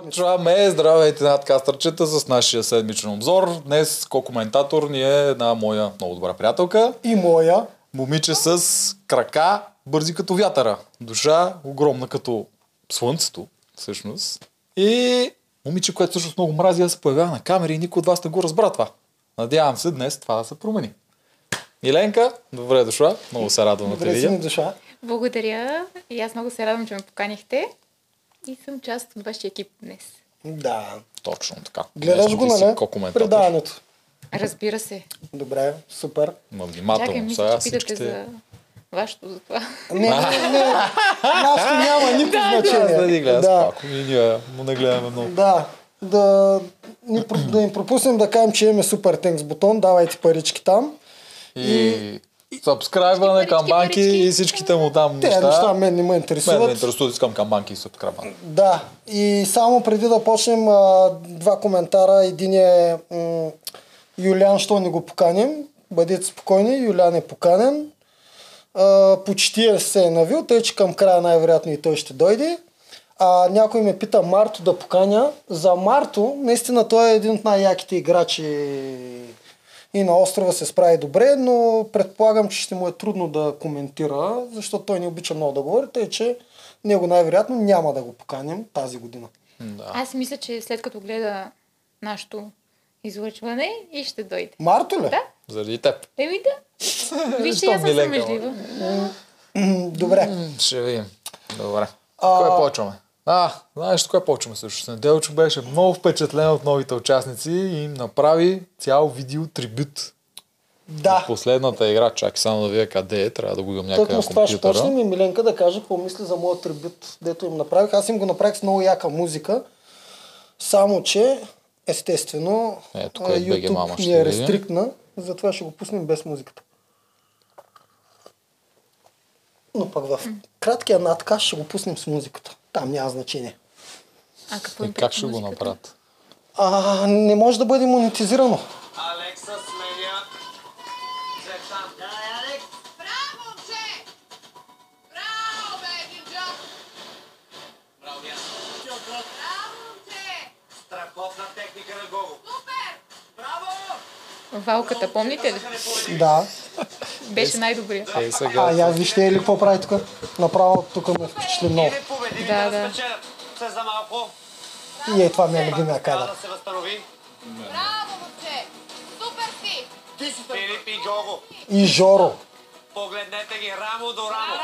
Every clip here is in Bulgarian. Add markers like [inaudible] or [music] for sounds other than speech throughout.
Продължаваме. Здравейте, надкастърчета, с нашия седмичен обзор. Днес ко-коментатор ни е една моя много добра приятелка. И моя. Момиче с крака, бързи като вятъра. Душа огромна като слънцето, всъщност. И момиче, което всъщност много мрази да се появява на камери и никой от вас не го разбра това. Надявам се днес това да се промени. Миленка, добре дошла. Много се радвам да те Добре си ми видя. душа. Благодаря. И аз много се радвам, че ме поканихте. И съм част от вашия екип днес. Да. Точно така. Гледаш го, нали? ко-коментатор. Предаването. Разбира се. Добре, супер. Ма Чакай, внимателно. мисля, Сега всичките... за вашето за това. Не, не, не. Нашето няма [laughs] никакво Аз да значение. ни гледа да. спако. И ние му не гледаме много. Да. Да, ни, да им пропуснем да кажем, че имаме супер тенкс бутон, давайте парички там. И сабскрайбване, камбанки парички. и всичките му там Те неща. неща мен не ме Мен ме интересуват. интересуват, искам камбанки и сабскрайбване. Да, и само преди да почнем два коментара. Един е м- Юлян, що не го поканим. Бъдете спокойни, Юлян е поканен. А, почти е се е навил, тъй че към края най-вероятно и той ще дойде. А, някой ме пита Марто да поканя. За Марто, наистина той е един от най-яките играчи и на острова се справи добре, но предполагам, че ще му е трудно да коментира, защото той не обича много да говори, тъй че него най-вероятно няма да го поканим тази година. Да. Аз мисля, че след като гледа нашето излъчване и ще дойде. Марто ли? Да? Заради теб. Еми да. [laughs] Вижте, Защо аз съм съмежлива. Добре. Ще видим. Добре. А- Кое почваме? А, знаеш кое почваме също? Неделчо беше много впечатлен от новите участници и им направи цял видео трибют. Да. Последната игра, чакай само да видя къде е, трябва да го имам някъде Точно на това ще компютъра. почнем и Миленка да каже какво мисли за моят трибют, дето им направих. Аз им го направих с много яка музика, само че естествено Е, тук е BG YouTube мама, ще ни е рестриктна, затова ще го пуснем без музиката. Но пък в краткия надказ ще го пуснем с музиката. Там няма значение. А какво И им как ще го направят? А, не може да бъде монетизирано. Алекса сменя Цветан. Давай, Алекс! Браво, момче! Браво, бе, Динджо! Браво, Диана. Браво, момче! Страхотна техника на Гого. Супер! Браво! Валката, помните ли? Да. [laughs] Беше най-добрия. Сега. А, я вижте ли какво прави тук? Направо тук ме впечатли много. Да, да. И е, това ми е любимия кадър. да се възстанови. Браво, момче! Супер си! Филип и Гого. И Жоро. Погледнете ги рамо до рамо.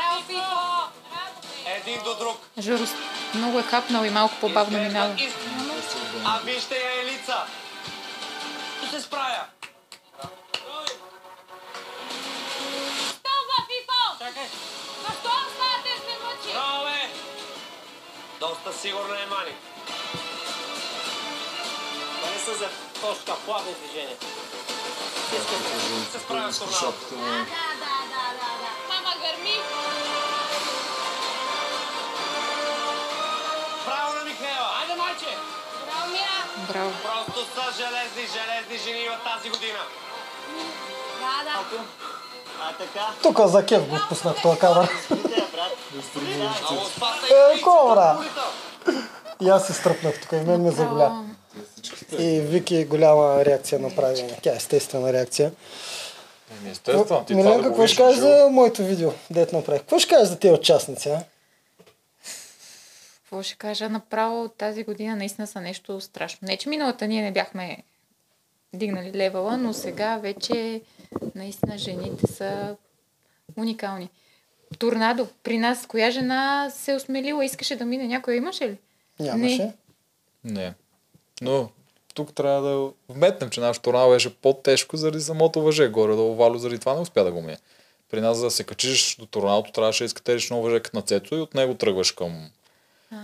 Един до друг. Жоро много е хапнал и малко по-бавно минава. А вижте я Елица. Ту се справя. Чакай. Защо оставате да се мъчи? Браво, бе. Доста сигурна е Мани. Това не са за точка, плавни движения. Искам да се справя с торнадо. Да, да, да, да, да, да. Мама гърми! Браво на Михаела. Айде, майче. Браво, Мира! Браво. Просто са железни, железни жени в тази година. Да, да. А така? Тук за кеф го пуснах. Ало, спасай Е, кобра! И аз се стръпнах тук и мен ме заболя. И Вики голяма реакция направи. Тя е естествена реакция. Еми, Естествено, ти това го какво ще кажеш за моето видео, дето направих? Какво ще кажеш за тези участници, а? Какво ще кажа? Направо тази година наистина са нещо страшно. Не, че миналата ние не бяхме дигнали левела, но сега вече наистина жените са уникални. Торнадо. При нас коя жена се е осмелила, искаше да мине някоя, имаше ли? Нямаше. Не. Не. Но тук трябва да вметнем, че нашето торнадо беше по-тежко заради самото въже. Горе да Вало заради това не успя да го мие. При нас, за да се качиш до торнадото, трябваше да изкатериш ново въже като на цето и от него тръгваш към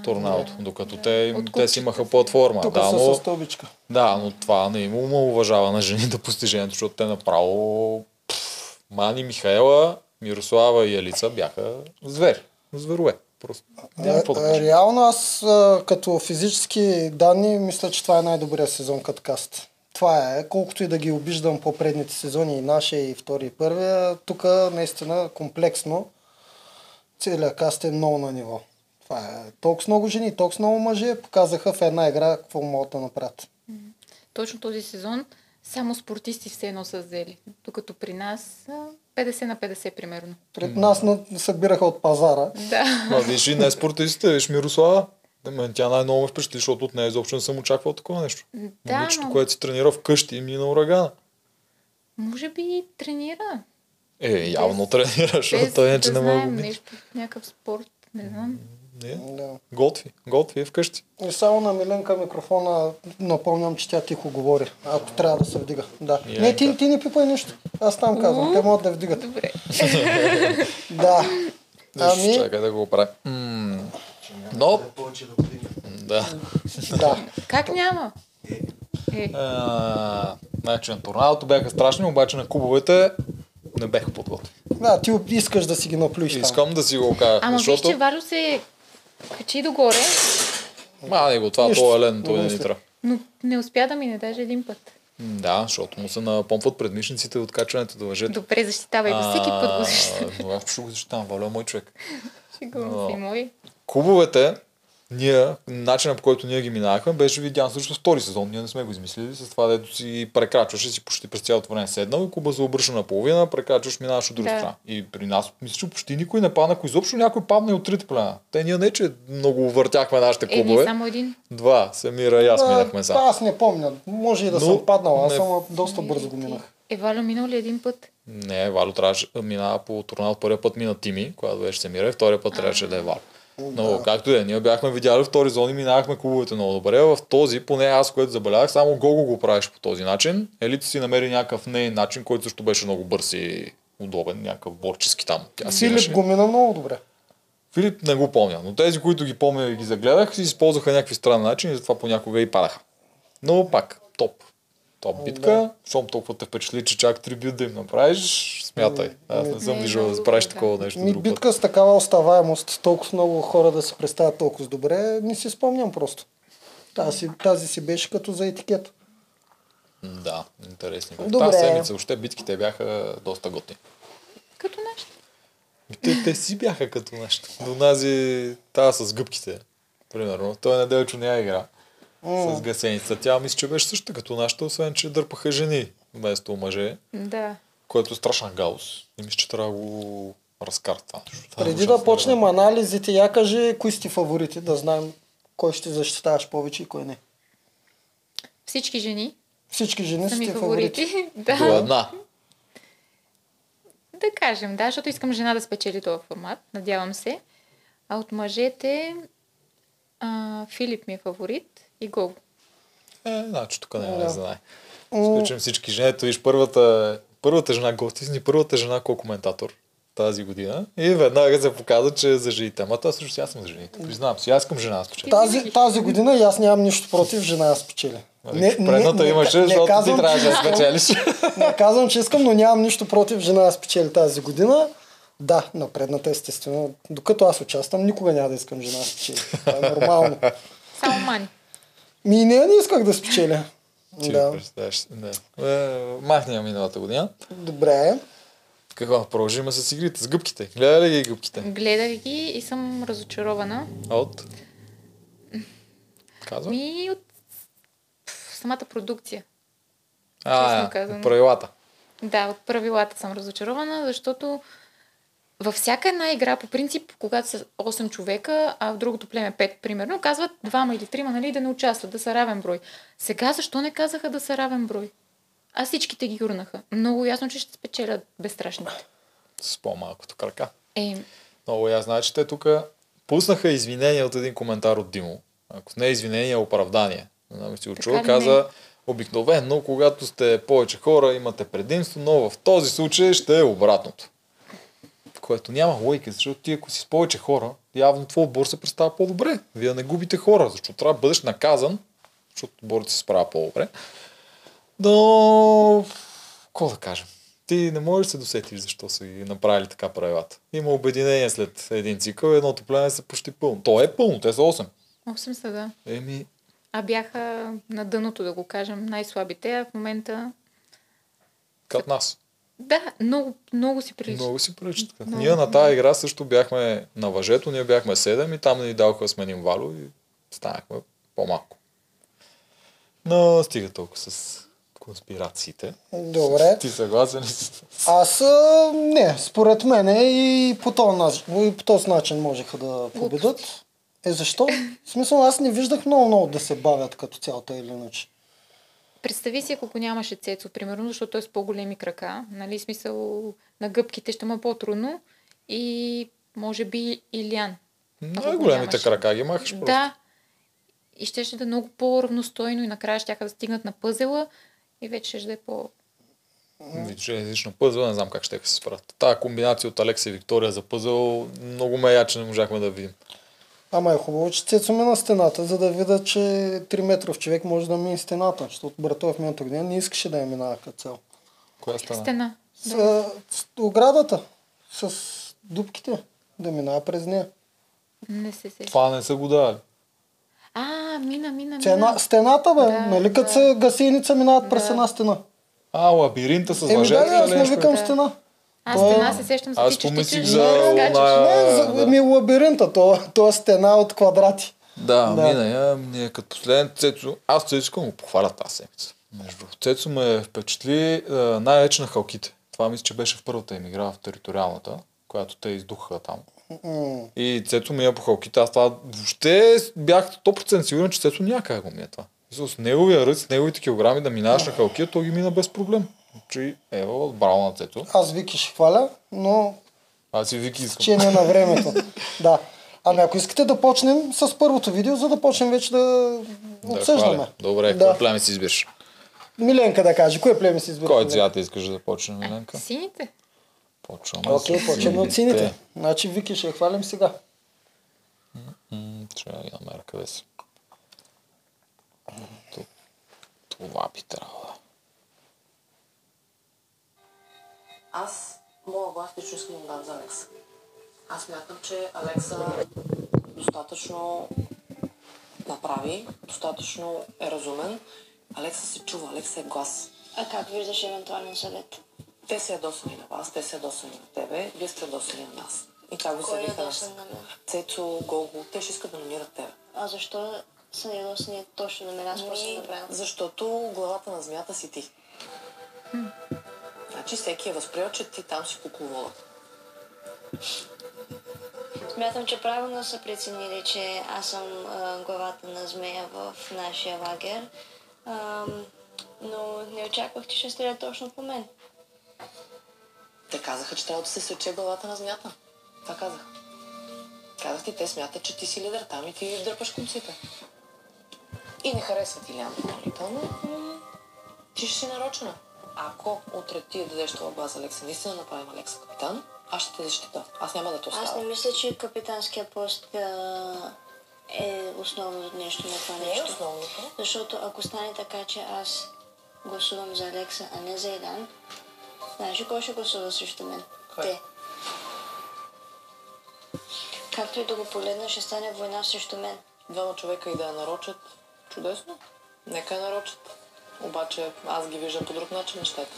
торнадото. Докато те, им- те си имаха платформа. Тук Да, са но, стълбичка. да, но това не има уважава на жените постижението, защото те направо пф, Мани, Михаела, Мирослава и Елица бяха звери. Зверове. Просто. Кажа. Реално аз а, като физически данни мисля, че това е най-добрият сезон като каст. Това е, колкото и да ги обиждам по предните сезони, и нашия, и втори, и първия, тук наистина комплексно целият каст е много на ниво. Това е толкова много жени, толкова много мъже показаха в една игра какво могат да направят. Точно този сезон само спортисти все едно са взели. Докато при нас а, 50 на 50 примерно. Пред нас на- събираха от пазара. Да. Ма виж и не спортистите, виж Мирослава. Тя най-много ме впечатли, защото от нея изобщо не съм очаквал такова нещо. Да, Момичето, но което си тренира вкъщи и мина урагана. може би тренира. Е, явно тренира, защото Без той не, че да не мога да нещо, някакъв спорт, не знам. Не, Да. готви, готви е вкъщи. И само на Миленка микрофона напомням, че тя тихо говори, ако трябва да се вдига. Да. Не, Миленка. ти, ти не пипай нищо. Аз там казвам, те могат да вдигат. Добре. [laughs] Да. Ами... Чакай да го оправя. Но, да. да. Как няма? Е, А, значи на торнадото бяха страшни, обаче на кубовете не бяха подготви. Да, ти искаш да си ги наплюиш. Искам да си го кажа, ама виж, защото... че Валю се качи догоре, Мани го, това, Нищо. това е лен, той Не не ни трябва. но не успя да мине даже един път. Да, защото му се напомпват предмишниците от качването до въжето. Добре, защитавай го. Всеки път го защитавай. Ще го защитавам, Валя, мой човек. Шегувам се, мой. Клубовете, ние, начинът по който ние ги минахме, беше видян също втори сезон. Ние не сме го измислили с това, дето си прекрачваше си почти през цялото време седнал и клуба се обръща наполовина, прекрачваш, минаваш от друга Да. страна. И при нас, мисля, че почти никой не падна, ако изобщо някой падна и от трите плена. Те ние не, че много въртяхме нашите Е, клубове. не само един. Два, Самира и аз минахме само. Аз не помня. Може и да Но съм паднал, аз не- съм доста бързо го минах. Е, Валю минал ли един път? Не, Валю трябваше да минава по турнал. Първия път мина Тими, когато беше Семира, и втория път трябваше да е Валю. Но както и да е, ние бяхме видяли втори зони, минавахме клубовете много добре. В този, поне аз, което забелязах, само Гого го правиш по този начин. Елита си намери някакъв не начин, който също беше много бърз и удобен, някакъв борчески там. Тя Филип го мина много добре. Филип не го помня, но тези, които ги помня и ги загледах, си използваха някакви странни начини и затова понякога и падаха. Но пак, топ. Топ битка, Да. щом толкова те впечатли, че чак три бит да им направиш, смятай. Аз не съм Не, виждал да правиш такова нещо Ми, друг път. битка с такава оставаемост, толкова много хора да се представят толкова добре, не си спомням просто. Тази, тази си беше като за етикет. Да, интересни. Добре. Тази седмица още битките бяха доста готини. Като нашите. Те, те си бяха като нашите. До нази, тази с гъбките, примерно. Той неделчо не я игра. С гасеница. Тя мисля, че беше също като нашата, освен че дърпаха жени вместо мъже, Да. което е страшен гаус. И мисля, че трябва да го е Преди да почнем анализите, я кажи кои сте фаворити, да знаем кой ще защитаваш повече и кой не. Всички жени Всички жени са ми фаворити. фаворити. [laughs] До да. една. Да кажем, да, защото искам жена да спечели този формат. Надявам се. А от мъжете а, Филип ми е фаворит и Гого. Е, значи тук не Да. да. знае. Изключим всички жени. Ето виж, първата, първата жена гости ни, първата жена ко-коментатор тази година. И веднага се показа, че е за жените. Ама аз също аз съм за жените. Признавам си, аз искам жена да спечеля. Тази, тази година и аз нямам нищо против жена да спечели. Не, предната имаше, защото ти трябваше да спечелиш. Не казвам, че искам, но нямам нищо против жена да спечели тази година. Да, на предната естествено. Докато аз участвам, никога няма да искам жена да спечели. Това е нормално. Само Мани. Ми и не, не исках да спечеля. Ти Да. представяш. Да. Е, махни я миналата година. Добре. Какво? Продължим с игрите, с гъбките. Гледа ли ги гъбките? Гледах ги и съм разочарована. От? Казва? Ми от самата продукция. а, честно казано. правилата. Да, от правилата съм разочарована, защото във всяка една игра, по принцип, когато са 8 човека, а в другото племе 5, примерно, казват двама или трима, нали, да не участват, да са равен брой. Сега защо не казаха да са равен брой? А всичките ги гурнаха. Много ясно, че ще спечелят безстрашните. С по-малкото крака. Е, Много я знае, че те тук пуснаха извинения от един коментар от Димо. Ако не е извинение, а оправдание. Не знам, си го? Каза, обикновено, когато сте повече хора, имате предимство, но в този случай ще е обратното. Което няма лойка, защото ти ако си с повече хора, явно твой отбор се представя по-добре. Вие не губите хора, защото трябва да бъдеш наказан, защото отборът се справя по-добре. Но, какво да кажем? Ти не можеш да се досетиш защо са ги направили така правилата. Има обединение след един цикъл едното племе са почти пълно. То е пълно, те са 8. 8 са, да. Еми, А бяха на дъното, да го кажем, най-слабите, а в момента като нас. Да, много, много си прилича. Много си прилича така. Много. Ние на тази игра също бяхме на въжето, ние бяхме 7 и там ни даваха да сменим Вало и станахме по-малко. Но стига толкова с конспирациите. Добре. Ти съгласен? Аз а, не, според мен и по този, начин, и по този начин можеха да победат. Е, защо? В смисъл, аз не виждах много, много да се бавят като цялата или иначе. Представи си, ако го нямаше Цецо, примерно, защото той е с по-големи крака, нали, смисъл на гъбките ще му е по-трудно и може би Илян. Най-големите крака ги махаш просто. Да. И ще да е много по-равностойно и накрая ще да стигнат на пъзела и вече ще да е по... Виж, различна пъзъл, не знам как ще се справят. Тая комбинация от Алекса и Виктория за пъзъл много ме я, че не можахме да видим. Ама е хубаво, че Цецо на стената, за да видя, че 3 метров човек може да мине стената. Защото брата в миналата година не искаше да я минава като цяло. Коя стана? Стена. С, а, с оградата, с дубките, да минава през нея. Не се се. Това не са го дали. А, мина, мина, Цена, мина. стената, бе, Да, нали като да. са гасеница минават през Да. една стена. А, лабиринта с Еми да, въжета да, аз му викам Да. стена. Аз То е- стена се сещам за Аз ти, тичаш за и скачаш. оная- Не, за, да. ми лабиринта, то, то е стена от квадрати. Да, Да. мина я. Ние като последен Цецо, аз Цецо го похваля тази седмица. Между другото, Цецо ме впечатли най-вече на халките. Това мисля, че беше в първата им игра в териториалната, която те издухаха там. М, И Цецо мия по халките. Аз това въобще бях 100% сигурен, че Цецо няма как да го мия това. Мисля, С неговия ръст, с неговите килограми да минаваш на халкия, той ги мина без проблем. Че, ево, браво на Цецо. Аз Вики ще хваля, но Аз и Вики искам. че не на времето. да. Ами ако искате да почнем с първото видео, за да почнем вече да, Да, обсъждаме. хваля. Добре, да. кое племе си избираш? Миленка да каже, кое племе си избира? Кой цвят искаш да започнем, Миленка? Сините. Почваме. Окей, с почваме от сините. Значи Вики ще я хвалим сега. Трябва да ги намеря къде. Тук. Това би трябвало Аз, моя глас лично искам да го дам за Алекса. Аз мятам, че Алекса достатъчно направи, достатъчно е разумен. Алекса се чува, Алекса е глас. А как виждаш евентуален съвет? Те са ядосани на вас, те са ядосани на тебе, вие сте ядосани на нас. И как ви Кой е завиха нас? Цецо, Гого, те ще искат да номинират тебе. А защо са ядосани точно на мен? Аз какво съм Ами, защото главата на змията си ти. Значи всеки е възприел, че ти там си кукловола. Смятам, че правилно са преценили, че аз съм а, главата на змея в нашия лагер. Ам, но не очаквах, че ще стреля точно по мен. Те казаха, че трябва да се свече главата на змията. Това казах. Казах ти, те смятат, че ти си лидер там и ти дърпаш конците. И не харесват Илян допълнително. Ти ще си нарочена. Ако утре ти дадеш това глас Алекса, наистина направим Алекса капитан, аз ще те защита. Аз няма да те Аз не оставя. мисля, че капитанския пост е основното нещо на това Не е нещо. основното. Защото ако стане така, че аз гласувам за Алекса, а не за Илян, знаеш ли кой ще гласува срещу мен? Кой? Те. Както и да го погледна, ще стане война срещу мен. Двама човека и да я нарочат, чудесно. Нека я нарочат. Обаче аз ги виждам по друг начин нещата.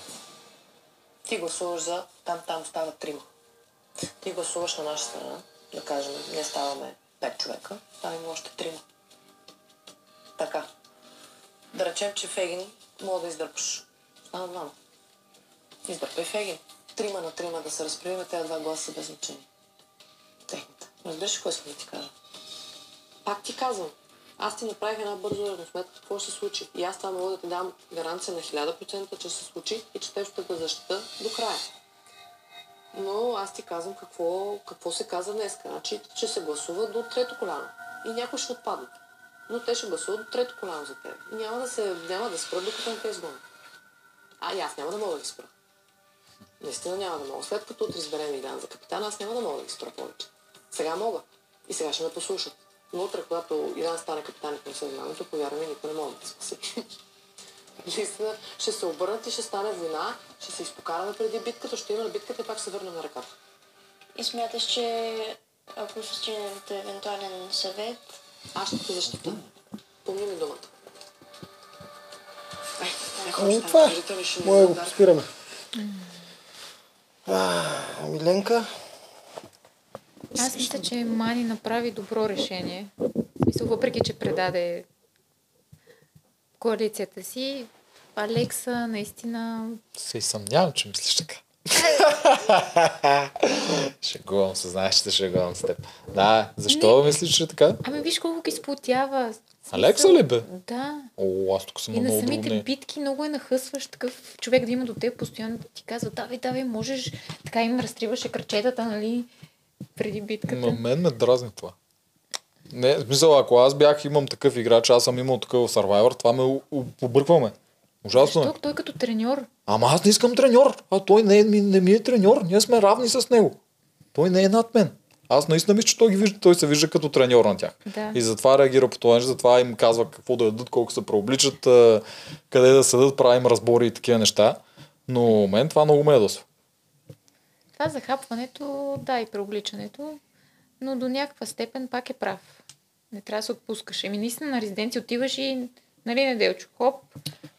Ти гласуваш за там, там стават трима. Ти гласуваш на наша страна, да кажем, не ставаме пет човека, ставаме още трима. Така. Да речем, че Фегин мога да издърпаш. Стана двама. Издърпай Фегин. Трима на трима да се разприеме, тези два гласа са без значение. Техните. Разбираш ли какво искам да ти кажа? Пак ти казвам, аз ти направих една бърза равносметка какво ще се случи. И аз това мога да ти дам гаранция на 1000%, че се случи и че те ще те защита до края. Но аз ти казвам какво, какво се каза днес. Значи, че се гласува до трето коляно. И някои ще отпаднат. Но те ще гласуват до трето коляно за теб. Няма да, се, няма да спрат, докато не те изгонят. А и аз няма да мога да ги спра. Наистина няма да мога. След като утре изберем Илян за капитан, аз няма да мога да ги спра повече. Сега мога. И сега ще ме послушат. Но утре, когато Илян стане капитан и съзнанието, повярваме, никой не може да те спаси. [laughs] Наистина ще се обърнат и ще стане война, ще се изпокараме преди битката, ще има на битката и пак ще се върнем на ръката. И смяташ, че ако се стигнем до евентуален съвет, Аз ще те защита. Помни ми думата. Ами това е. да го спираме. А, Миленка? Аз мисля, че Мани направи добро решение. Смисъл, въпреки, че предаде коалицията си, Алекса наистина... Се и съмнявам, че мислиш така. [laughs] шегувам се, знаеш, че шегувам с теб. Да, защо мислиш, че е така? Ами виж колко ги сплотява. Алекса ли бе? Да. О, аз тук съм И на самите мнение. битки много е нахъсващ такъв човек да има до теб постоянно да ти казва, давай, давай, можеш. Така им разтриваше кръчетата, нали, преди битката. На мен ме дразни това. Не, в смисъл, ако аз бях имам такъв играч, аз съм имал такъв Survivor, това ме у- у- побъркваме. Ужасно е. Защо? Той като треньор. Ама аз не искам треньор. А той не, е, ми, не ми е треньор. Ние сме равни с него. Той не е над мен. Аз наистина мисля, че той, ги вижда, той се вижда като треньор на тях. Да. И затова реагира по този начин, затова им казва какво да ядат, колко се преобличат, къде да седат, правим разбори и такива неща. Но мен това много ме ядосва. Това захапването, да, и преобличането, но до някаква степен пак е прав. Не трябва да се отпускаш. Еми, наистина на резиденция отиваш и, нали, неделчо, хоп,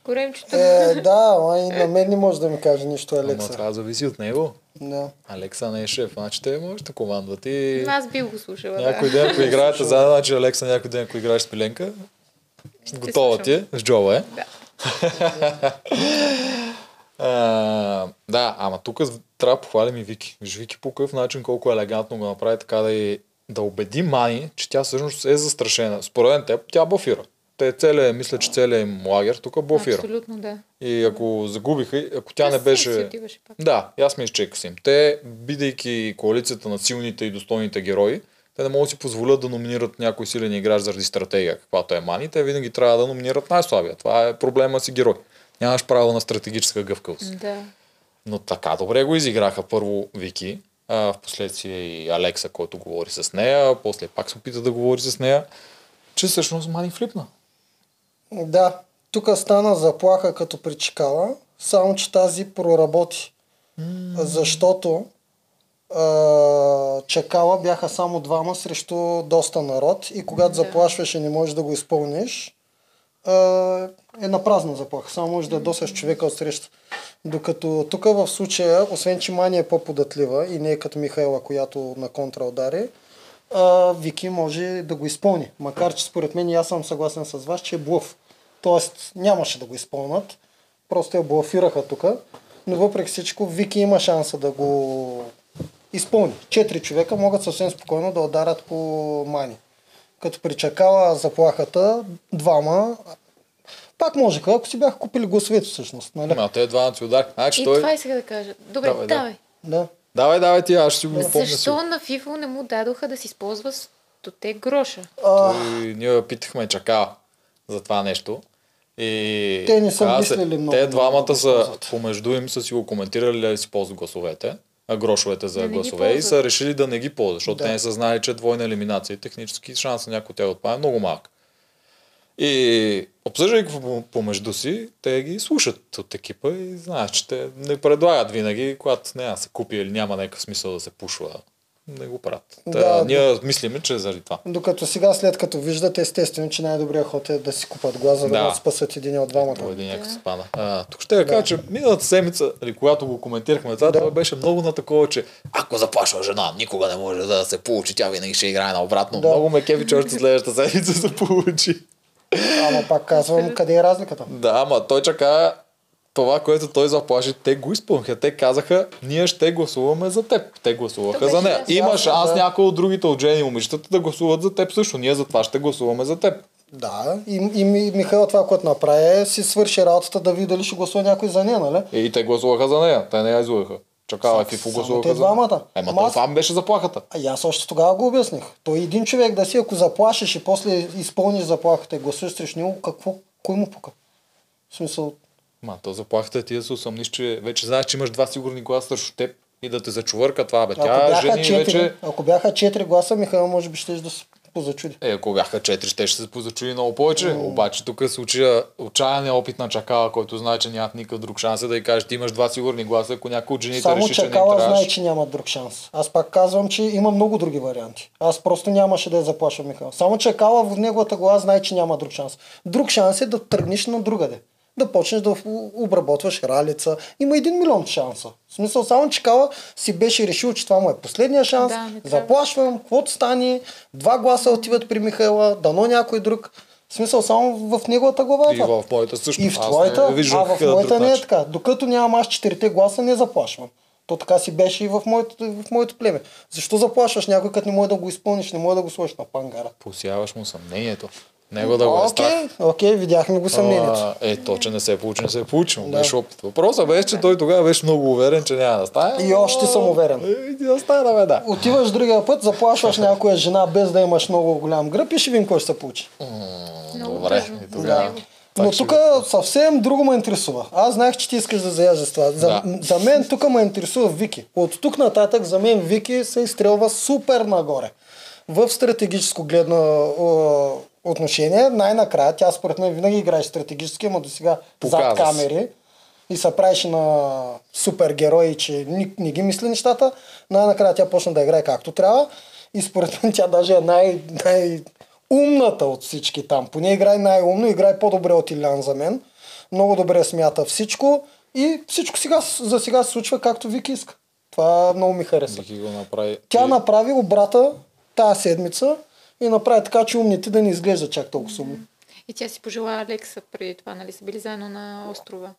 коремчето. Е, да, ама и на мен не може да ми каже нищо Алекса. това зависи от него. Да. Алекса не е шеф, значи те може да командват и... Аз бих го слушала, Някой ден, ако [laughs] играете заедно, значи Алекса някой ден, ако играеш с Пиленка, готова ти е, с Джова е. Да. [laughs] А, да, ама тук трябва да похвалим и Вики. Виж Вики по какъв начин, колко елегантно го направи така да, и, да убеди Мани, че тя всъщност е застрашена. Според мен теб, тя буфира. Те целият, мисля, че целият им лагер тук буфира. Абсолютно, да. И ако загубиха, ако тя Тя не беше... Да, аз мисля, че е късим. Те, бидейки коалицията на силните и достойните герои, те не могат да си позволят да номинират някой силен играч заради стратегия, каквато е Мани. Те винаги трябва да номинират най-слабия. Това е проблема си герой. Нямаш право на стратегическа гъвкавост. Да. Но така добре го изиграха първо Вики, а в последствие и Алекса, който говори с нея, после пак се опита да говори с нея, че всъщност Мани флипна. Да, тук стана заплаха като при Чикала, само че тази проработи. Защото а, Чакала бяха само двама срещу доста народ и когато Да. заплашваш и не можеш да го изпълниш, е на празна заплаха. Само можеш да досаш човека от среща. Докато тук в случая, освен че Мани е по-податлива и не е като Михайла, която на контра удари, Вики може да го изпълни. Макар, че според мен и аз съм съгласен с вас, че е блъф. Тоест нямаше да го изпълнат. Просто я блафираха тук. Но въпреки всичко, Вики има шанса да го изпълни. Четири човека могат съвсем спокойно да ударят по Мани. Като причакала заплахата, двама пак можеха, ако си бяха купили гласовете всъщност. Нали? А те два си удар. Значи И той... това иска да кажа. Добре, Давай, давай. да. давай. Да. Давай, ти, аз ще си го напомня. Защо на FIFO не му дадоха да си използва стоте гроша? А, И ние питахме чака за това нещо. И Те не са каза се, мислили много Те двамата са, помежду им са си го коментирали да си ползват гласовете, а грошовете за Да гласове и са решили да не ги ползват, защото Да. те не са знали, че е двойна елиминация и технически шанс на някой от тях да отпадне е много малък. И обсъждайки по- помежду си, те ги слушат от екипа и знаеш, че те не предлагат винаги, когато няма се купи или няма някакъв смисъл да се пушва. Не го правят. Та, Да, ние мислиме, че е заради това. докато сега, след като виждат, естествено, че най-добрият ход е да си купат глас, за да, Да. да спасат един от двамата. Той един някак се пада. А, тук ще я кажа, че миналата седмица, или когато го коментирахме това, Да. той беше много на такова, че ако заплашва жена, никога не може да се получи, тя винаги ще играе наобратно. Да. Много ме кеви, че още следващата седмица се получи. Ама пак казвам, къде е разликата? Да, ама той чака това, което той заплаши, те го изпълниха. Те казаха, ние ще гласуваме за теб. Те гласуваха за нея. ясно. Има шанс Да. някой от другите от жени момичетата да гласуват за теб също. Ние за това ще гласуваме за теб. Да, и, и, и Михаил това, което направи, е, си свърши работата да види дали ще гласува някой за нея, нали? И те гласуваха за нея. Те не я излъгаха. Чакава, Фифо гласуваха за двамата. Ема Ама то аз- това беше заплахата. А аз още тогава го обясних. Той един човек да си, ако заплашиш и после изпълниш заплахата и гласуваш срещу него, какво? Кой му пука? В смисъл, Ма, то заплахата е ти да се усъмниш, че вече знаеш, че имаш два сигурни гласа срещу теб и да те зачувърка това, бе. ако Тя бяха, жени четири, вече... ако бяха четири гласа, Михаил може би ще да се позачуди. Е, ако бяха четири, ще ще се позачуди много повече. Обаче тук се случи отчаяния опит на чакала, който знае, че нямат никакъв друг шанс е да й каже, ти имаш два сигурни гласа, ако някой от жените Само реши, че не Чакала знае, че няма друг шанс. Аз пак казвам, че има много други варианти. Аз просто нямаше да я заплаша Михаил. Само Чакала в неговата глава знае, че няма друг шанс. Друг шанс е да тръгнеш на другаде. Да почнеш да обработваш ралица. Има един милион шанса. В смисъл, само Чикала си беше решил, че това му е последния шанс. Да. Заплашвам, каквото стане, два гласа отиват при Михайла, дано някой друг. В смисъл, само в неговата глава. е И това. в моята също. И в твоята, а в моята не е така. Докато нямам аз четирите гласа, не заплашвам. То така си беше и в моето, в моето племе. Защо заплашваш някой, като не може да го изпълниш, не може да го сложиш на пангара? Посяваш му съмнението. Него да го е. Окей, окей, видяхме го съмнението. А, Е, то, че не се получи, не се получи. Да. Да. Беше опит. Въпросът беше, че той тогава беше много уверен, че няма да стане. И още съм уверен. Е, да стане, бе, да. Отиваш другия път, заплашваш някоя жена без да имаш много голям гръб и ще видим какво ще се получи. Добре, и тогава. Да. Но ще тук съвсем друго ме интересува. Аз знаех, че ти искаш да заяжеш това. За, Да. за мен тук ме интересува Вики. От тук нататък за мен Вики се изстрелва супер нагоре. В стратегическо гледно е, отношение, най-накрая, тя според мен винаги играе стратегически, ама до сега зад камери и се правеше на супергерои, че ни, не ги мисли нещата. Най-накрая тя почна да играе както трябва. И според мен тя даже е най, най умната от всички там. Поне играе най-умно, играе по-добре от Илян за мен. Много добре смята всичко и всичко сега, за сега се случва както Вики иска. Това много ми хареса. Вики го направи. Тя И- направи обрата тази седмица и направи така, че умните да не изглежда чак толкова умни. И тя си пожела Алекса преди това, нали са били заедно на острова.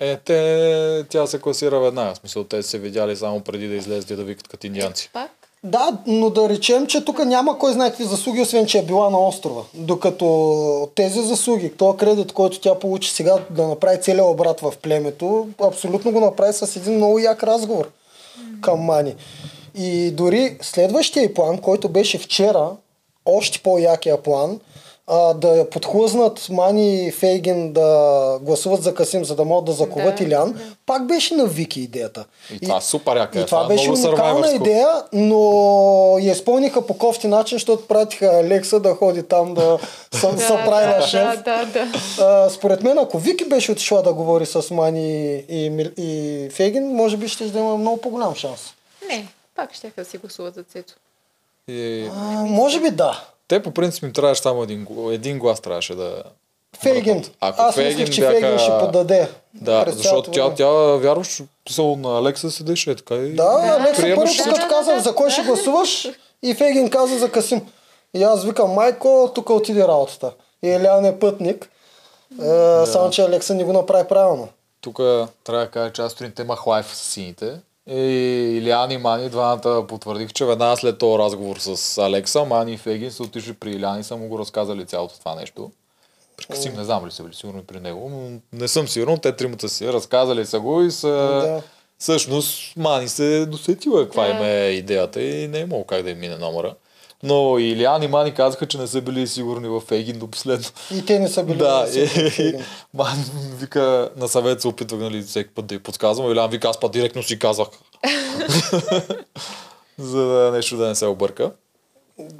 Е, те, тя се класира веднага. В смисъл, те са се видяли само преди да излезат и да викат като индианци. Пак? Да, но да речем, че тук няма кой знае какви заслуги, освен че е била на острова. Докато тези заслуги, този кредит, който тя получи сега да направи целият обрат в племето, абсолютно го направи с един много як разговор към Мани. И дори следващия план, който беше вчера, още по-якия план, а, да я подхлъзнат Мани и Фейгин да гласуват за Касим, за да могат да заковат Да, Илян, да. пак беше на Вики идеята. И това е супер яка. И е. това е беше уникална идея, но я изпълниха по кофти начин, защото пратиха Алекса да ходи там да [laughs] се Да, прави на да, шеф. да, да, да. А, според мен, ако Вики беше отишла да говори с Мани и, Мил- и Фегин, може би ще да има много по-голям шанс. Не, пак ще да си гласуват за Цецо. И... А, може би да. Те по принцип им трябваше само един, един глас трябваше да... Фейгин. Ако Аз Фейгин мислих, че бяха- Фейгин ще подаде. Да, защото тя, време. тя вярваш, писал на Алекса седеше така и... Да, Алекса приемаш първо всичко. като Да, казах да, за кой ще да. гласуваш и Фейгин каза за Касим. И аз викам, майко, тук отиде работата. И Елян е пътник. Е, Само, че Алекса не го направи правилно. Тук трябва да кажа, че аз сутринта имах лайф с сините. И Илиан и Мани, двамата потвърдих, че веднага след този разговор с Алекса, Мани и Фегин са отишли при Илян и са му го разказали цялото това нещо. При Касим не знам ли са били сигурно при него, но не съм сигурен. Те тримата си разказали са го и са... Да. Всъщност Мани се е досетила каква им е идеята и не е имало как да им мине номера. Но и Илиан и Мани казаха, че не са били сигурни в Фейгин до последно. И те не са били. Да, сигурни и, в Фейгин. [laughs] ман вика, на съвет се опитвах, нали, всеки път да й подсказвам. Илян вика, аз път директно си казах. [laughs] [laughs] За да нещо да не се обърка.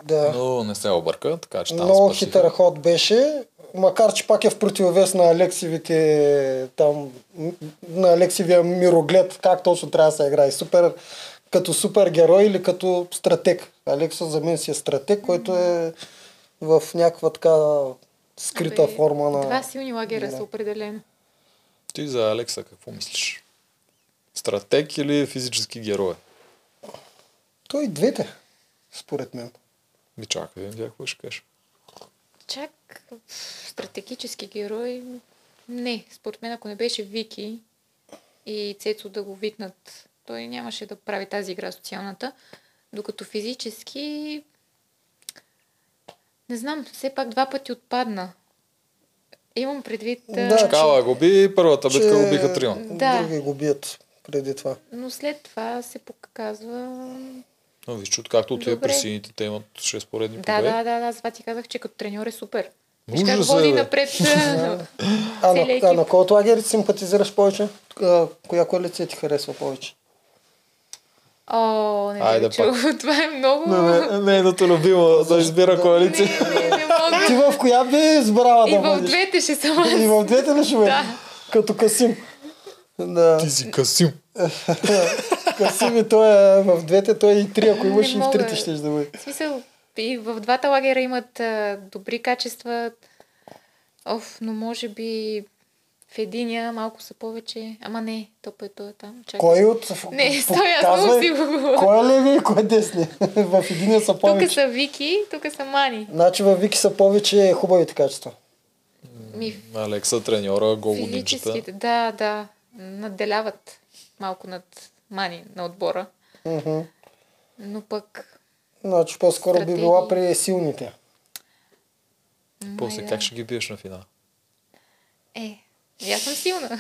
да. Но не се обърка, така че там Много спасиха. хитър ход беше, макар че пак е в противовес на Алексивите там, на Алексивия мироглед, как точно трябва да се играе. Супер, като супер герой или като стратег. Алекса за мен си е стратег, който е в някаква така скрита Абе, форма на... Два силни лагера са определено. Ти за Алекса какво мислиш? Стратег или физически герой? Той и двете, според мен. Ми чакай, да какво ще кажеш. Чак стратегически герой. Не, според мен, ако не беше Вики и Цецо да го викнат, той нямаше да прави тази игра социалната. Докато физически не знам, все пак два пъти отпадна. Имам предвид, Да, Кала го би, първата битка Че го биха трима. Да. Други го бият преди това. но след това се показва... Но виж, че откакто отиде при сините, те имат 6 поредни Да, победи. да, да, да, затова ти казах, че като треньор е супер. Виж Ужас как е, води напред [laughs] А на, а на кой от лагерите симпатизираш повече? Коя коалиция ти харесва повече? О, не Айде Айде, чул. [laughs] Това е много... Нейното любимо да избира коалиция. Не, не, не мога. [laughs] Ти в коя би избрала И да в двете ще съм аз. И в двете ли ще бъдеш? Да. Като Касим. Да. Ти си Касим. [laughs] Касим и той е в двете, той и три, ако имаш Не и в трите ще да бъде. В смисъл, и в двата лагера имат а, добри качества. Оф, но може би в единия малко са повече. Ама не, то той е там. Чакай. Кой от... Не, стой, аз си го. Кой е леви и кой е десни? [laughs] в единия са Тук повече. са Вики, тук са Мани. Значи във Вики са повече хубавите качества. Ми, Алекса, треньора, гол момичета. физическите, да, да, надделяват малко над Мани на отбора. Но пък... Значи по-скоро би Стратегии. била при силните. После как ще ги биеш на финал? Е, и аз съм силна.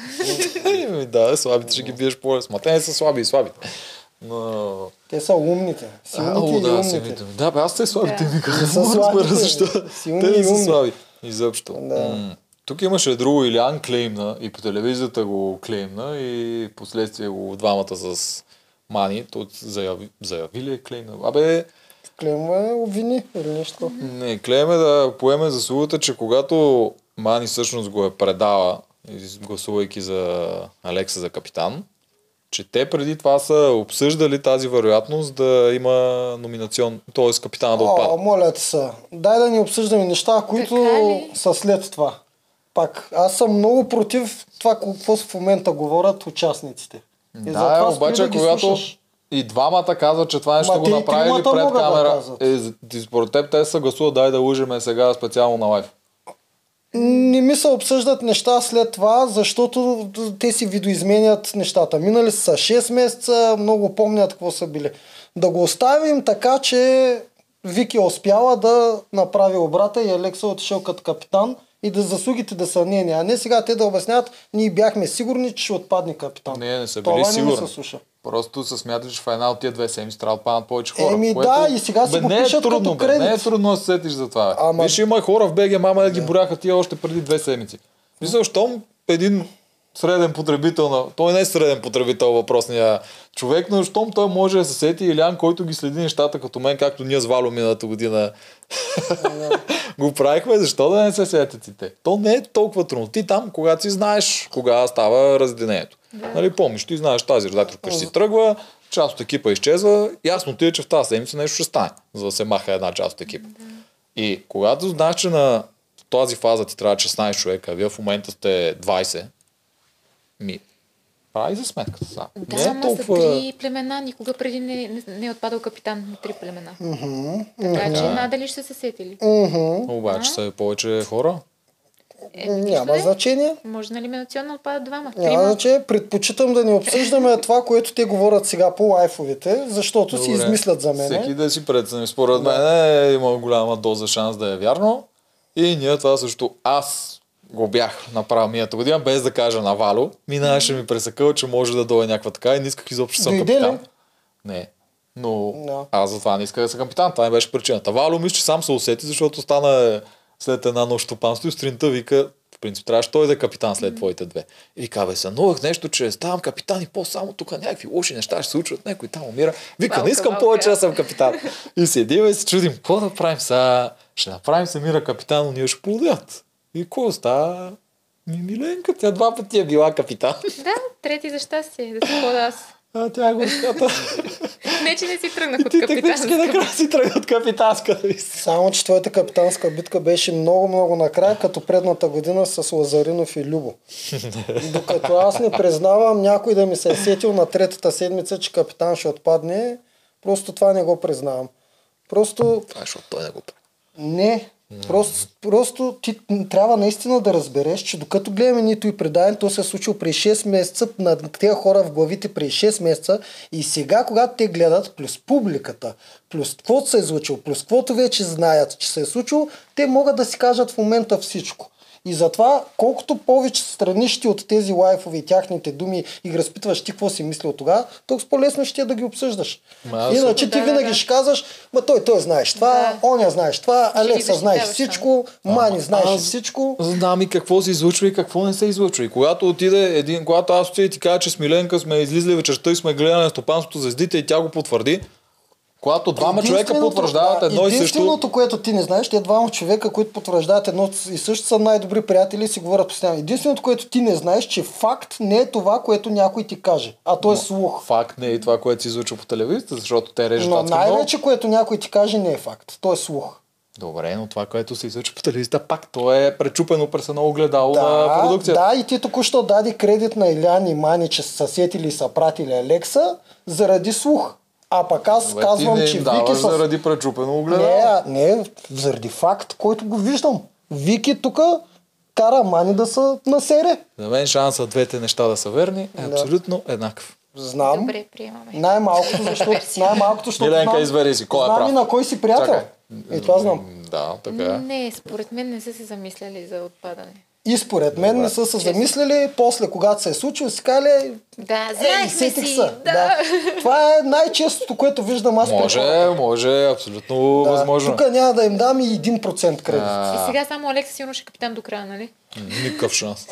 [laughs] Еми, да, слабите ще ги биеш по-лесно. Ма те не са слаби и слабите. Но... Те са умните. Силните Ало, и да, умните. силните. Да, бе, аз те слабите Да. ми казвам. Защо. силни Те и не са слаби. Изобщо. Да. М. Тук имаше друго, Илян клеймна и по телевизията го клеймна и последствие го двамата с Мани, то заяви, заяви ли е клеймна? Абе, Клемва обвини или нещо не, клейме да поеме заслугата, че когато Мани всъщност го е предала, гласувайки за Алекса за капитан, че те преди това са обсъждали тази вероятност да има номинацион, т.е. капитана да О, отпада. моля ти се. Дай да ни обсъждаме неща, които са след това. Пак, аз съм много против това, какво в момента говорят участниците. И Да, е, обаче да когато слушаш. и двамата казват, че това нещо Ма го направили пред да камера. казват. е, според теб те са гласуват, дай да лъжеме сега специално на лайф. Не ми се обсъждат неща след това, защото те си видоизменят нещата. Минали са 6 месеца, много помнят какво са били. Да го оставим така, че Вики е успяла да направи обрата и Алекса е отишъл като капитан и да заслугите да са нейни, а не сега те да обясняват, ние бяхме сигурни, че ще отпадне капитан. Не, не са Това били не ми сигурни. се слуша. Просто са смятали, че в една от тия две седмици трябва да паднат повече хора. Еми което- да, и сега си бе, го не е трудно, като бе, Не е кредит. трудно да се сетиш за това. Бе. Ама- Виж, има хора в БГ, мама да ги боряха тия още преди две седмици. Мисля, щом един среден потребител на... Той не е среден потребител въпросния човек, но щом той може да се сети Илян, който ги следи нещата като мен, както ние с Вало миналата година [laughs] го правихме, защо да не се сетят и те? То не е толкова трудно. Ти там, когато си знаеш кога става разделението. Нали, помниш, ти знаеш тази редакторка ще си тръгва, част от екипа изчезва, ясно ти е, че в тази седмица нещо ще стане, за да се маха една част от екипа. И когато знаеш, че на тази фаза ти трябва 16 човека, вие в момента сте 20, ми, прави за сметката сега. Да, не е ама толкова... са три племена. Никога преди не, не, не е отпадал капитан на три племена. Така че надали ще се сетили. Мгм. Обаче са повече хора. Е, Няма не. значение. Може на елиминационно отпадат двама. Няма Трима. значение. Предпочитам да не обсъждаме [laughs] това, което те говорят сега по лайфовете, защото си Добре. измислят за мен. Всеки да си прецени. Според мен е, има голяма доза шанс да е вярно. И ние това също. Аз го бях направил миналата година, без да кажа на Вало. Минаваше ми пресъкъл, че може да дойде някаква така и не исках изобщо съм Дойде ли? капитан. Не. Но Да. аз затова не исках да съм капитан. Това ми беше причината. Вало мисля, че сам се усети, защото стана след една нощ стопанство и сутринта вика, в принцип трябваше той да е капитан след твоите две. И вика, бе, сънувах нещо, че ставам капитан и по-само тук някакви лоши неща ще се случват, някой там умира. Вика, не искам повече да съм капитан. И седим и се чудим, какво да правим сега? Ще направим Самира капитан, но ние ще полудят. И какво остава? Ми, Миленка, тя два пъти е била капитан. Да, трети за щастие. Да си хода аз. А тя е горската. Не, че не си тръгнах от Ти технически капитанска. накрая си тръгна от капитанска. Само, че твоята капитанска битка беше много-много накрая, като предната година с Лазаринов и Любо. Докато аз не признавам някой да ми се е сетил на третата седмица, че капитан ще отпадне, просто това не го признавам. Просто Това е, защото той не го прави. Просто, просто ти трябва наистина да разбереш, че докато гледаме нито и предаване, то се е случило при 6 месеца на тези хора в главите при 6 месеца и сега, когато те гледат, плюс публиката, плюс каквото се е случило, плюс каквото вече знаят, че се е случило, те могат да си кажат в момента всичко. И затова, колкото повече страниш ти от тези лайфове и тяхните думи и ги разпитваш ти какво си мислил тогава, толкова по-лесно ще е да ги обсъждаш. Ма Иначе ти Да, винаги да. ще казваш, ма той, той знаеш това, Да. оня знаеш това, Алекса знаеш всичко, Мани знаеш аз- всичко. Знам и какво се излъчва и какво не се излъчва. И когато отиде един, когато аз отида и ти кажа, че с Миленка сме излизали вечерта и сме гледали на стопанството звездите и тя го потвърди, когато двама човека потвърждават да, едно и също, Единственото, което ти не знаеш, те двама човека, които потвърждават едно и също са най-добри приятели и си говорят постоянно. Единственото, което ти не знаеш, че факт не е това, което някой ти каже, а то е слух. факт не е това, което се излучва по телевизията, защото те режат Но най-вече, което някой ти каже, не е факт. То е слух. Добре, но това, което се излъчва по телевизията, пак то е пречупено през едно огледало на продукцията. Да, и ти току-що даде кредит на Илян и Мани, че са сетили и са пратили Алекса заради слух. А пък аз Бе, казвам, не че Вики с... заради пречупено огледало. Не, не, заради факт, който го виждам. Вики тук кара Мани да са на сере. За мен шанса двете неща да са верни е Да. абсолютно еднакъв. Знам. Добре, приемаме. Най-малкото, [laughs] защото, най-малкото, защото Миленка, знам, избери си, кой е знам прав? и на кой си приятел. Чакай. И това знам. Да, така е. Не, според мен не са се замисляли за отпадане. И според мен не са се замислили, после когато се е случило, си кали, Да, знаехме сетих си. се. Да. Това е най-честото, което виждам аз. Може, хората. може, абсолютно Да. възможно. Тук няма да им дам и 1% кредит. А, И сега само Алекса сигурно ще е капитан до края, нали? Никакъв шанс.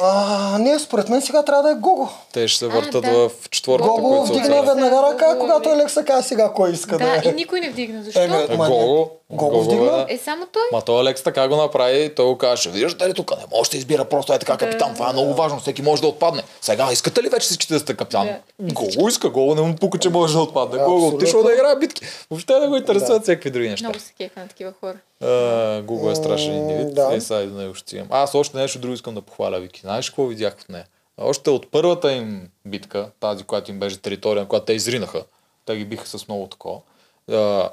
не, според мен сега трябва да е Гого. Те ще се въртат да. в четвъртата, Гого вдигна веднага ръка, Гого, когато? Алекса каза сега кой иска да, Да, е. и никой не вдигна. Защо? Е, Ма, Гого, Гого вдигна? бе. Е, само той. Ма той Алекс така го направи, той го каже, виждате ли тук, не може да избира просто е така капитан, това е много важно, всеки може да отпадне. Сега искате ли вече всички да сте капитан? Да. Гого иска, Гого не му пука, че може да отпадне. Гого Абсолютно. отишъл да играе битки. Въобще да го интересуват всякакви други неща. Много се кефа на такива хора. Гого е страшен индивид. да. Е, сега до него ще стигам. Аз още нещо друго искам да похваля Вики. Знаеш какво видях от нея? Още от първата им битка, тази, която им беше територия, на която те изринаха, те ги биха с много такова.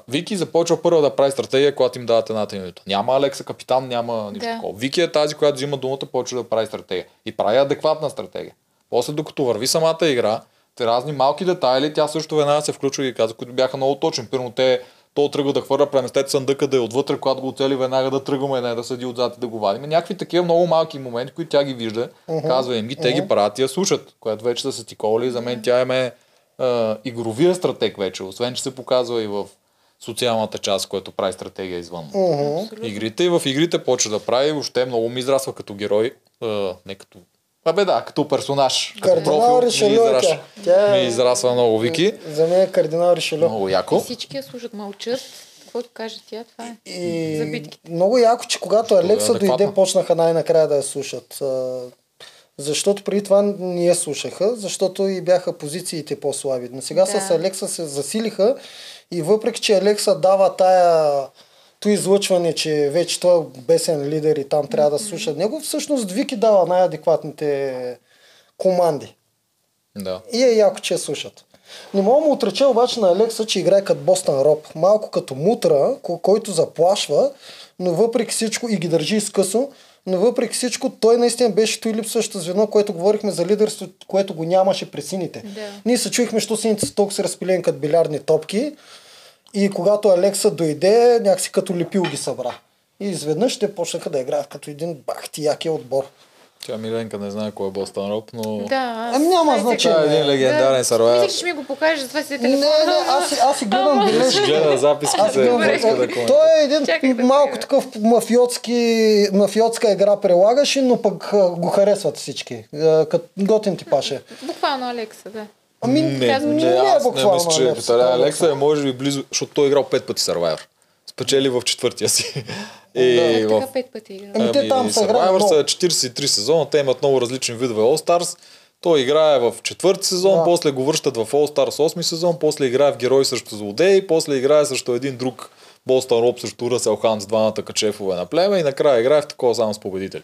Вики започва първа да прави стратегия, когато им дават едната минута. Няма Алекса капитан, няма нищо Да. такова. Вики е тази, която взима думата, почва да прави стратегия. И прави адекватна стратегия. После, докато върви самата игра, те разни малки детайли, тя също веднага се включва и каза, които бяха много точни. Първо те то тръгва да хвърля, преместете съндъка да е отвътре, когато го оцели веднага да тръгваме, не да седи отзад и да го вадим. Някакви такива много малки моменти, които тя ги вижда, казва им ги, те ги правят и я слушат, което вече са се тиковали. За мен тя им е а, игровия стратег вече, освен че се показва и в социалната част, която прави стратегия извън игрите. И в игрите почва да прави, въобще много ми израсва като герой, а, не като Абе да, като персонаж. Като Кардинал профил ми, Ришелю е израсва, тя. Е- ми израсва много Вики. За мен е кардинал Ришелю. Много И яко. всички я слушат, мълчат. Каквото каже тя, това е. И За битките. много яко, че когато Алекса адекватно. дойде, почнаха най-накрая да я слушат. Защото преди това не я слушаха, защото и бяха позициите по-слаби. Но сега Да. с Алекса се засилиха и въпреки, че Алекса дава тая то излъчване, че вече той е бесен лидер и там трябва да слушат него, всъщност Вики дава най-адекватните команди. Да. И е яко, че слушат. Не мога му отреча обаче на Алекса, че играе като Бостън Роб. Малко като мутра, ко- който заплашва, но въпреки всичко и ги държи изкъсо, но въпреки всичко той наистина беше той липсващо звено, което говорихме за лидерство, което го нямаше при сините. Да. Ние се чуихме, що сините са толкова са разпилени като билярдни топки и когато Алекса дойде, някакси като лепил ги събра. И изведнъж те почнаха да играят като един бахти якия отбор. Тя Миленка не знае кой е Бостън Роб, но... Да, аз... Ами няма значение. Това е един легендарен Да, сървайвър. Мислех, че ми го покажеш, затова си Не, телефона. не, аз, си- аз си гледам бележки. Гледа Аз записките, гледам, не иска да е, той е един Чакай да малко сега. такъв мафиотски, мафиотска игра прилагаше, но пък го харесват всички. Като готин ти паше. Буквално Алекса, да. Ами, Не, Казва, не, не аз не буквално мисля, че е Алекса, Виталия Алекса е може би близо, защото той е играл пет пъти Survivor. Спечели в четвъртия си. И Как в така пет пъти игра? Ами, те там са Survivor са 43 сезона, те имат много различни видове All Stars. Той играе в четвърти сезон, Да. после го връщат в All Stars 8 сезон, после играе в Герой срещу злодеи, после играе срещу един друг Бостън Роб срещу Ръсел Хан с двамата качефове на племе и накрая играе в такова само с победители.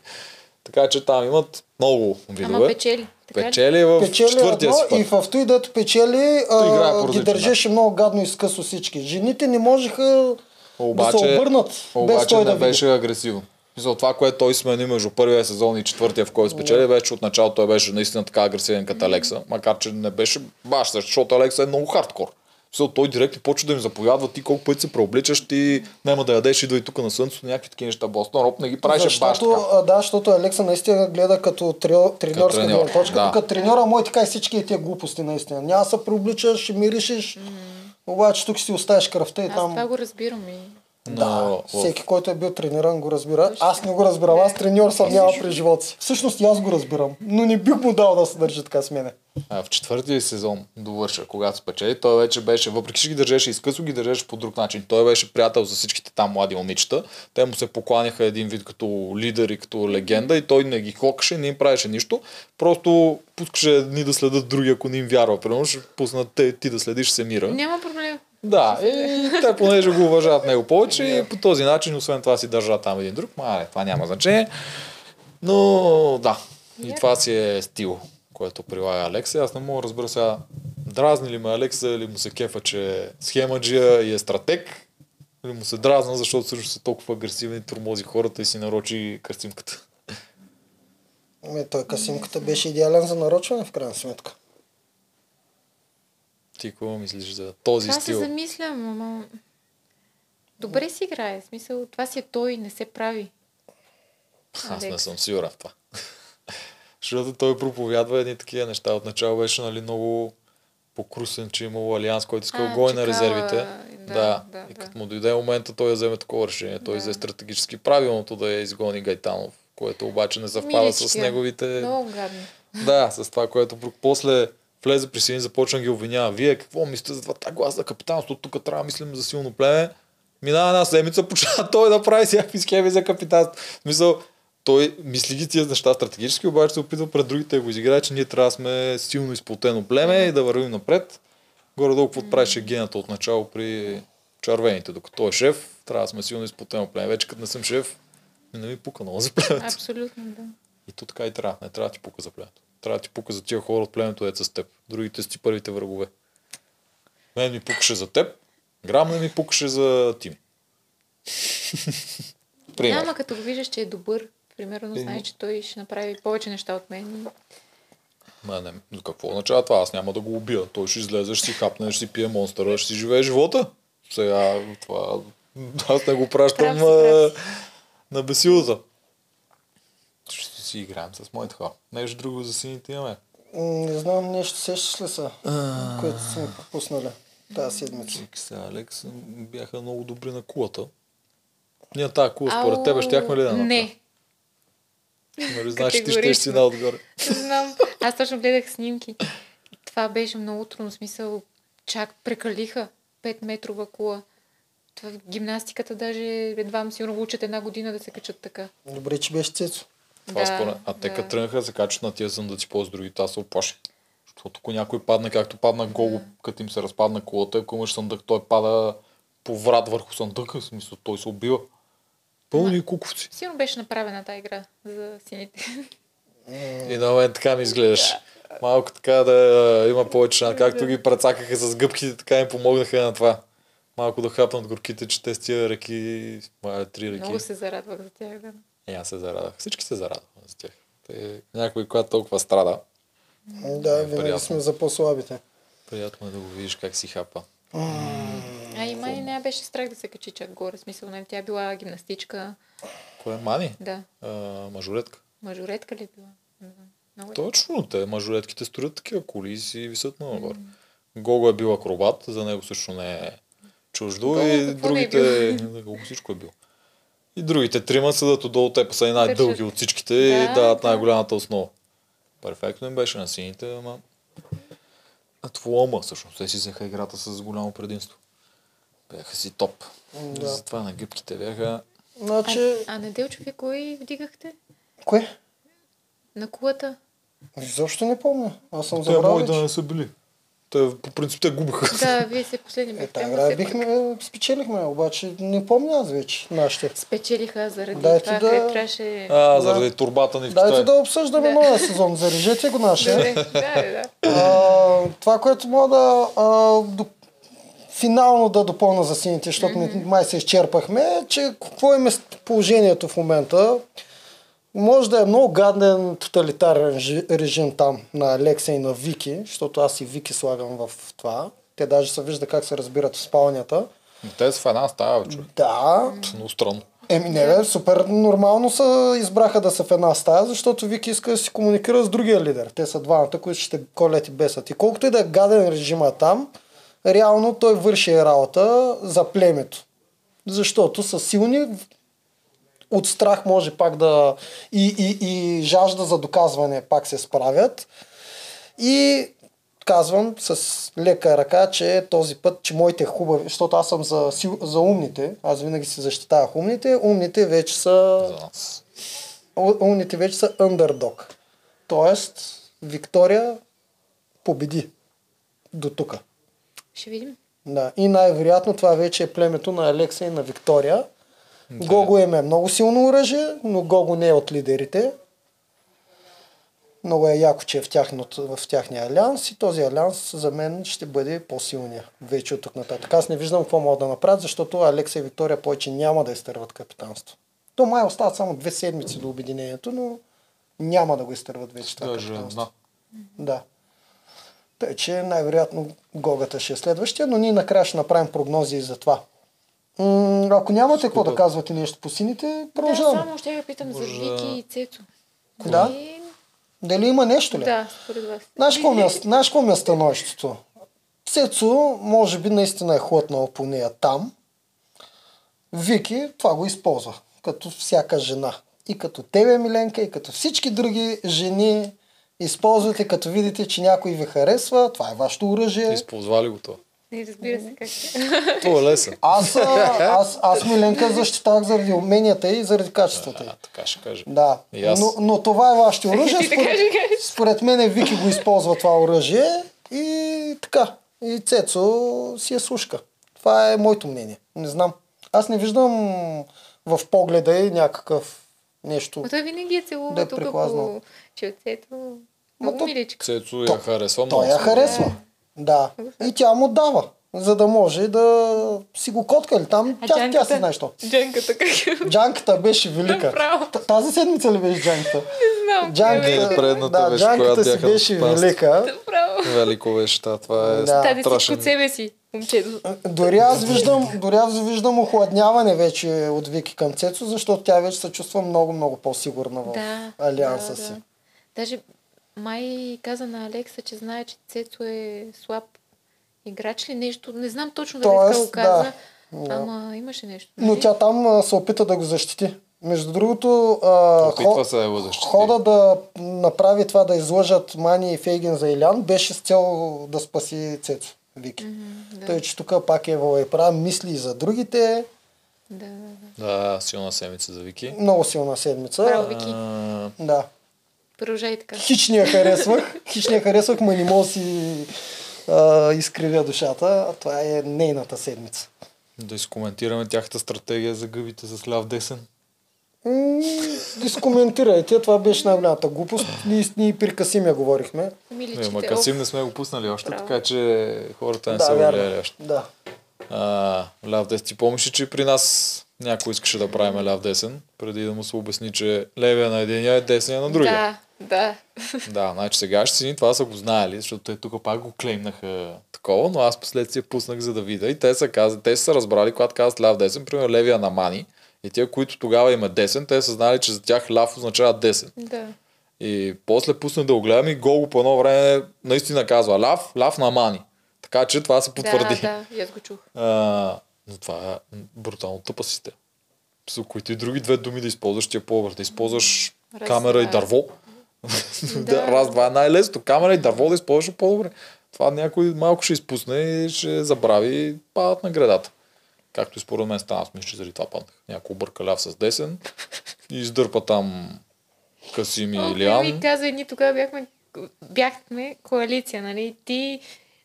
Така че там имат много видове. Ама печели. Така ли? Печели в печели четвъртия си път. и в той, дето печели, а, ги държеше много гадно изкъсо всички. Жените не можеха Обаче, да се обърнат без обаче той не да види. беше агресивно. За това, което той смени между първия сезон и четвъртия, в който спечели, беше, че от начало той беше наистина така агресивен като Алекса, макар че не беше баш, защото Алекса е много хардкор. Мисля, той директно почва да им заповядва ти колко пъти се преобличаш, ти няма да ядеш, идва и тук на слънцето, някакви такива неща. Бостон Роб не ги правеше баш Защото, а, да, защото Алекса наистина гледа като треньорска треньор, гледна точка. да. Като треньора мой така и всички тия глупости наистина. Няма да се преобличаш, ще миришеш, обаче тук си оставиш кръвта и Аз там... това го разбирам и... Но в- Всеки, който е бил трениран, го разбира. Аз не го разбирам. Аз треньор съм няма при живота си. Всъщност и аз го разбирам. Но не бих му дал да се държи така с мене. А, в четвъртия сезон довърша, когато спечели, той вече беше, въпреки че ги държеше изкъсо, ги държеше по друг начин. Той беше приятел за всичките там млади момичета. Те му се покланяха един вид като лидер и като легенда и той не ги хокаше, не им правеше нищо. Просто пускаше едни да следят други, ако не им вярва. Примерно ще пуснат те, ти да следиш Семира. Няма проблем. Да, и те понеже го уважават него повече и по този начин, освен това си държат там един друг, ма не, това няма значение. Но да, и Я. това си е стил, който прилага Алекса. Аз не мога да разбера сега, дразни ли ме Алекса или му се кефа, че е схемаджия и е стратег, или му се дразна, защото също са толкова агресивни, тормози хората и си нарочи кърсимката. Ами, той Касимката беше идеален за нарочване, в крайна сметка. Ти какво мислиш за този Аз се стил? замислям, ама... Добре си играе. В смисъл, това си е той, не се прави. Аз не съм сигурен в това. [laughs] Защото той проповядва едни такива неща. Отначало беше нали, много покрусен, че е имало алианс, който искал гой на резервите. да, Да, да, И да. като му дойде момента, той да вземе такова решение. Той Да. взе стратегически правилното да я изгони Гайтанов, което обаче не съвпада с неговите... Много гадно. Да, с това, което после влезе при син, започна ги обвинява. Вие какво мислите за това? Та глас за капитанство, тук трябва да мислим за силно племе. Минава една седмица, [laughs] почва той да прави всякакви схеми за капитанство. В Смисъл, той мисли ги тия неща стратегически, обаче се опитва пред другите да го изиграе, че ние трябва да сме силно изплутено племе и да вървим напред. Горе-долу, какво правеше гената от начало при червените, докато той е шеф, трябва да сме силно изплутено племе. Вече като не съм шеф, не ми пука много за племето. Абсолютно, да. И то така и трябва. Не трябва да ти пука за племето. Трябва да ти пука за тия хора от племето, деца с теб. Другите си първите врагове. Мен ми пукаше за теб, грам не ми пукаше за Тими. [laughs] Пример. Няма като го виждаш, че е добър. Примерно Еми. знаеш, че той ще направи повече неща от мен. Ма не, но какво означава това? Аз няма да го убия. Той ще излезе, ще си хапне, ще си пие монстъра, ще си живее живота. Сега това... Аз не го пращам Прав си, а, прав на бесилата. Си играем с моите хора. Нещо друго за сините имаме. Не знам, нещо сещаш ли са, което сме пропуснали тази седмица. Чик се, Алекс, бяха много добри на кулата. Ние тази кула според тебе щяхме ли да направим? Не. Нали, знаеш, ти ще си Категорично. на отгоре. Знам. Аз точно гледах снимки. Това беше много трудно. Смисъл, чак прекалиха 5 метрова кула. Това в гимнастиката даже едва му сигурно учат една година да се качат така. Добре, че беше Цецо. Това според... А те като тръгнаха да се качат на тия съндъци по с другите, аз се оплаших. Защото ако някой падне, както падна гол, като им се разпадна колата, ако имаш съндък, той пада по врат върху съндъка, в смисъл, той се убива. Пълни куковци. Сигурно беше направена тази игра за сините. И на мен така ми изглеждаш. Малко така да има повече. Както ги прецакаха с гъбките, така им помогнаха на това. Малко да хапнат горките, че те с тия ръки, мая три ръки. Много се зарадвах за тях. Да. И аз се зарадах. Всички се зарадваха за тях. Те, някой, когато толкова страда, Да, винаги приятно. сме за по-слабите. приятно е да го видиш как си хапа. А и май не беше страх да се качи чак горе. Смисъл, нали, тя била гимнастичка. Кой е Мани? Да. А, мажоретка. Мажоретка ли била? Не знам. Много е. Точно, те мажоретките строят такива коли и си висят много нагоре. Гого е бил акробат, за него също не е чуждо Гого и не е другите... [laughs] Гого всичко е бил. И другите трима седат отдолу, те са и най-дълги от всичките и Да, дават да. най-голямата основа. Перфектно им беше на сините, ама... А твома, всъщност, те си взеха играта с голямо предимство. Бяха си топ. Да. Затова на гъбките бяха... Значи, А, а неделчо, вие кой вдигахте? кое? На кулата? Изобщо не помня. Аз съм Те забрал мои да не са били. Те, по принцип, те губиха. Да, вие се последни Е, бяхте. тази игра все пак бихме, спечелихме, обаче не помня аз вече нашите. Спечелиха заради Дайте това, да- трябваше... А, заради турбата ни в Дайте Китай. да обсъждаме Да. новия сезон. Зарежете го нашия. Добре, да, да. А, това, което мога да а, до, финално да допълна за сините, защото mm-hmm. май се изчерпахме, е, че какво е положението в момента. Може да е много гаден тоталитарен жи- режим там на Алекса и на Вики, защото аз и Вики слагам в това. Те даже се вижда как се разбират в спалнята. Те са в една стая, човек. Да, Много странно. Еми не, бе, супер нормално са избраха да са в една стая, защото Вики иска да си комуникира с другия лидер. Те са двамата, които ще колят и бесат. И колкото и да е гаден режима там, реално той върши работа за племето. Защото са силни, от страх може пак да... И, и, и жажда за доказване пак се справят. И казвам с лека ръка, че този път, че моите хубави, защото аз съм за, за умните, аз винаги се защитавах умните, умните вече са, За нас. умните вече са underdog. Тоест, Виктория победи до тук. Ще видим. Да. И най-вероятно това вече е племето на Алекса и на Виктория. Гого им е много силно оръжие, но Гого не е от лидерите. Много е яко, че е в, тяхното, в тяхния алианс и този алианс за мен ще бъде по-силния вече от тук нататък. Аз не виждам какво могат да направят, защото Алекса и Виктория повече няма да изтърват капитанство. То май остават само две седмици до обединението, но няма да го изтърват вече това Даже капитанство. една. Да. Тъй, че най-вероятно Гогата ще е следващия, но ние накрая ще направим прогнози и за това. М- ако нямате какво да казвате нещо по сините, Да, продължаваме. само ще я питам за Вики и Цецо. Да. И... Дали има нещо ли? Да, според вас. Знаеш какво ми е, знаеш какво ми е становището? Цецо, може би наистина е хлътнал по нея там. Вики това го използва, като всяка жена. И като тебе, Миленка, и като всички други жени използвате, като видите, че някой ви харесва, това е вашето оръжие. Използва ли го това? Не разбира се как. Това е [laughs] лесен. Аз, аз, аз Миленка защитавах заради уменията и заради качествата. А, така ще кажа. Да, аз. но, но това е вашето [laughs] оръжие. Според, според мен Вики го използва това оръжие и така. И Цецо си е слушка. Това е моето мнение. Не знам. Аз не виждам в погледа и някакъв нещо. Но той винаги е Да целува е тук по челцето. Ма Много то- миличка. Цецо я харесва. Той я харесва. Да. И тя му дава, за да може да си го коткали там. А Тя, тя Джанката? си знае що. Джанката как е? Джанката беше велика. Тази седмица ли беше Джанката? Не знам. Джанката, Не, предната да, беше, Джанката си беше в панство. велика. Право. Велико беше, да, това е Да. Тази всичко страшен. от себе си, момчето. Дори аз виждам, дори аз виждам охладняване вече от Вики към Цецо, защото тя вече се чувства много, много по-сигурна в Да. алианса да, си. Да. Даже май каза на Алекса, че знае, че Цецо е слаб играч ли нещо. Не знам точно дали Тоест, така го каза. да. Ама имаше нещо. Но нали? тя там а, се опита да го защити. Между другото, а, хо- се да го защити. хода да направи това да излъжат Мани и Фейгин за Илян беше с цел да спаси Цецо, Вики. да. Тъй, че тук пак е е права, мисли и за другите. Да, да, да. Да, силна седмица за Вики. Много силна седмица. Браво, Вики. А, Да. Продължай така. Хич не я харесвах. Хич не я харесвах, ма не мога да си а, изкривя душата. А Това е нейната седмица. да изкоментираме тяхната стратегия за гъбите с ляв десен. Дискоментирайте, това беше най-голямата глупост. Ние, ние при Касимия говорихме. Не, Миличките. ма Касим не сме го пуснали още, Браво. така че хората не да, са го гледали още. Да. А, ляв десен. Ти помниш че при нас някой искаше да правим ляв десен, преди да му се обясни, че левия на единия е десния на другия. Да, да. Да, значи сега ще си това са го знаели, защото те тук пак го клеймнаха такова, но аз последствие пуснах за да видя и те са, казали, те са се разбрали, когато казват ляв десен, примерно левия на мани и тия, които тогава има десен, те са знали, че за тях ляв означава десен. Да. И после пуснах да го гледам и Гого по едно време наистина казва ляв, ляв на мани. Така че това се потвърди. Да, да, и аз го чух. А, но това е брутално тъпа система. С които и други две думи да използваш, ти е по Да използваш Раз, камера и да. дърво. [laughs] да. Раз, два е най-лесното. Камера и дърво да използваш по-добре. Това някой малко ще изпусне и ще забрави и падат на градата. Както и според мен стана, аз мисля, че заради това паднах. Някой обърка ляв с десен и издърпа там Касим и Илиан. ми каза, ние тогава бяхме, бяхме коалиция, нали? Ти,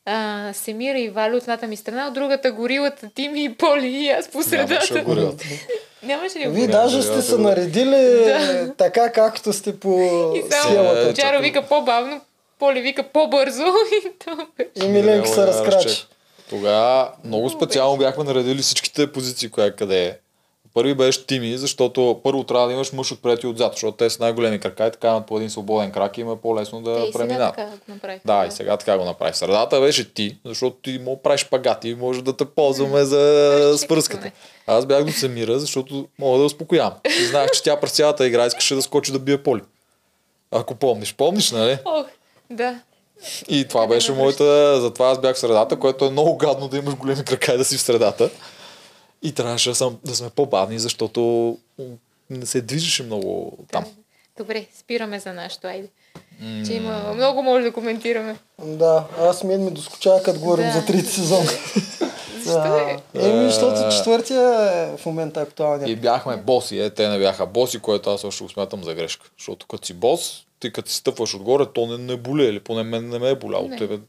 а, Семира и Вали от едната ми страна, от другата горилата Тими и Поли и аз по средата. горилата. Нямаше ли Вие го? даже да, сте да, се да. наредили така, както сте по И само схемата. Е, Джаро вика по-бавно, Поли вика по-бързо [laughs] и то беше. И Миленко се аз разкрачи. Тогава много специално бяхме наредили всичките позиции, коя къде е. Първи беше Тими, защото първо трябва да имаш мъж отпред и отзад, защото те са най-големи крака и така имат по един свободен крак и им е по-лесно да преминат. Да, и сега така го направи. В средата беше ти, защото ти му правиш пагати и може да те ползваме за спръската. Аз бях до Семира, защото мога да успокоявам. И знаех, че тя през цялата игра искаше да скочи да бие поли. Ако помниш, помниш, нали? Ох, да. И това беше моята, затова аз бях в средата, което е много гадно да имаш големи крака и да си в средата. И трябваше да, съм, да сме по-бавни, защото не се движеше много там. Добре, спираме за нашото, айде. Че има много може да коментираме. Да, аз мен ми доскочава, като говорим Да. за трите сезона. [laughs] Защо е? Еми, защото четвъртия е в момента И актуалния. бяхме боси, е, те не бяха боси, което аз също го смятам за грешка. Защото като си бос, ти като си стъпваш отгоре, то не, не боли, или поне мен не ме е боляло. Не. Тебе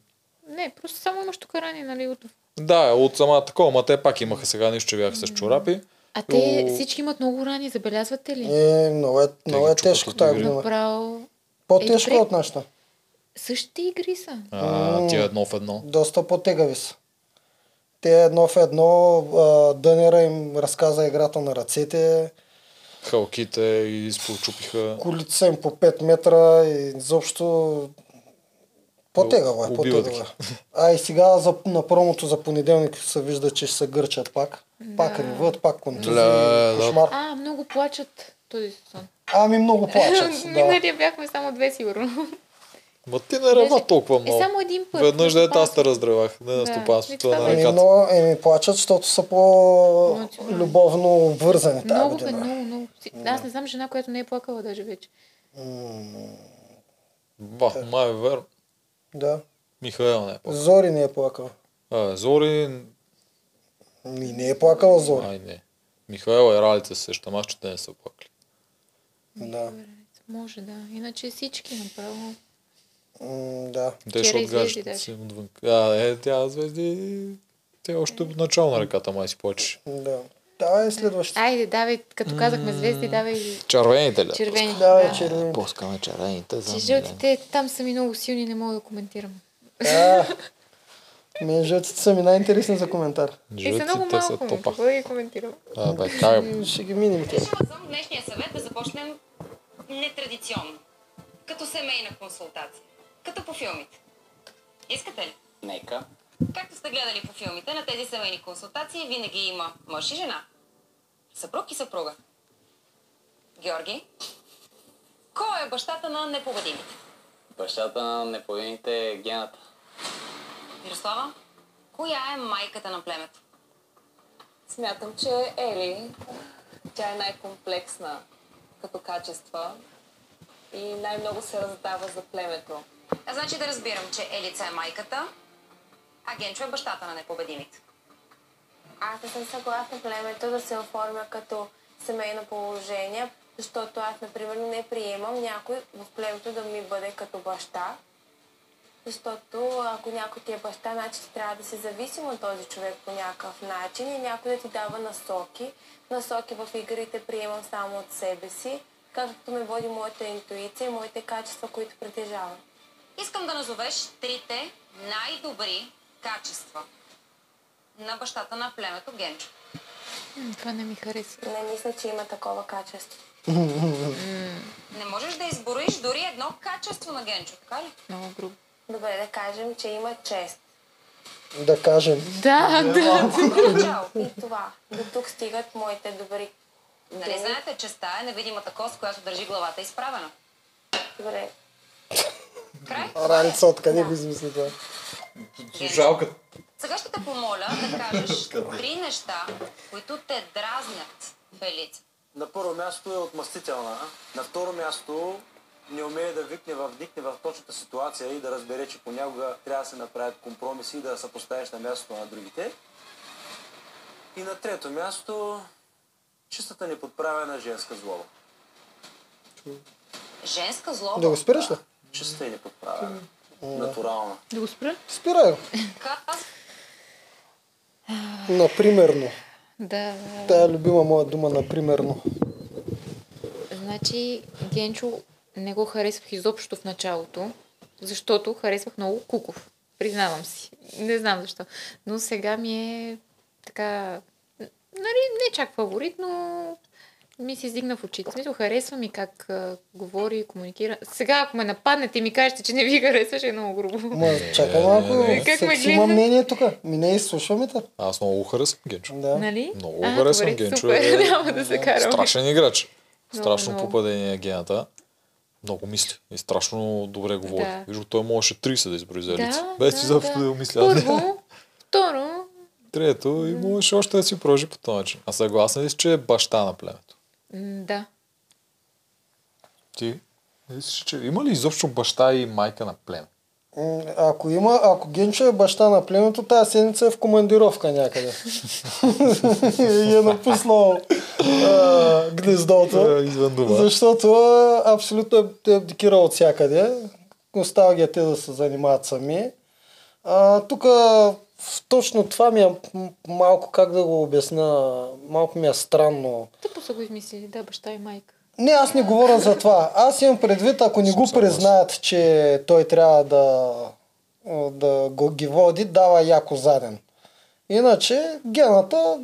Не, просто само имаш тук рани, нали, от Да, от самата такова, ма те пак имаха сега нищо, че бяха с чорапи. А те О. всички имат много рани, забелязвате ли? Е, много е, много е тежко тази година. Направо. По-тежко Е, от нашата. Същите игри са. А, тия едно в едно. Доста по-тегави са. Те едно в едно, а, Дънера им разказа играта на ръцете, Халките и изпочупиха. колите са им по 5 метра и изобщо по-тегава е, по-тегава е. [laughs] А и сега за, на промото за понеделник се вижда, че ще се гърчат пак. Пак реват, пак контузии, Ле, да. кошмар. А, много плачат този сезон. Ами много плачат. [laughs] да. Миналия бяхме само две сигурно. Ма ти не Беше- толкова Е, много. само един път. Веднъж да е аз те раздревах. Не на Да. стопанството, а И това на Еми, ръката. много, еми, плачат, защото са по-любовно обвързани тази Много, година. много, много. Аз не знам жена, която не е плакала даже вече. Ба, май е верно. Да. Михаел не е по. Зори не е плакал. А, Зори... Ми не е плакала Зори. Ай, не. Михаел и Ралица се сещам, аз че те не са плакали. Да. Може, да. Иначе всички направо. М, да. Те Вчера ще излезе отгаждат даже. си отвън. А, е, тя звезди... Тя още от начало на реката май си плачеш. Да. Давай следващото. Айде, давай, като казахме звезди, давай Червените ли? червени. Давай, червени. Пускаме червените за Че жълтите там са ми много силни, не мога да коментирам. А, жълтите са ми най-интересни за коментар. И са много са малко, топа. какво да ги коментирам? А, бе, кай, Ще ги минем. Решила съм днешния съвет да започнем нетрадиционно. Като семейна консултация. Като по филмите. Искате ли? Нека. Както сте гледали по филмите, на тези семейни консултации винаги има мъж и жена. Съпруг и съпруга. Георги, кой е бащата на непобедимите? Бащата на непоените е гената. Мирослава, коя е майката на племето? Смятам, че Ели, тя е най-комплексна като качества и най-много се раздава за племето. А значи да разбирам, че Елица е майката, а Генчо е бащата на непобедимите. Аз не съм съгласна племето да се оформя като семейно положение, защото аз, например, не приемам някой в племето да ми бъде като баща. Защото ако някой ти е баща, значи ти трябва да си зависим от този човек по някакъв начин и някой да ти дава насоки. Насоки в игрите приемам само от себе си, както ме води моята интуиция и моите качества, които притежавам. Искам да назовеш трите най-добри качества на бащата на племето Генчо. Това не ми харесва. Не мисля, че има такова качество. Не можеш да изброиш дори едно качество на Генчо, така ли? Много грубо. Добре да кажем, че има чест. Да кажем. Да, да. И това. До тук стигат моите добри. Нали знаете, че стая е невидимата кост, която държи главата изправена. Добре. Край? Ралица, откъде го измисли това? Слушалката. Сега ще те помоля да кажеш [laughs] три неща, които те дразнят в Елица. На първо място е отмъстителна. На второ място не умее да викне, в- вникне в точната ситуация и да разбере, че понякога трябва да се направят компромиси и да се поставиш на мястото на другите. И на трето място чистата неподправена женска злоба. Женска злоба. Да го спираш ли? Чиста и неподправена. Натурална. Да го спра? Спирай го. Напримерно. Да, да. Тая е любима моя дума, напримерно. Значи Генчо не го харесвах изобщо в началото, защото харесвах много Куков. Признавам си. Не знам защо. Но сега ми е така... Нали, не чак фаворит, но ми се издигна в очите. В Смисъл, харесва ми как а, говори, комуникира. Сега, ако ме нападнете и ми кажете, че не ви харесва, ще е много грубо. Ма, чакай малко. Как ме Всеки има гледа? мнение тук. Ми не изслушваме те. Аз много го харесвам Генчо. Да. Нали? Много А, харесвам добре, Генчо. Супер, [laughs] е няма да се караме. Страшен играч. Страшно много. попадение на гената. Много мисли и страшно добре говори. Да. Вижда, той можеше 30 да изброи за лица. Да, Без да, изобщо да, да. го мисля. Първо, [laughs] второ, Трето и можеше още да си продължи по този начин. А съгласен ли си, че е баща на племето? М, да. Ти? Мислиш, че има ли изобщо баща и майка на племе? М, Ако има, ако Генчо е баща на племето, тази седмица е в командировка някъде. [laughs] и е напуснал а, гнездото. Извън дома. Защото абсолютно е, е абдикирал от всякъде. Остава ги те да се занимават сами. А, тук точно това ми е малко, как да го обясня, малко ми е странно. Тъпо са го измислили, да, баща и майка. Не, аз не говоря за това. Аз имам предвид, ако не го признаят, че той трябва да, да го ги води, дава яко заден. Иначе гената,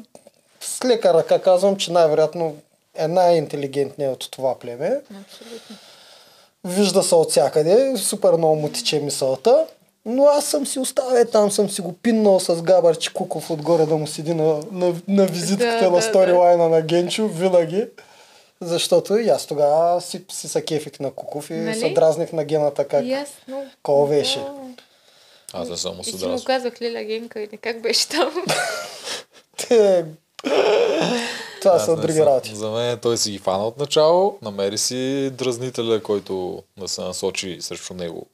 с лека ръка казвам, че най-вероятно е най-интелигентният от това племе. Абсолютно. Вижда се от всякъде, супер много му тече мисълта. Но аз съм си оставил, там съм си го пиннал с Габарчи Куков отгоре да му седи на, на, на визитката Да, на да, сторилайна на Генчо, винаги. Защото и аз тогава си, си се кефих на Куков и Нали? се дразних на гената как. И аз много... Ко беше? Да. Аз не му И се си му дразни. казах Лиля Генка или как беше там. [laughs] Това Аз са други работи. За мен той си ги фана от начало, намери си дразнителя, който да се насочи срещу него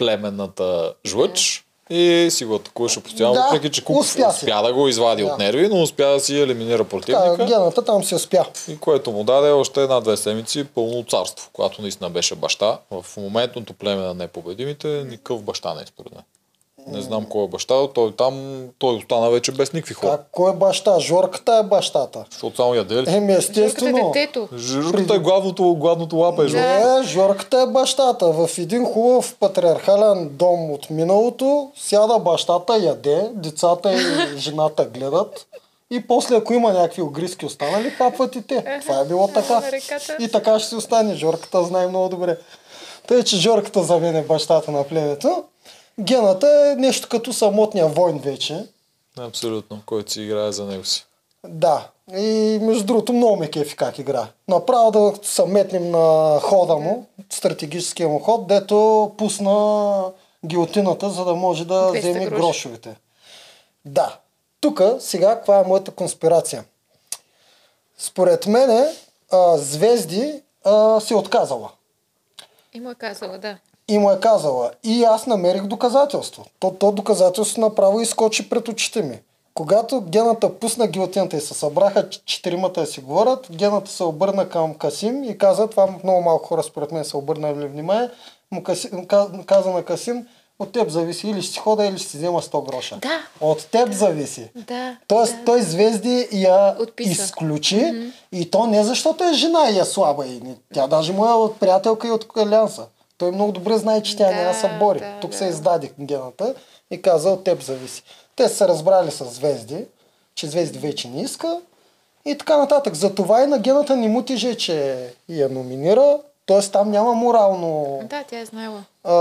племенната жлъч и си го атакуваше постоянно, Да, въпреки че Куков успя успя, да го извади Да. от нерви, но успя да си елиминира Така, противника. гената там си успя. И което му даде още една-две седмици пълно царство, когато наистина беше баща. В моментното племе на непобедимите никакъв баща не е според мен. Не знам кой е баща, той там, той остана вече без никакви хора. Как, кой е баща? Жорката е бащата. Защото само яде ли? Еми, Журката е естествено. детето. Жирката е главното, главното лапа е жълто. Е, Жорката е бащата. В един хубав патриархален дом от миналото сяда бащата, яде, децата и [laughs] жената гледат. И после, ако има някакви огриски останали, хапват и те. Това е било така. на реката. И така ще си остане. Жорката знае много добре. Тъй, че Жорката за мен е бащата на племето. Гената е нещо като самотния войн вече. Абсолютно, който си играе за него си. Да. И между другото много ме кефи как игра. Направо да се метнем на хода му, стратегическия му ход, дето пусна гилотината, за да може да 200 вземе гроши. грошовете. Да. Тук сега каква е моята конспирация? Според мене а, Звезди а, се отказала. И му е казала, да. И му е казала. И аз намерих доказателство. То, то доказателство направо изкочи пред очите ми. Когато гената пусна гилотината и се събраха четиримата да си говорят, гената се обърна към Касим и каза, това много малко хора според мен са обърнали внимание, му Касим, ка- каза на Касим, от теб зависи или ще си хода, или ще си взема 100 гроша. Да. От теб зависи. Да. Тоест, да. той звезди я Отписа. изключи mm-hmm. и то не защото е жена и е слаба. И не- тя даже му е от приятелка и от Алианса. Той много добре знае, че тя Да, да се бори. да, Тук да. се издаде гената и каза от теб зависи. Те са се разбрали с звезди, че звезди вече не иска и така нататък. Затова и на гената не му тежи, че я номинира. Тоест там няма морално Да, тя е знаела. а,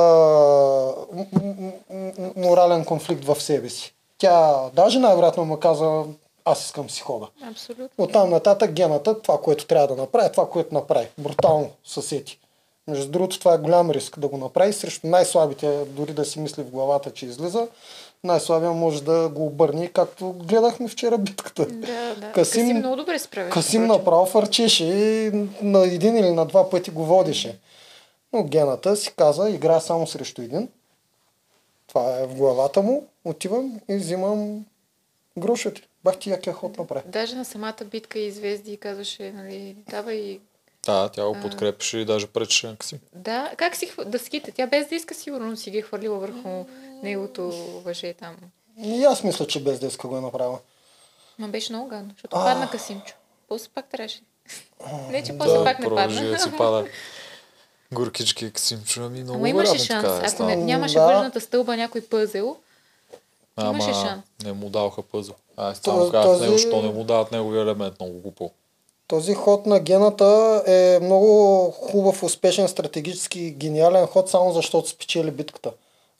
м- м- м- морален конфликт в себе си. Тя даже най-вероятно му каза, аз искам си хода. Абсолютно. От там нататък гената, това, което трябва да направи, това, което направи. Брутално съсети. Между другото, това е голям риск да го направи срещу най-слабите, дори да си мисли в главата, че излиза. Най-слабия може да го обърне, както гледахме вчера битката. Да, да. Касим- Касим, много добре справя. Касим направо фърчеше и на един или на два пъти го водеше. Но гената си каза, игра само срещу един. Това е в главата му. Отивам и взимам грошите. Бах ти якия ход направи. Даже на самата битка и звезди казваше, нали, давай Да, тя го подкрепеше и даже пречеше на Касим. Да, как си да скита? Тя без да иска сигурно си ги е хвърлила върху неговото въже там. И аз мисля, че без деска го е направила. Ма беше много гадно, защото А. падна Касимчо. После пак трябваше. Не, че после пак не продължи да си падна. пада. Горкички Касимчо, ами много Ама имаше шанс. така Ако не, нямаше Да. върната стълба някой пъзел, Ама имаше шанс. не му даваха пъзъл. Аз само казах този- него, що не му дават неговия елемент, много глупо. Този ход на гената е много хубав, успешен, стратегически гениален ход, само защото спечели битката.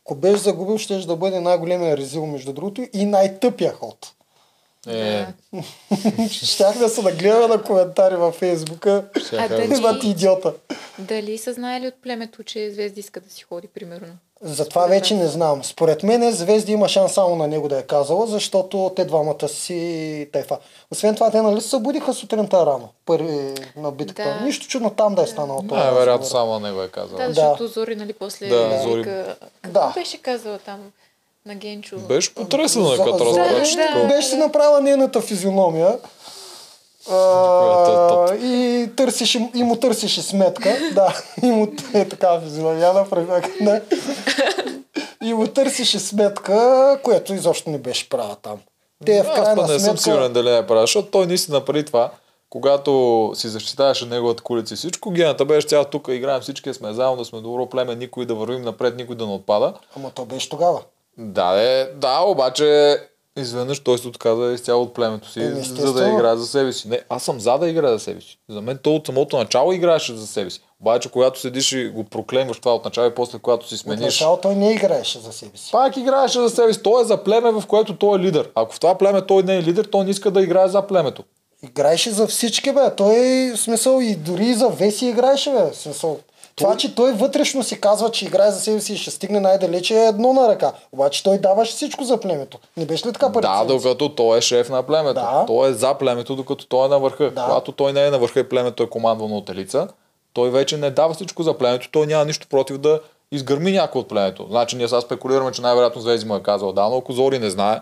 Ако беше загубил, ще да бъде най-големия резил, между другото, и най-тъпия ход. Е, [laughs] Щях да се нагледаме на коментари във Фейсбука. А да- дали- идиота. дали са знаели от племето, че Звезди иска да си ходи, примерно? Затова вече не знам. Според мен Звезди има шанс само на него да е казала, защото те двамата си тайфа. Освен това, те нали се събудиха сутринта рано, първи на битката. Да. Нищо чудно там да е станало това. Най-вероятно разговор. само на него е казал. Да, Да. защото Зори, нали, после Да, Зори-. Какво Да. беше казала там на Генчо? Беше потресена, като за- разбра, че да. такова. Беше си направила нейната физиономия. Е А, и, търсеше, и му търсеше сметка. да, [laughs] и му е така физиономия. Я направи. Не. и му търсеше сметка, което изобщо не беше права там. Те в Аз крайна па не съм сигурен дали е прав, защото той наистина преди това, когато си защитаваше неговата колица и всичко, гената беше цяла тук, играем всички, сме заедно, сме добро племе, никой да вървим напред, никой да не отпада. Ама то беше тогава. Да, де, да, обаче изведнъж той се отказа изцяло от племето си, Еми, за да естествено. играе за себе си. Не, аз съм за да играе за себе си. За мен той от самото начало играеше за себе си. Обаче, когато седиш и го проклемваш това от начало и после, когато си От смениш, начало той не играеше за себе си. пак играеше за себе си. Той е за племе, в което той е лидер. Ако в това племе той не е лидер, той не иска да играе за племето. Играеше за всички, бе. Той, смисъл, и дори и за Веси играеше, бе. Смисъл, това, че той вътрешно си казва, че играе за себе си и ще стигне най-далече е едно на ръка. Обаче той даваше всичко за племето. Не беше ли така пари? Да, докато той е шеф на племето. Да. Той е за племето, докато той е на върха. Да. Когато той не е на върха и племето е командвано от елица, той вече не дава всичко за племето. Той няма нищо против да изгърми някой от племето. Значи ние сега спекулираме, че най-вероятно Звезди му е казал да, но ако Зори не знае,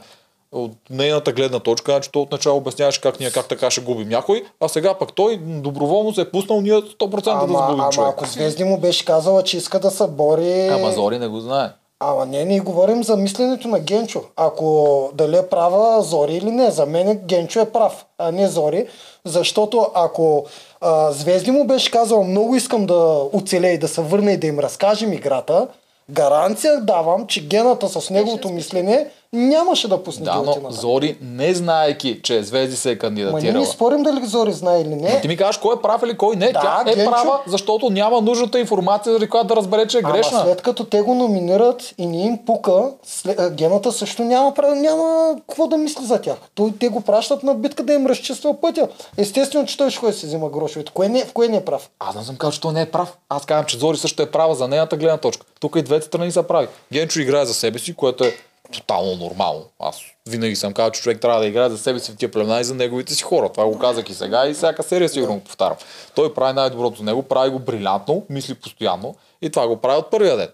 от нейната гледна точка, значи той отначало обясняваше как ние как така ще губим някой, а сега пък той доброволно се е пуснал ние 100% да Ама, загубим ама човек. ако Звезди му беше казала, че иска да се бори... Ама Зори не го знае. Ама не, ние говорим за мисленето на Генчо. Ако дали е права Зори или не, за мен Генчо е прав, а не Зори. Защото ако а, Звезди му беше казал много искам да оцелее и да се върне и да им разкажем играта, гаранция давам, че гената с неговото мислене нямаше да пусне Да, но. Зори, не знаеки, че Звезди се е Ма ние кандидатирала. не спорим дали Зори знае или не. Ти ми кажеш кой е прав или кой не. Да, Тя е Генчо. права, защото няма нужната информация, заради която да разбере, че е грешна. Ама след като те го номинират и не им пука, след, гената също няма, няма какво да мисли за тях. Той, те го пращат на битка да им разчиства пътя. Естествено, че той ще ходи си взима грошовете. Кое не, в кое не е прав? Аз не съм казал, че той не е прав. Аз казвам, че Зори също е права за нейната гледна точка. Тук и двете страни са прави. Генчо играе за себе си, което е тотално нормално. Аз винаги съм казал, че човек трябва да играе за себе си в тия племена и за неговите си хора. Това го казах и сега и всяка серия сигурно го повтарям. Той прави най-доброто за него, прави го брилянтно, мисли постоянно и това го прави от първия ден.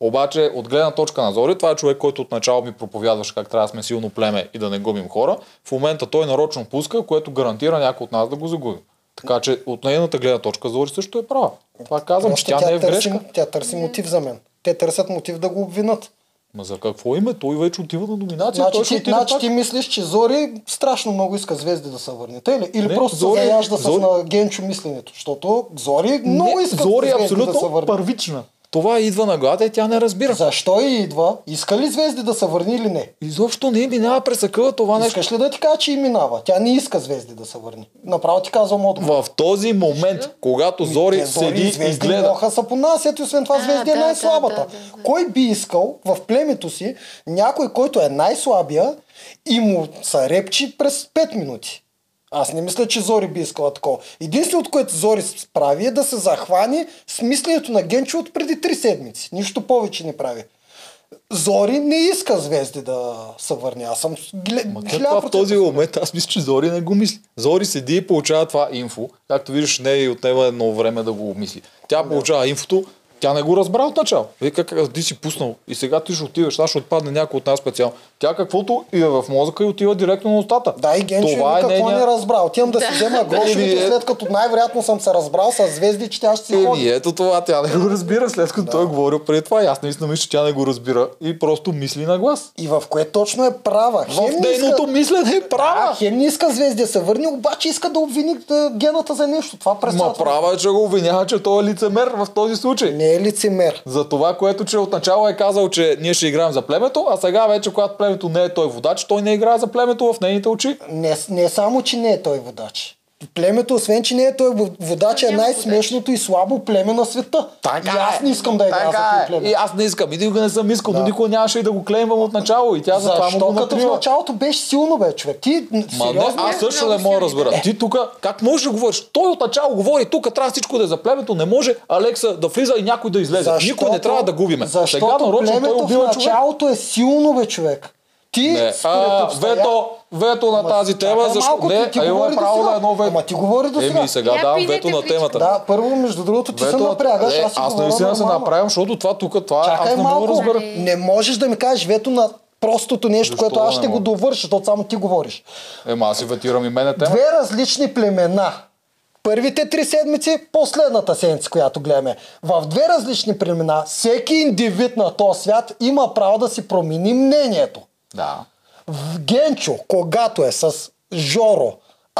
Обаче, от гледна точка на Зори, това е човек, който отначало ми проповядваше как трябва да сме силно племе и да не губим хора. В момента той нарочно пуска, което гарантира някой от нас да го загубим. Така че от нейната гледна точка Зори също е права. Това казвам, че Просто тя не е в търси, грешка. тя търси мотив за мен. Те търсят мотив да го обвинат. Ма за какво име? Той вече отива на номинация. Значи, той ти, значи пак. ти мислиш, че Зори страшно много иска звезди да се върне. Тъй ли? Или Не, просто Зори- се заяжда Зори- с на Генчо мисленето. Защото Зори много Не, иска Зори е звезди абсолютно да се върне. първична. Това идва на главата и тя не разбира. Защо и идва? Иска ли звезди да се върне или не? Изобщо не минава през акъла това нещо. Искаш ли да ти кажа, че и минава? Тя не иска звезди да се върне. Направо ти казвам отговор. В този момент, когато Зори Те, седи и звезди гледа, моха са понасят и освен това А, звезди е да, най-слабата. да, да, да. Кой би искал в племето си някой, който е най-слабия и му са репчи през 5 минути? Аз не мисля, че Зори би искала такова. Единственото, което Зори прави е да се захвани с мисленето на Генчо от преди 3 седмици. Нищо повече не прави. Зори не иска звезди да се върне. Аз съм гле... Това в този момент, аз мисля, че Зори не го мисли. Зори седи и получава това инфо. Както виждаш, не и отнема едно време да го мисли. Тя получава инфото, тя не го разбра от начало. Вика, как ти си пуснал и сега ти ще отиваш, сега ще отпадне някой от нас специално. Тя каквото и е в мозъка и отива директно на устата. Да, и Генчо това е какво нейния... не разбрал. Отивам да, си взема грошовете, след като най-вероятно съм се разбрал с звезди, че тя ще си Еми, ходи. ето това, тя не го разбира, след като той е говорил преди това. И аз наистина мисля, че тя не го разбира и просто мисли на глас. И в кое точно е права. В Хем не иска- нейното мислене е Да, права. хем не иска звезди да се върне, обаче иска да обвини гената за нещо. Това през Ма права е, че го обвинява, че той е лицемер в този случай. Не е лицемер. За това, което че отначало е казал, че ние ще играем за племето, а сега вече, когато племето не е той водач, той не играе за племето в нейните очи. Не, не само, че не е той водач. Племето, освен, че не е той во- водач, е Няма най-смешното и слабо племе на света. и аз не искам да играя за Така това е. племе. И аз не искам. И никога не съм искал, но никога нямаше и да го клеймвам от начало. И тя за това му го като в натрива. началото беше силно, бе, човек? Ти Ма не, аз също не мога да разбера. Ти тук, как можеш да говориш? Той от начало говори, тук трябва всичко да е за племето, не може Алекса да влиза и някой да излезе. Никой не трябва да губиме. Защото Сега нарочно той племето в убива човек. началото е силно, бе, човек. Ти, Не, а, обстоя- вето, вето на Ама, тази тема, чакай защо? малко, Не, ти- ти а има говори до право на едно вето. Ама ти говори до сега. Еми, сега Я давам вето на темата. Да, първо, между другото, ти се Вето на- напрягаш. Е, аз си аз наистина се направям, защото това тук, това Чакай аз не мога да разбера. Не можеш да ми кажеш вето на простото нещо, Защо което аз не ще го довърша, защото само ти говориш. Ема аз си ветирам и мене тема. Две различни племена Първите три седмици, последната седмица, която гледаме. В две различни племена, всеки индивид на този свят има право да си промени мнението. Да. Генчо, когато е с Жоро,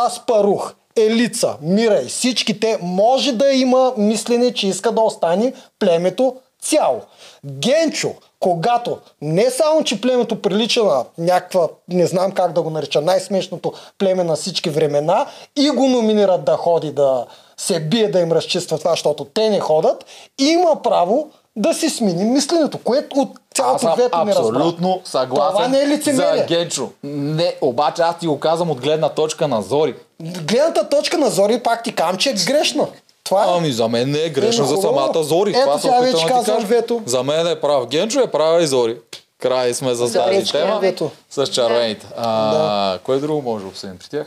Аспарух, Елица, Мира и всички те, може да има мислене, че иска да остане племето цяло. Генчо, когато не само, че племето прилича на някаква, не знам как да го нарича, най-смешното племе на всички времена и го номинират да ходи да се бие да им разчиства това, защото те не ходят, има право да си смени мисленето, което от Аз цялото съм двето не абсолютно съгласен Това не е лицемерие. за Генчо. Не, обаче аз ти го казвам от гледна точка на Зори. Гледната точка на Зори пак ти казвам, че е грешна. Това е. Ами за мен не е грешно Еми, за самата Зори. Ето Това се сега вече да казвам вето. За мен е прав. Генчо е права и Зори. Край сме за тази тема. е вето. С червените. А, Кое друго може да обсъдим при тях?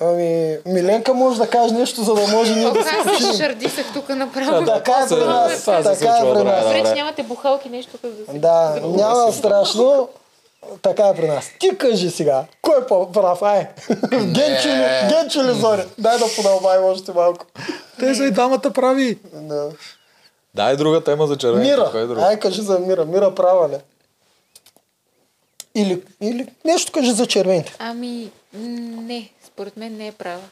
Ами, Миленка може да каже нещо, за да може ние да се аз се шардисах тук направо. Така е при нас. Така е при нас. да. Добре, че нямате бухалки нещо тук да се... Да, няма страшно. Така е при нас. Ти кажи сега, кой е по-прав? Ай, Генчо ли, Генчо ли Зори? Дай да подълбаем още малко. Те са и двамата прави. Да. Дай друга тема за червените. Кой е Мира, друго? ай кажи за Мира. Мира права ли? Или, или нещо кажи за червените. Ами, не, според мен не е права.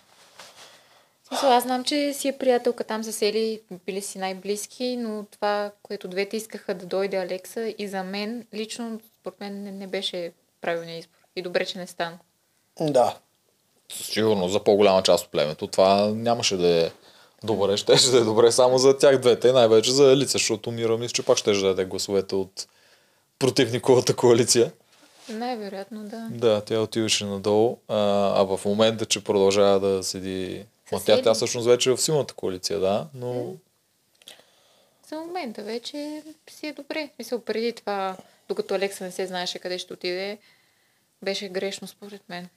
Смисъл, аз знам, че си е приятелка там засели, били си най-близки, но това, което двете искаха да дойде Алекса и за мен, лично, според мен не, не беше правилният избор. И добре, че не стана. Да. Сигурно за по-голяма част от племето. Това нямаше да е добре. [laughs] Щеше да е добре само за тях двете, най-вече за Елица, защото Мира мисля, че пак ще да даде гласовете от противниковата коалиция. Най-вероятно, да. Да, тя отиваше надолу, а, а в момента, че продължава да седи... Ма тя, тя всъщност вече е в силната коалиция, да, но За момента вече си е добре. Мисъл, преди това, докато Алекса не се знаеше къде ще отиде, беше грешно според мен.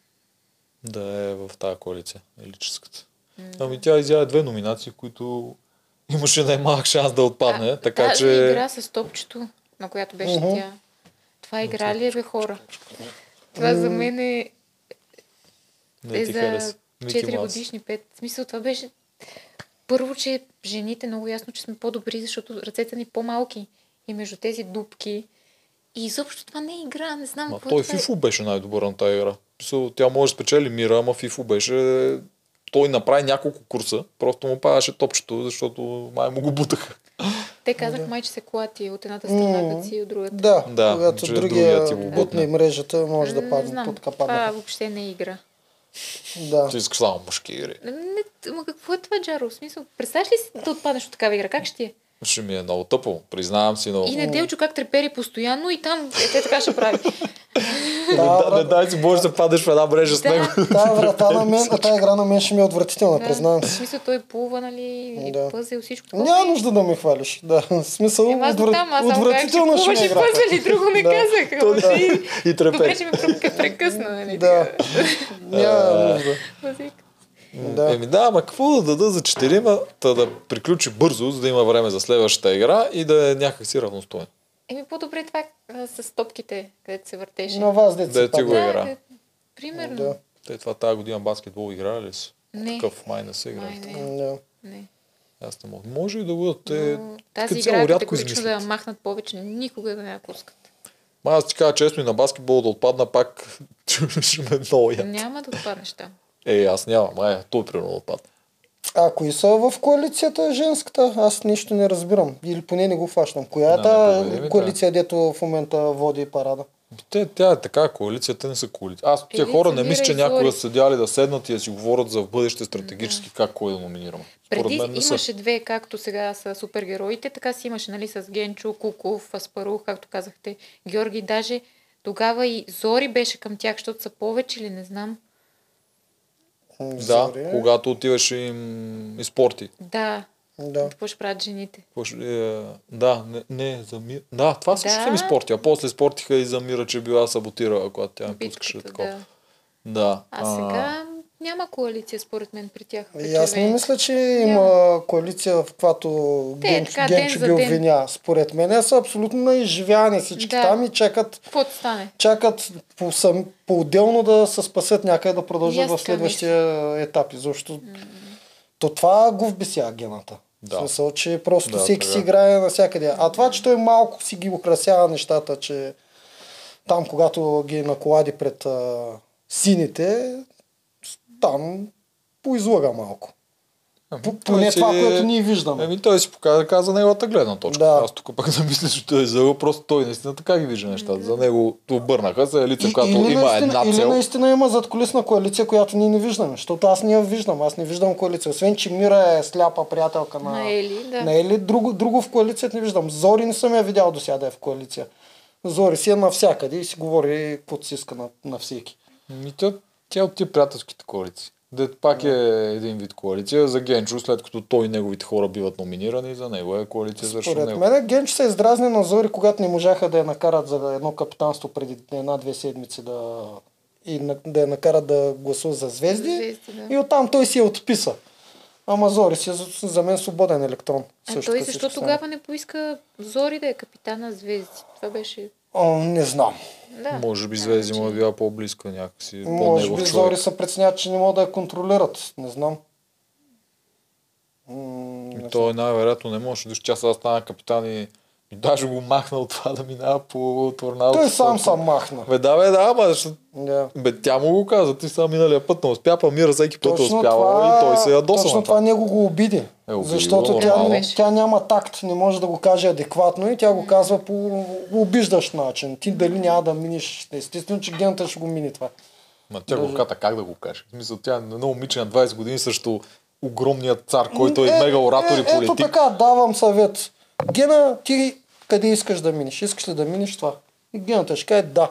да е в тази коалиция, елическата. Ами тя изяде две номинации, които имаше най-малък шанс да отпадне, А, така тази че... игра с топчето, на която беше тя. Това игра ли е, бе, хора? Това за мен е, Не е ти за хареса. Мики 4 Маус. годишни, 5. В смисъл, това беше... Първо, че жените много ясно, че сме по-добри, защото ръцете ни по-малки. И между тези дупки. И изобщо това не е игра, не знам Ма какво той е това. Фифо беше най-добър на тази игра. Тя може да спечели мира, ама Фифо беше... Той направи няколко курса, просто му падаше топчето, защото май му го бутаха. Те казах май, че се клати от едната страна, като си и от другата. Да, Да, когато другия другия ти го бутне бутне. мрежата, може да Не падне знам, под това капана. въобще не е игра. Да. Ти искаш само мъжки игри. Не, ма какво е това, Джаро? В смисъл, представяш ли си да отпаднеш от такава игра? Как ще е? Ще ми е много тъпо, признавам си, но... И неделчо как трепери постоянно и там е, те така ще прави. Не, да, не дай си, може да падеш в една мрежа с него. Тая врата на мен, а [laughs] тая игра на мен ще ми е отвратителна, Да, признавам В си. смисъл, той плува, нали, и Да. пъзел, всичко такова. Няма нужда да ме хвалиш. Да, в смисъл, отвратително ще ми е и играта. пъзели, друго не казах. И Добре, трепеш. че ме пре- прекъсна, нали? Да, няма нужда. Да. Еми да, ама какво да дада за четирима, да приключи бързо, за да има време за следващата игра и да е някакси равностоен. Еми, по-добре това а, с топките, където се въртеше. На вас деца. Да, ти го да, игра. е, примерно. Да. Те това тази година баскетбол играли ли са? Не. Такъв май не играли. Май не, Да. не. Аз не мога. Може и да бъдат. Те Но тази игра е рядко категорично да я махнат повече, никога да не я пускат. Ма аз ти кажа честно и на баскетбол да отпадна пак [laughs] ще ме много яд. Няма да отпаднеш там. Е, аз нямам. Ай, той примерно да отпадне. А кои са в коалицията женската? Аз нищо не разбирам. Или поне не го фащам. Коя е Да, та не победи, коалиция, дето в момента води парада? Те, тя е така, коалицията не са коалиция. Аз тия хора не мисля, че някога са седяли да седнат и да си говорят за в бъдеще стратегически как кой да номинираме. Според Преди мен не са. имаше две, както сега са супергероите, така си имаше, нали, с Генчо, Куков, Аспарух, както казахте, Георги, даже тогава и Зори беше към тях, защото са повече или не знам. Да, Зори. когато отиваше им и спорти. Да, Да. какво ще правят жените? Ще- е, Да, не, не за мир. Да, това също Да. са ми спорти. А после спортиха и за мира, че била саботирала, когато тя не пускаше Битката, такова. да. Да. А сега няма коалиция, според мен, при тях. при И аз не червените. мисля, че има коалиция, в която Те, така, ден Генчо ги обвиня. Според мен са абсолютно на всички Да. там и чакат, чакат по сам, по-отделно да се спасят някъде да продължат в следващия етап. Защото То това го вбеся гената. Да. В смисъл, че просто Да, всеки така. си играе навсякъде. А това, че той малко си ги украсява нещата, че там, когато ги наколади пред а, сините, там поизлага малко. По- Поне това, което ние виждаме. Еми той си показа, каза неговата гледна точка. Да. Аз тук пък [laughs] да мисля, че той е излъгал, просто той наистина така ги вижда нещата. За него обърнаха се лице, която или, има наистина, една или цел. наистина има задколисна коалиция, която ние не виждаме. Защото аз не я виждам. Аз не виждам коалиция. Освен, че Мира е сляпа приятелка на, На Ели, да. на Ели. Друго, друго в коалицията не виждам. Зори не съм я видял до сега да е в коалиция. Зори си е навсякъде и си говори каквото си иска на, на всеки. Ми, тя, от тия приятелските коалиции. Дет пак е един вид коалиция. За Генчо, след като той и неговите хора биват номинирани, за него е коалиция срещу Според него. мен Генч се издразни на Зори, когато не можаха да я накарат за едно капитанство преди една-две седмици да, и на- да я накарат да гласува за звезди. Звезди, да. И оттам той си я отписа. Ама Зори си е за, за мен свободен електрон. А също той защо тогава не поиска Зори да е капитана звезди? Това беше... О, не знам. Да. Може би Звезди му е била по-близка някакси. Може би човек. Зори се преценят, че не могат да я контролират. Не знам. М, не И той най-вероятно не може. Виж, че аз сега стана капитан и, и даже го махна от това да минава по торнадото. Той сам сам махна. Бе, да, бе, да, ама защо- Да. Бе, тя му го каза, ти само миналия път не успя, па Мира всеки път е Точно успяла това, и той се ядоса точно това него го обиди. Е, обиди защото го, тя, тя няма такт, не може да го каже адекватно и тя го казва по обиждащ начин. Ти дали няма да миниш. Естествено, че гената ще го мини това. Ма тя го ката как да го каже. В смисъл, тя е едно момиче на 20 години срещу огромният цар, който е, мега оратор и Ето политик. така, давам съвет. Гена, ти къде искаш да минеш? Искаш ли да минеш това? И гената ще каже да.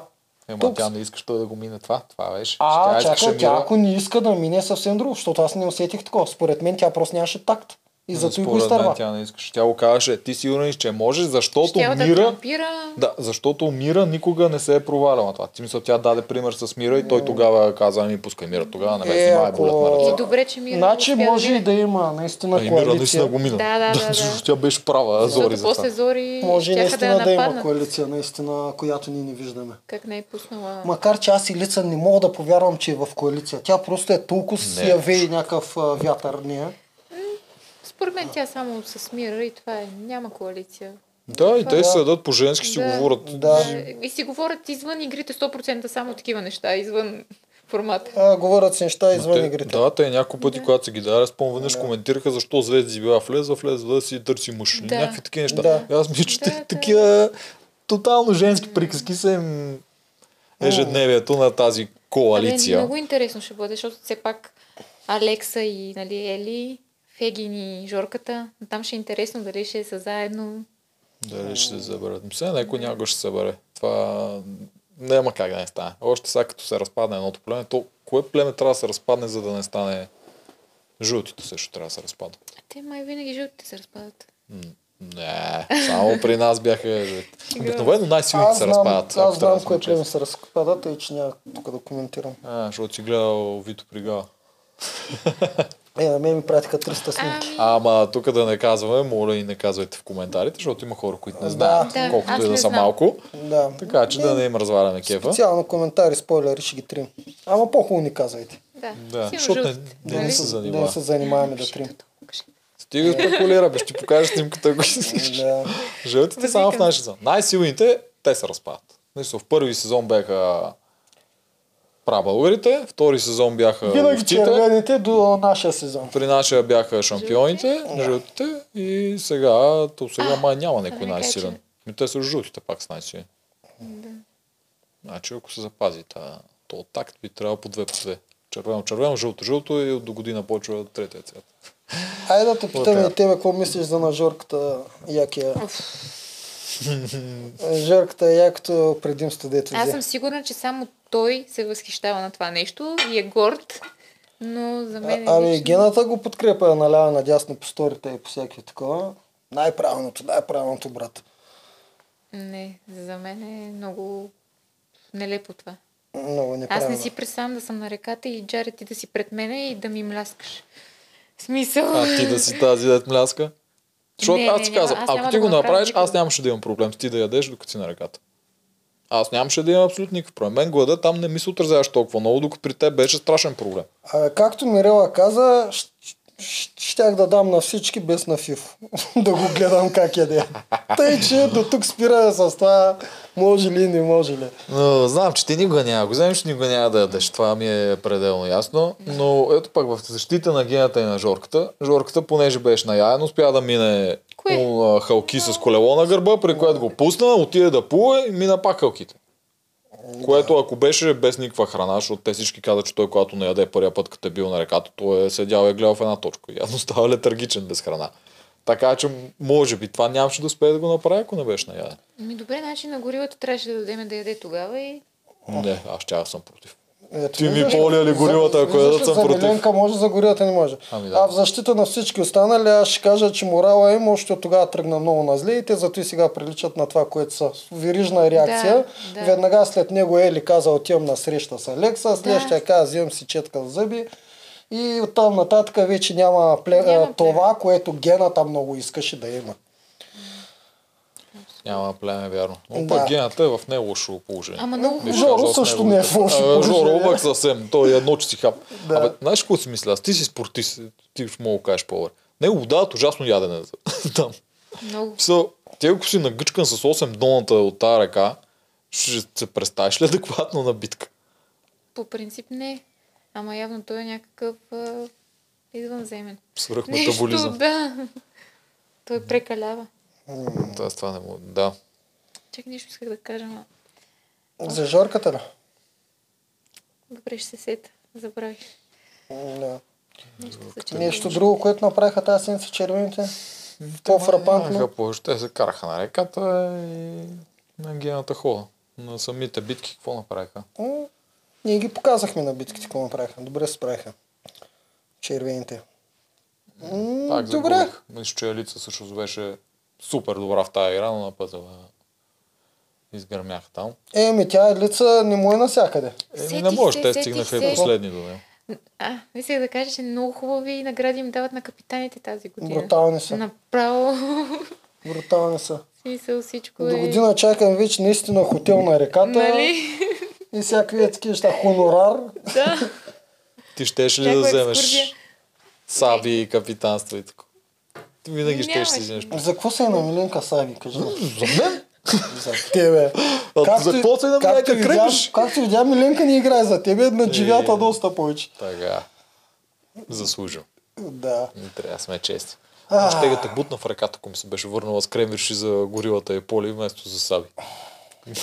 Ема Тук тя не искаш той да го мине това. Това беше. А, чакай, тя Мира. ако не иска да мине е съвсем друго, защото аз не усетих такова. Според мен тя просто нямаше такт. И зато и го изтърва. тя не искаше. Тя го казваше, ти сигурен че може, защото Щял да Мира... трампира. Да, защото Мира никога не се е проваляла това. Ти мисля, тя даде пример с Мира и той тогава каза, ми пускай Мира, тогава не ме Е, ако- болят на И ръце. добре, че Мира Значи да може и да има наистина А и Мира наистина коалиция. го мина. Да, да, [laughs] да, да. Тя беше права, Зори Защото за после Зори Може и наистина да да, има коалиция, наистина, която ние не виждаме. Как не е пуснала... Макар че аз и лица не мога да повярвам, че е в коалиция. Тя просто е толкова Не. си я вее някакъв вятър нея. Според мен тя само се мира и това е. Няма коалиция. Да, и те Да. се седат по женски си Да. говорят. Да. И си говорят извън игрите 100% само такива неща, извън формата. А, говорят си неща извън те, игрите. Да, те няколко пъти, когато се ги даде, спомням, веднъж коментираха защо Звезди била влезла, влезла да си търси мъж. Да. Някакви такива неща. Да. Аз мисля, че Да, те- да. такива тотално женски приказки са им ежедневието на тази Абе, коалиция. много интересно ще бъде, защото все пак Алекса и нали, Ели, Фегин и Жорката, там ще е интересно дали ще са заедно. Дали ще се съберат. Мисля, някой някога ще се събере. Това няма как да не стане. Още сега като се разпадне едното племе, то кое племе трябва да се разпадне, за да не стане жълтите също трябва да се разпадат. А те май винаги жълтите се разпадат. М, Не, само при нас бяха жълти. Обикновено най-силните се разпадат. аз знам кое племе се разпада, тъй че няма тук да коментирам. А, защото си гледал Вито Пригава. [laughs] Е, на мен ми пратиха 300 снимки. Ами, Ама тук да не казваме, моля и не казвайте в коментарите, защото има хора, които не знаят, Да, колкото и да не са знам. малко. Да. Така че да не им разваляме кефа. Специално коментари, спойлери ще ги трим. Ама по-хубаво ни казвайте. да, Да, защото не, не, не нали? се Да не занимава. се занимаваме да трим. Стига спекулира, бе, ще ти покажа снимката, ако искаш. Да. Жълтите само в нашия сезон. Най-силните, те се разпадат. В първи сезон бяха прабългарите, втори сезон бяха Винаги овците, червените до нашия сезон. при нашия бяха шампионите, жълтите и сега, то сега май няма да някой най-силен. Ми те са жълтите пак с най-силен. Значи ако се запази та, то такт би трябвало по две по две. Червено, червено, жълто, жълто и от до година почва третия цвят. Айде да те питаме и тебе, какво мислиш за на Жорката Якия? Жорката е якото предимство, дето Аз съм сигурна, че само той се възхищава на това нещо и е горд, но за мен е А, ами лично- гената го подкрепя наляво надясно по сторите и по всякакви такова. Най-правилното, най-правилното, брат. Не, за мен е много нелепо това. Много Аз неправилно. не си представям да съм на реката и Джаре ти да си пред мене и да ми мляскаш. Смисъл... А ти да си тази дет мляска? Защото Не, аз ти казвам, аз ако ти да го направиш, аз нямаше да имам проблем с ти да ядеш, докато си на ръката. Аз нямаше да имам абсолютно никакъв проблем. Мен глада там не ми се отразяваш толкова много, докато при теб беше страшен проблем. А, както Мирела каза, щях да дам на всички без на ФИФ. [laughs] да го гледам как яде. Тъй, че до тук спира с това може ли, не може ли. Но, знам, че ти никога няма. Го вземеш, никога няма да ядеш. Това ми е пределно ясно. Но ето пак в защита на гената и на Жорката. Жорката, понеже беше наяен, успя да мине Кое? а, халки с колело на гърба, при което го пусна, отиде да плуе и мина пак халките. Което ако беше без никаква храна, защото те всички казват, че той когато не яде първия път, като е бил на реката, той е седял и е гледал в една точка. Явно става летаргичен без храна. Така че, може би, това нямаше да успее да го направи, ако не беше наяден. Ми добре, значи на горивата трябваше да дадем да яде тогава и... Не, аз ще съм против. Ето, Ти ми виждаш, поля ли горилата, ако ядат ли, съм против. Миленка може, за горилата не може. Ами да. А в защита на всички останали, аз ще кажа, че морала им още от тогава тръгна много на зле и те зато и сега приличат на това, което са. Верижна реакция. Да, да. Веднага след него Ели каза, отивам на среща с Алекса, след Да. каза, взимам си четка за зъби. И оттам нататък вече няма, пле... Няма това, което гената много искаше да има. Няма племе, вярно. Но Да. пък гената е в не лошо положение. Ама много Биш Жоро също не е в лошо А, Жоро положение. пък съвсем. Той е едно, че си хап. Да. Абе, знаеш какво си мисля? Аз ти си спортист, ти ще мога да кажеш по-добре. Него го дават ужасно ядене за- [laughs] там. много. Ти ако си нагъчкан с 8 доната от тази река, ще се представиш ли адекватно на битка? По принцип не. Ама явно той е някакъв а, извънземен. Свръхметаболизъм. Нещо, да. Той прекалява. Тоест, това не му... Да. Чак нещо исках да кажа, но За Жорката ли? добре ще се сета. Забравих. Да. Нещо че Нещо друго, което направиха тази седмица червените? По-фрапантно. Те се караха на реката и на гената хода. На самите битки какво направиха? М, Ние ги показахме на битките, какво направиха. Добре се справиха. Червените. М, Пак Добре. Мисля, че Елица също беше супер добра в тази игра, но на пътя изгърмяха там. Еми, тя е лица не му е навсякъде. Е, не може, те стигнаха се. и последни до него. А, мислех да кажа, че много хубави награди им дават на капитаните тази година. Брутални са. Направо. Брутални са. Смисъл всичко До е... година чакам вече наистина хотел на реката. Нали? И всякакви такива неща. Хонорар. да. Ти щеше ли Някаква да вземеш екскурзия. саби и капитанство и така? Ти винаги ще си Нямаше. вземеш. За какво се е на Миленка Сави, кажи? За мен? За тебе. А за какво се е на както кръгаш? Както видя, Миленка не играе за тебе, на Е. дживята доста повече. Така. Заслужил. Да. Не трябва да сме чести. Ще те бутна в ръката, ако ми се беше върнала с кремвирши за горилата и поли вместо за саби. [laughs]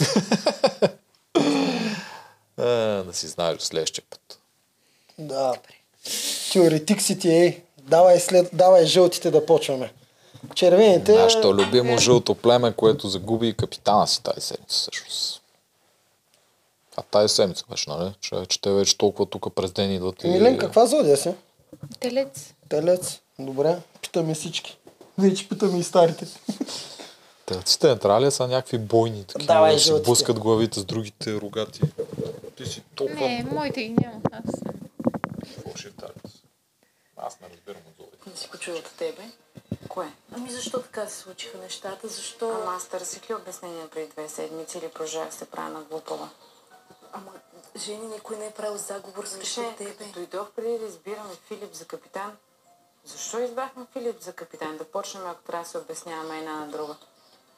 А, да си знаеш до следващия път. Да. Теоретик си ти е. Давай, след, давай жълтите да почваме. Червените... Нашето любимо жълто племе, което загуби и капитана си тази седмица всъщност. А тази седмица беше, нали? Че, че те вече толкова тук през ден идват и... Милен, каква зодия си? Телец. Телец. Добре. Питаме всички. Вече питаме и старите. [laughs] Телците не трябва ли са някакви бойни, такива, Давай да си жълтите. блъскат главите с другите рогати? Ти си толкова... Не, моите ги няма. Аз съм. Какво ще е? Аз не разбирам от зловете. Не си го чуя от тебе. Кое? Ами защо така се случиха нещата? Защо... Ама аз търсих ли обяснение преди две седмици или продължавах да се правя на глупава? Ама, жени, никой не е правил заговор срещу тебе. като дойдох преди да избираме Филип за капитан, защо избрахме Филип за капитан? Да почнем, ако трябва да се обясняваме една на друга.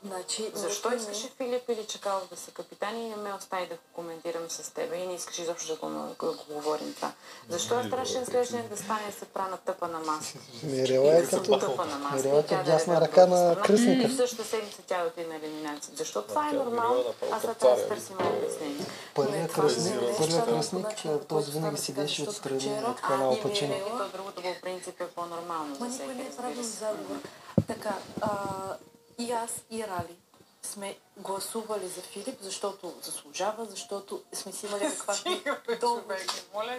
Значи, Защо никой искаше не- Филип или Чакалов да са капитани и не ме остави да го коментирам с теб и не искаш изобщо да го, да го говорим това? Защо на следващия ден да стане се правя на тъпа на маса? Мирела И е като... тъпа на маса. Мирела е като да е дясна на ръка на страна. кръстника. И в същата седмица тя да отиде на елиминация. Защо това е тя нормално? Аз трябва капцаря, да си търсим обяснение. Първият това не е кръстник, значи, този винаги това седеше защото отстрани от канал И Пачино. Мирела, и то другото по принцип е по-нормално Ма никой не е правил се. заговор. Така, и аз, и Рали сме гласували за Филип, защото заслужава, защото сме си имали дълго-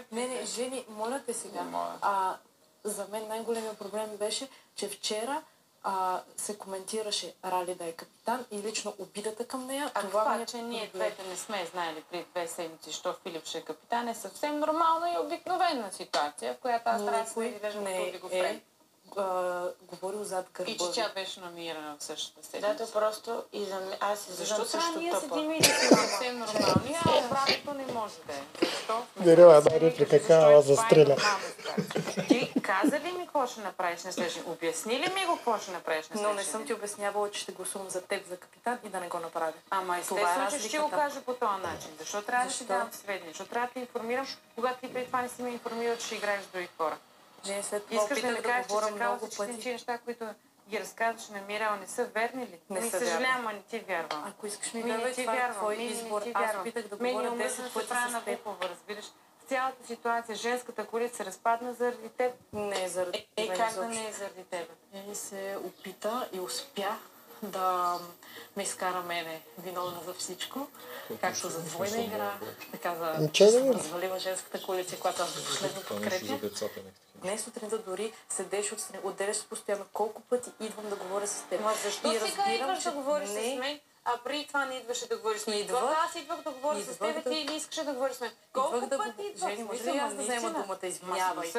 [laughs] Не, не, жени, моля те сега. А, за мен най-големият проблем беше, че вчера а, се коментираше Рали да е капитан и лично обидата към нея. А това това, е че ние двете не сме знаели преди две седмици, що Филип ще е капитан, е съвсем нормална и обикновена ситуация, в която аз трябва да се изглеждам е а, говорил зад гърба И че тя беше намирана в същата Да, седмица. то просто и за мен, аз излизам Защо също ние седим и да сме [laughs] съвсем нормални, а обратното не може да е? Защо? Мирела, една реплика, Защо кава е застреля. Ти каза ли ми какво ще направиш на следващия? Обясни ли ми го какво ще направиш на Но не съм ти обяснявала, че ще гласувам за теб за капитан и да не го направя. Ама е естествено, че ще ти го кажа по този начин. Защо трябва да ти давам сведения? Защо трябва да те информирам, когато ти преди това не си ме информирал, че играеш с други хора? Жени, след това Искаш да ми да кажеш, че говоря за много че пъти. тези неща, които ги разказваш на Мирела, не са верни ли? Не ми са съжалявам, а не ти вярвам. Ако искаш ми Ми не вярвай, ти това е вярвам. твой Ми, не избор. ти Аз опитах да говоря не 10 омръзна да пъти се правя с теб. разбираш. В цялата ситуация женската коалиция се разпадна заради теб. Не е заради Е, е мен как да не е заради теб? Жени се опита и успя да ме изкара мене виновна за всичко, както за двойна игра, така за Че че да съм бе. развалила женската коалиция, която аз последно подкрепя. Днес сутринта дори седеш отстрани, отделяш се постоянно колко пъти идвам да говоря с теб. Ма защо И сега идваш да говориш не- с мен, а преди това не идваше да говориш с мен? Идвах. Аз идвах да говоря с теб, да- ти не искаше да говориш с мен. Колко Идвах да пъти го- идвах? Жени, може ли аз да взема думата? Ма Извинявай.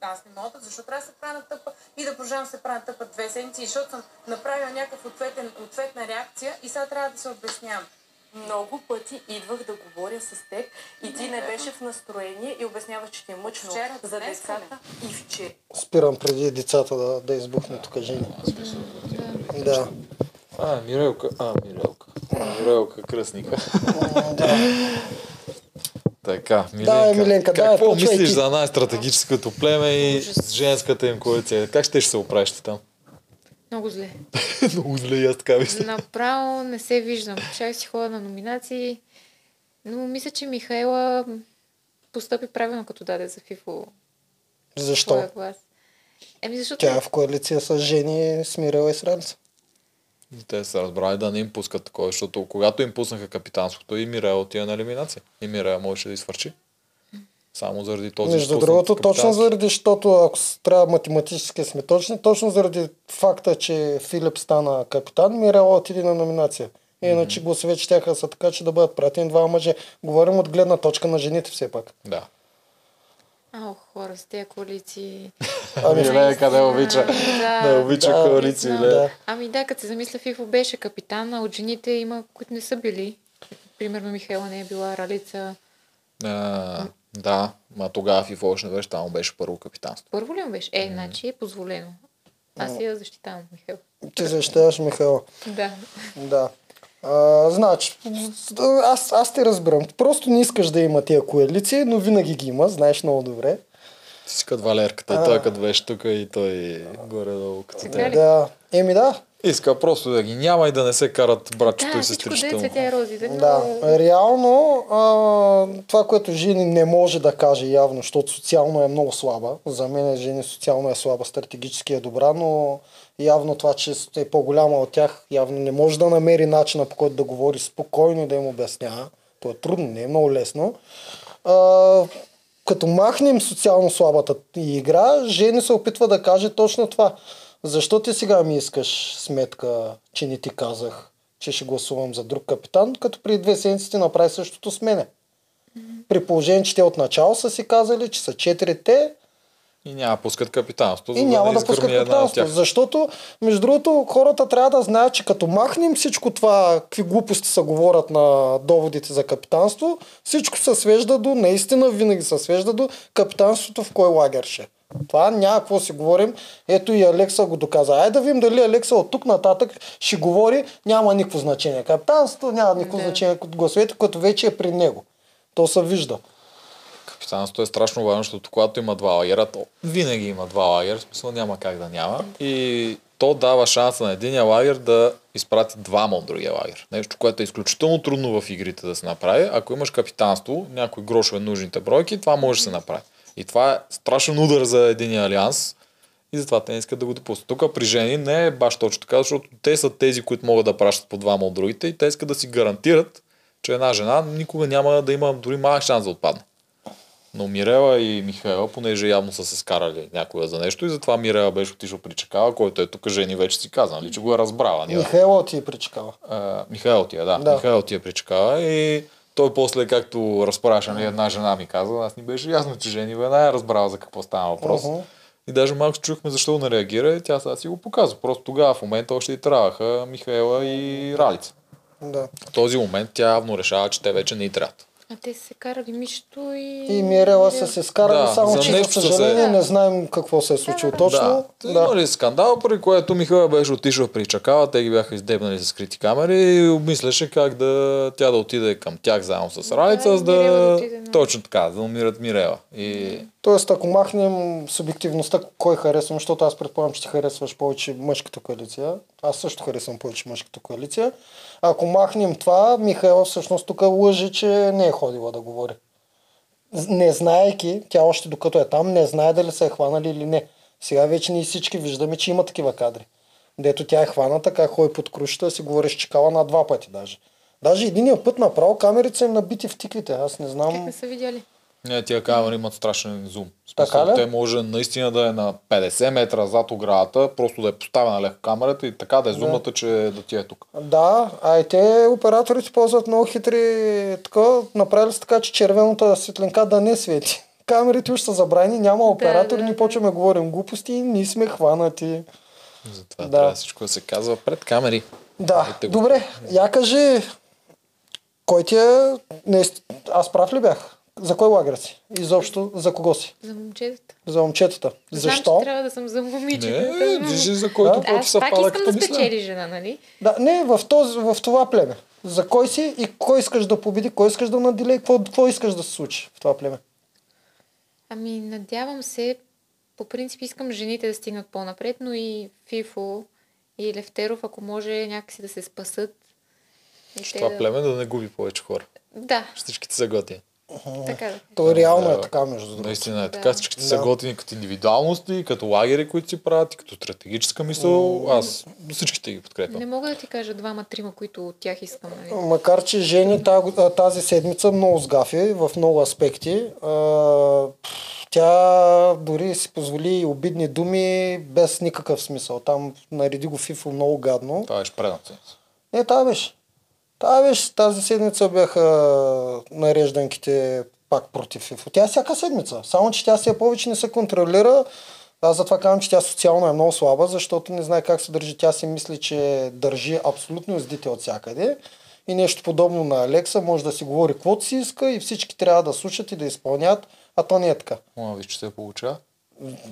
Аз не мога, защо трябва да се правя на тъпа и да продължавам да се правя на тъпа две седмици, защото съм направила ответен, ответна реакция и сега трябва да се обяснявам. Много пъти идвах да говоря с теб и ти не беше в настроение и обясняваш, че ти е мъчно Вчера, за децата и вчера. Спирам преди децата да, да избухне тук жени. Да. А, Мирелка. А, Мирелка. Мирелка кръсника. Така, Миленка. Да, Миленка, да, Какво почвай мислиш ти. за най-стратегическото племе и женската им коалиция? Как ще ще се оправиш там? Много зле. [laughs] Много зле, и аз така мисля. Направо не се виждам. Чак си ходя на номинации. Но мисля, че Михайла постъпи правилно, като даде за Фифо Защо? глас. Еми, защото... Тя е в коалиция с жени, смирила и с Ралица. И Те са разбрали да не им пускат такова, защото когато им пуснаха капитанството и Мирел отива на елиминация. И Мирел можеше да изфърчи. Само заради този Между другото, точно заради, защото ако трябва математически сме точни, точно заради факта, че Филип стана капитан, Мирела отиде на номинация. Иначе гласовете ще са така, че да бъдат пратени два мъже. Говорим от гледна точка на жените все пак. Да. Ау, хора с тези коалиции. [laughs] Ами, Миле, къде обича? Да. Да, обича Да, коалиции, да. Ами да, като се замисля, Фифо беше капитан, а от жените има, които не са били. Примерно Михайла не е била Ралица. А, да, ма тогава FIFA още не беше, там беше първо капитанство. Първо ли му беше? Е, значи е позволено. Аз я защитавам, Михаил. Ти защитаваш Михайла. Да. Да. А, значи, аз, аз те разбирам. Просто не искаш да има тия коалиции, но винаги ги има, знаеш много добре. Ти си като Валерката, и той като беше тук и той горе-долу като те. Да. Еми да, Иска просто да ги няма и да не се карат братчето Да, и е сестричето му. и розите. Но... Да, реално а, това, което Жени не може да каже явно, защото социално е много слаба. За мен Жени социално е слаба, стратегически е добра, но явно това, че е по-голяма от тях, явно не може да намери начина по който да говори спокойно и да им обяснява. То е трудно, не е много лесно. А, като махнем социално слабата игра, Жени се опитва да каже точно това. Защо ти сега ми искаш сметка, че не ти казах, че ще гласувам за друг капитан, като преди две седмици ти направи същото с мене. При положение, че те отначало са си казали, че са четирите И няма да пускат капитанство, и няма да, да не пускат капитанство. Защото, между другото, хората трябва да знаят, че като махнем всичко това, какви глупости се говорят на доводите за капитанство, всичко се свежда до, наистина винаги се свежда до капитанството в кой лагер ще. Това няма какво си говорим. Ето и Алекса го доказа. Айде да видим дали Алекса от тук нататък ще говори, няма никакво значение. Капитанството няма никакво Да. значение от гласовете, като вече е при него. То се вижда. Капитанството е страшно важно, защото когато има два лагера, то винаги има два лагера, в смисъл няма как да няма. И то дава шанса на единия лагер да изпрати двама от другия лагер. Нещо, което е изключително трудно в игрите да се направи. Ако имаш капитанство, някой грошове нужните бройки, това може да се направи. И това е страшен удар за единия алианс. И затова те не искат да го допуснат. Тук при жени не е баш точно така, защото те са тези, които могат да пращат по двама от другите и те искат да си гарантират, че една жена никога няма да има дори малък шанс да отпадне. Но Мирела и Михаела, понеже явно са се скарали някога за нещо и затова Мирела беше отишъл при Чакала, който е тук жени вече си каза, нали, че го е разбрала. Ние, Михайло ти е причекава. а, Михаел ти е, да. Да. да. Михаел ти е при Чакала и той после, както разправяше, нали, една жена ми каза, аз ни беше ясно, че жени веднага е разбрала за какво става въпрос. Мгм. И даже малко чухме защо не реагира и тя сега си го показва. Просто тогава в момента още и трябваха Михаела и Ралица. Да. В този момент тя явно решава, че те вече не й трябват. А те са се карали Мишто и... И Мирела са се скарали, Да, само за че за се- съжаление Да. не знаем какво се е случило точно. Да. Имали скандал, при което Михаела беше отишъл при Чакала, те ги бяха издебнали с скрити камери и обмисляше как да тя да отиде към тях заедно с Ралица, и за да да... отиде, да. Точно така, да умират Мирела. И Тоест, ако махнем субективността, кой харесвам, защото аз предполагам, че ти харесваш повече мъжката коалиция. Аз също харесвам повече мъжката коалиция. Ако махнем това, Михаела всъщност тук лъже, че не е ходила да говори. Не знаеки, тя още докато е там, не знае дали са е хванали или не. Сега вече ние всички виждаме, че има такива кадри. Дето тя е хваната, как ходи под крушата, си говори с чекала на два пъти даже. Даже единия път направо камерите им набити в тиквите. Аз не Как знам. не са видяли? Не, тия камери имат страшен зум. В Така смисъл, ли? Те може наистина да е на 50 метра зад оградата, просто да е поставена леко камерата и така да е зумата, че да ти е тук. Да, а и те операторите ползват много хитри така, направили са така, че червената светлинка да не свети. Камерите уж са забрани, няма оператори, да, ни да. почваме да говорим глупости, ние сме хванати. Затова Да. трябва всичко да се казва пред камери. Да, добре, я кажи, кой ти е, не, аз прав ли бях? За кой лагер си? Изобщо, за кого си? За момчетата. За момчетата. Знам, Защо? че трябва да съм за момичетата. Не, за който Да. Аз се пак пада искам като да мисля. спечели жена, нали? Да, не, в, този, в това племе. За кой си и кой искаш да победи, кой искаш да наделе, какво, какво искаш да се случи в това племе? Ами, надявам се, по принцип искам жените да стигнат по-напред, но и Фифо и Левтеров, ако може някакси да се спасат. Това да... племе да не губи повече хора. Да, Всичките са готини. Така да. То реално е Да. така, между другото. Наистина е Да. така. Всичките са Да. готини като индивидуалности, като лагери, които си правят, и като стратегическа мисъл. Аз всичките ги подкрепям. Не мога да ти кажа двама-трима, които от тях искам. Нали? Макар, че Жени тази седмица много сгафи в много аспекти. Тя дори си позволи и обидни думи без никакъв смисъл. Там нареди го Фифо много гадно. Това беше предната. Не, тази беше. Тази беше. Тази седмица бяха нарежданките пак против Фифо. Тя е всяка седмица. Само, че тя все повече не се контролира. Аз затова казвам, че тя социално е много слаба, защото не знае как се държи. Тя си мисли, че държи абсолютно ездите от всякъде. И нещо подобно на Алекса, може да си говори каквото си иска и всички трябва да слушат и да изпълнят, а то не е така. Ама виж, че се получава.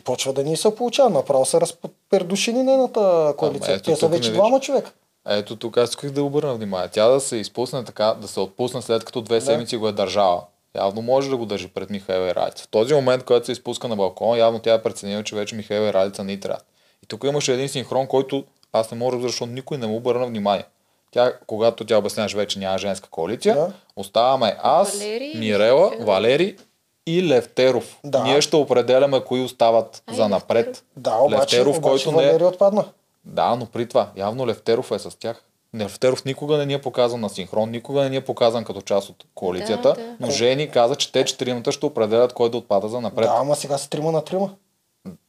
Почва да ни се получава. Направо са разпердушени нейната коалиция. ето Те са вече двама човека. Ето тук аз исках да обърна внимание. Тя да се изпусне така, да се отпусне след като две седмици го е държала. Явно може да го държи пред Михаил и Ралица. В този момент, когато се изпуска на балкона, явно тя е преценила, че вече Михаил и Ралица не трябва. И тук имаше един синхрон, който аз не мога да защото никой не му обърна внимание. Тя, когато тя обясняваше вече няма женска коалиция, Да. оставаме аз, Валери, Мирела. Валери и Левтеров. Да. Ние ще определяме кои остават Ай, за напред. Да, обаче, Левтеров, обаче който не е- Валери отпадна. Да, но при това, явно Левтеров е с тях. Левтеров никога не ни е показан на синхрон, никога не ни е показан като част от коалицията, Да, да. но Жени каза, че те четиримата ще определят кой да отпада за напред. Да, ама сега са трима на трима.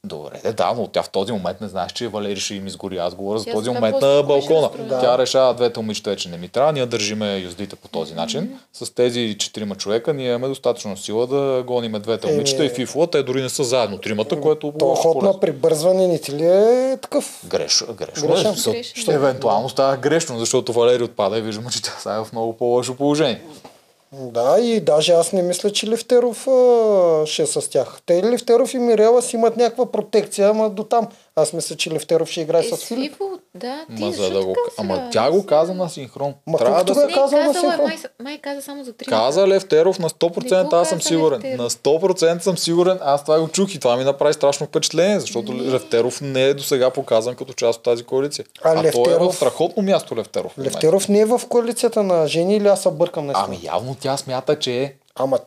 Добре, де, да, но тя в този момент не знаеш, че Валери ще им изгори. Аз говоря за този момент на балкона. Да. Тя решава двете момичета вече не ми трябва, ние държиме юздите по този начин. С тези четирима човека ние имаме достатъчно сила да гониме двете Еми, момичета и Фифула. Те дори не са заедно тримата, което То ход на прибързване не ти ли е такъв? Греш, грешно Грешен. е. евентуално става грешно, защото Валери отпада и виждаме, че тя сега е в много по-лошо положение. Да, и даже аз не мисля, че Левтеров а, ще е с тях. Те Левтеров и Мирела си имат някаква протекция, ама до там. Аз мисля, че Левтеров ще играе Е, с Филип. Да, ти Ма, за да го... Ама тя го каза на синхрон. Ма Трябва да тогава се... Не, казал на е, синхрон. май, май каза само за три. Каза Левтеров на 100%, Не го аз съм каза сигурен. Левтеров. На 100% съм сигурен, аз това го чух и това ми направи страшно впечатление, защото Левтеров не е до сега показан като част от тази коалиция. А А, той е Левтеров- в страхотно място Левтеров. Левтеров не е в коалицията на жени или аз се бъркам нещо? Ами явно тя смята, че е. Ама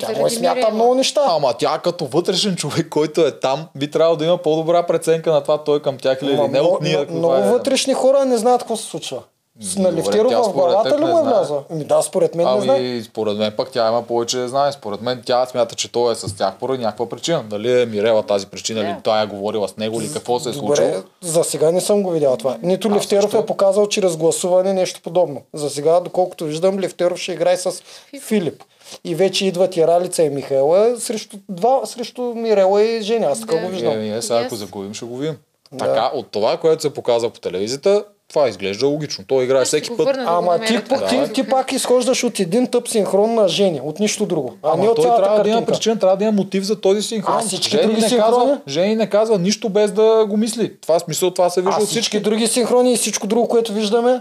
тя Заради му е смята Мирела. много неща. Ама тя като вътрешен човек, който е там, би трябвало да има по-добра преценка на това той към тях или не от ние. много, е. вътрешни хора не знаят какво се случва. С на тя в главата ли не му е знае. влязла? Ами да, според мен не знае. Ами, според мен пък тя има повече да знае. Според мен тя смята, че той е с тях поради някаква причина. Дали е Мирела тази причина, или тя е говорила с него, или какво се е случило. Добре, за сега не съм го видял това. Нито А, Левтеров защо? е показал чрез гласуване нещо подобно. За сега, доколкото виждам, Левтеров ще играе с Филип. И вече идват и Ралица и Михаела срещу, два, срещу Мирела и Женя. Аз така Да. го виждам. е, сега ако загубим, ще го видим. Да. Така, от това, което се показва по телевизията, това изглежда логично. Той играе всеки път. върна да Ама ти, това. ти, Да. ти, пак изхождаш от един тъп синхрон на Жени, от нищо друго. А, не Ама от той трябва да има картинка. причина, трябва да има мотив за този синхрон. А всички Жени други не синхрони? казва, Жени не казва нищо без да го мисли. Това смисъл, това се вижда А от всички всички. други синхрони и всичко друго, което виждаме,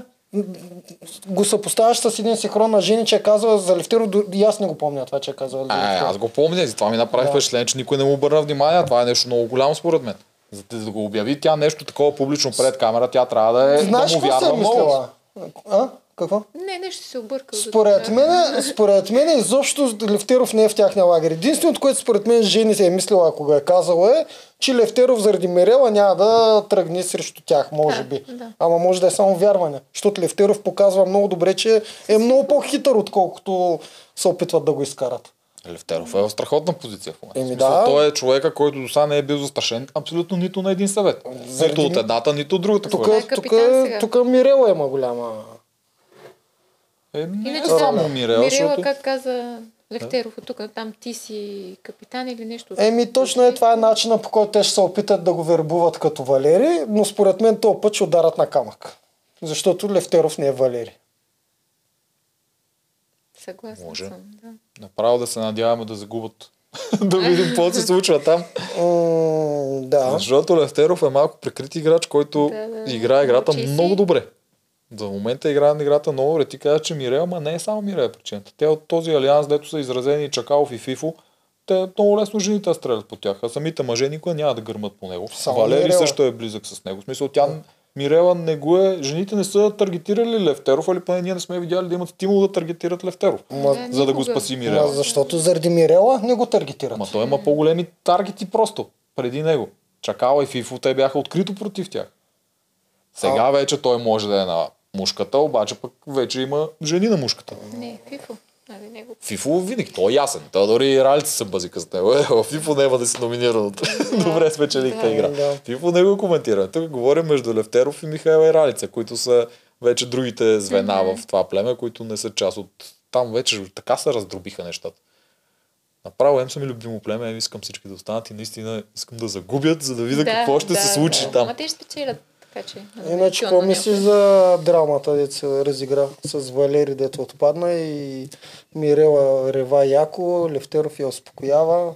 го съпоставяш с един синхрон на Жени, че е казала за Левтеров, до- и аз не го помня това, че е казала за А, Левтеров. аз го помня, и това ми направи Да. впечатление, че никой не му обърна внимание. Това е нещо много голямо според мен. За да го обяви тя нещо такова публично пред камера, тя трябва да, е, Знаеш да му какво вярва много. А? Какво? Не, нещо се объркал. Според мен, според мен изобщо Левтеров не е в тяхния лагер. Единственото, което според мен Жени се е мислила, ако го е казала е, че Левтеров заради Мерела няма да тръгне срещу тях, може би. да. Ама може да е само вярване. Защото Левтеров показва много добре, че е много по-хитър, отколкото се опитват да го изкарат. Левтеров е в страхотна позиция в момента. Еми В смисъл, да. Той е човека, който до сега не е бил застрашен абсолютно нито на един съвет. Заради Нито от едната, нито от другата. Тук, е тук, тук Мирела има голяма. Е, не Иначе само само Мирел, Мирела, защото... как каза Левтеров от тук, там ти си капитан или нещо. Еми точно е това е начина по който те ще се опитат да го вербуват като Валери, но според мен този път ще ударат на камък. Защото Левтеров не е Валери. Съгласна Може. съм. Да. Направо да се надяваме да загубят. [laughs] да видим какво се случва там. М, да. Защото Левтеров е малко прикрит играч, който Да, да. играе играта Учи си. много добре. За момента играе на играта много добре. Ти казваш, че Мирел, ма не е само Мирел е причината. Те от този алианс, дето са изразени Чакалов и Фифо, те много лесно жените стрелят по тях, а самите мъже никога няма да гърмат по него. Само Валери Мирела. също е близък с него. В смисъл, тя Мирела не го е... Жените не са таргетирали Левтеров, или поне ние не сме видяли да имат стимул да таргетират Левтеров, Ма, за да го спаси ма, Мирела. защото заради Мирела не го таргетират. Ма той има по-големи таргети просто преди него. Чакала и Фифо, те бяха открито против тях. Сега вече той може да е на мушката, обаче пък вече има жени на мушката. Не, Фифо. Нали, него. Фифо винаги, той е ясен. Той дори и ралици се бъзика с него. [laughs] Е, в Фифо няма да си номиниран. от- [laughs] Добре спечелихте Да. игра. Да. Фифо не го коментира. Тук говорим между Левтеров и Михайла и Ралица, които са вече другите звена в това племе, които не са част от... Там вече така се раздробиха нещата. Направо им са ми любимо племе, ем искам всички да останат и наистина искам да загубят, за да видя какво ще се случи да. там. Ама те ще спечелят, така че. Иначе, какво мислиш за драмата, дето се разигра с Валери, дето отпадна и Мирела рева яко, Левтеров я успокоява.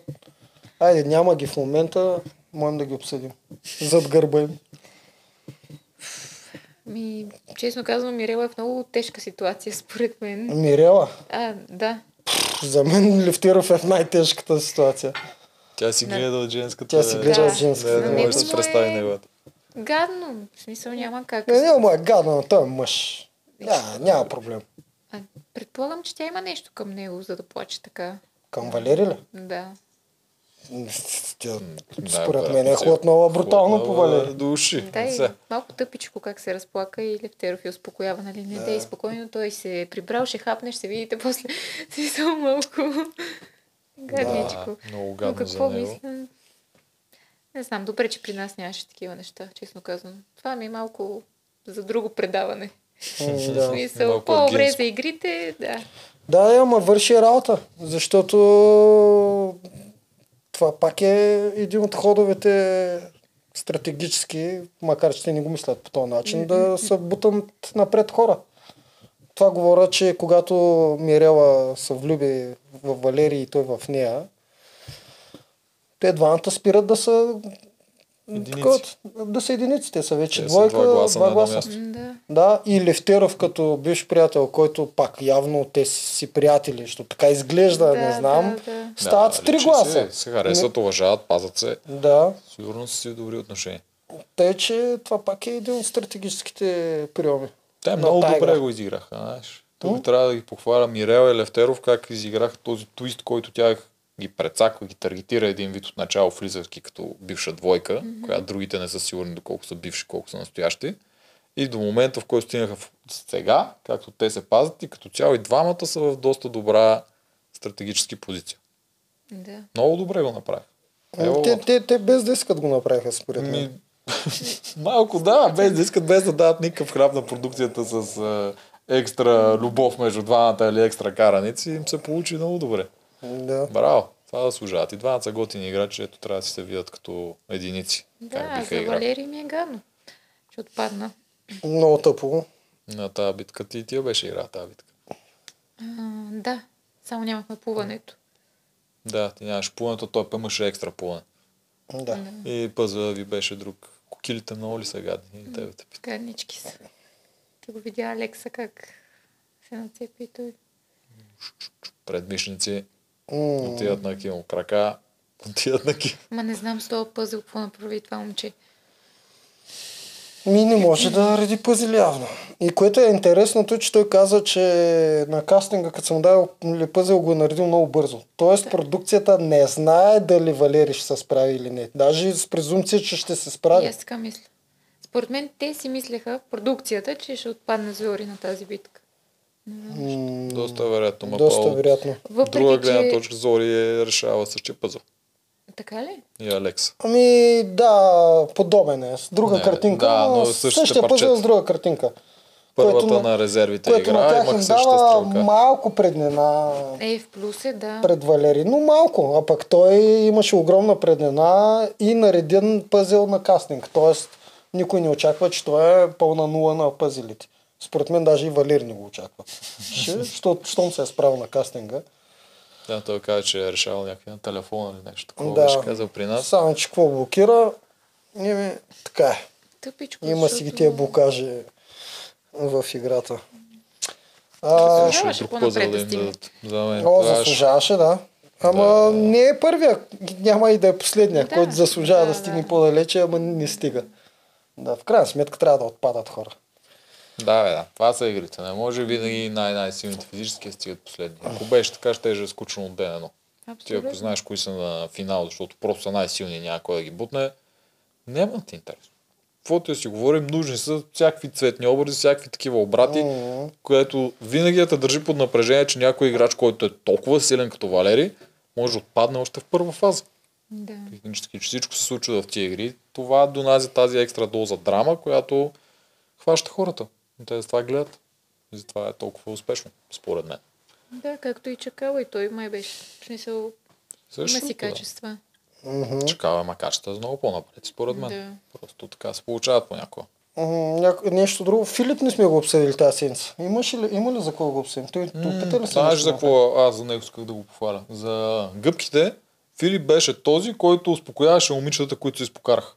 Айде, няма ги в момента, можем да ги обсъдим. Зад гърба им. Ми, честно казвам, Мирела е в много тежка ситуация, според мен. Мирела, А, да. за мен Левтеров е в най-тежката ситуация. Тя си Да. гледа от женската... Тя си гледа Да. от женската. Не, На не него може да се представи неговата. Гадно. В смисъл няма как. Не, не, му е гадно, той е мъж. Няма, няма проблем. А, предполагам, че тя има нещо към него, за да плаче така. Към Валери ли? Да. Тя, Да, според да, мен е хлътнала брутално по Валери. До уши. Да, малко тъпичко как се разплака и Левтеров я успокоява, нали? Не, дей спокойно, той се е прибрал, ще хапнеш, ще видите после. [laughs] Си само малко гадничко. Да, много Но гадно какво за него. мисля? Не знам, добре, че при нас нямаше такива неща, честно казвам. Това ми е малко за друго предаване. В Да. смисъл, Малко по-добре агентско. за игрите, да. Да, ама върши работа, защото това пак е един от ходовете стратегически, макар че те не го мислят по този начин, да се бутат напред хора. Това говоря, че когато Мирела се влюби в Валерий и той в нея, те двамата спират да са Единици. такова, да са единици. Те са вече Те са двойка, два гласа два гласа. Да. Да, и Левтеров като бивш приятел, който пак явно те си, си приятели, защото така изглежда, Да, не знам, да, да. стават с три личи гласа. Се, се харесват, уважават, пазят се. Да, Сигурно са си добри отношения. тъй, че това пак е един от стратегическите приеми. Те на много тая добре го изиграха, знаеш. Тук трябва да ги похваля Мирел и Левтеров, как изиграха този твист, който тя ги прецаква, ги таргетира един вид от начало, влизайки като бивша двойка, която другите не са сигурни доколко са бивши, колко са настоящи. И до момента, в който стигнаха в- сега, както те се пазят и като цяло и двамата са в доста добра стратегически позиция. Да. Много добре го направиха. Ево, Те, те, те без да искат го направиха, според мен. ми, [laughs] малко да, без да искат, без да дадат никакъв хляб на продукцията с а, екстра любов между двамата или екстра караници, им се получи много добре. Да. Браво! Това да служават. И двамата са готини играчи, ето трябва да си се видят като единици. как Да, биха за. Валерий ми е гадно, че отпадна. Много тъпо. На тази битка ти, тия беше игра тази битка. А, да, само нямахме плуването. Да, ти нямаш пулането, той пък имаше екстра пулане. Да. И пъза ви беше друг. Кокилите много ли са гадни? И тебе те питам. Гаднички са. Ти го видя Алекса как се нацепи той. Предмишници М, отиват на кимо. Крака отиват на кимо. Ма не знам с този пъзел какво направи това момче. Ми не може да реди пъзели явно. И което е интересното, че той каза, че на кастинга, като съм дал ли пъзел, го е наредил много бързо. Тоест продукцията не знае дали Валери ще се справи или не. Даже с презумпция, че ще се И справи. аз така мисля. Според мен те си мислеха, продукцията, че ще отпадне Зори на тази битка. М, Доста вероятно. Ма Доста Павел, вероятно. Въпреки, Друга гледна точка, Зори е решава същия пъзъл. Така ли? И Алекс. Ами да, подобен е. С друга Не, картинка, да, но, същия, пъзел парчета. с друга картинка. Първата Което на- на резервите Което на игра тях имах им дава стрелка. малко преднина Е, в плюс е, да. пред Валери, но малко. А пък той имаше огромна преднина и нареден пъзел на кастинг. Тоест, никой не очаква, че той е пълна нула на пъзелите. Според мен даже и Валери не го очаква. [laughs] Защото, щом се е справил на кастинга. Да, той каза, че е решавал някакви на телефона или нещо. Такова Да. беше казал при нас. Само, че какво блокира, еми, така е. Тъпичко. Има си ги защото- тия блокажи в играта. А, Заслужаваше по-напред пъзел да да мен. О, Това е заслужаваше, да. Ама Да. не е първия, няма и да е последния, Да, който заслужава да, да, стигне да. по-далече, ама не стига. Да, в крайна сметка трябва да отпадат хора. Да, бе, да. Това са игрите. Не може винаги най-най-силните физически стигат последни. Ако беше така, ще е скучно от ден едно. Ти ако знаеш кои са на финал, защото просто са най-силни и няма кой да ги бутне, няма ти интерес. Каквото да си говорим, нужни са всякакви цветни образи, всякакви такива обрати, което винаги да те държи под напрежение, че някой играч, който е толкова силен като Валери, може да отпадне още в първа фаза. Да. Технически, че всичко се случва в тия игри, това донася тази екстра доза драма, която хваща хората. И те затова гледат. И затова е толкова успешно, според мен. Да, както и Чакала, и той май беше. В смисъл, има си да. качества. мгм. Чакава макачета за много по-напред, според мен. Да. Просто така се получават понякога. Няко- Нещо друго. Филип не сме го обсъдили тази седмица. Имаш ли, има ли за кого го обсъдим? Той опита ли се? Знаеш за да какво аз за него исках да го похваля? За гъбките Филип беше този, който успокояваше момичетата, които се изпокараха.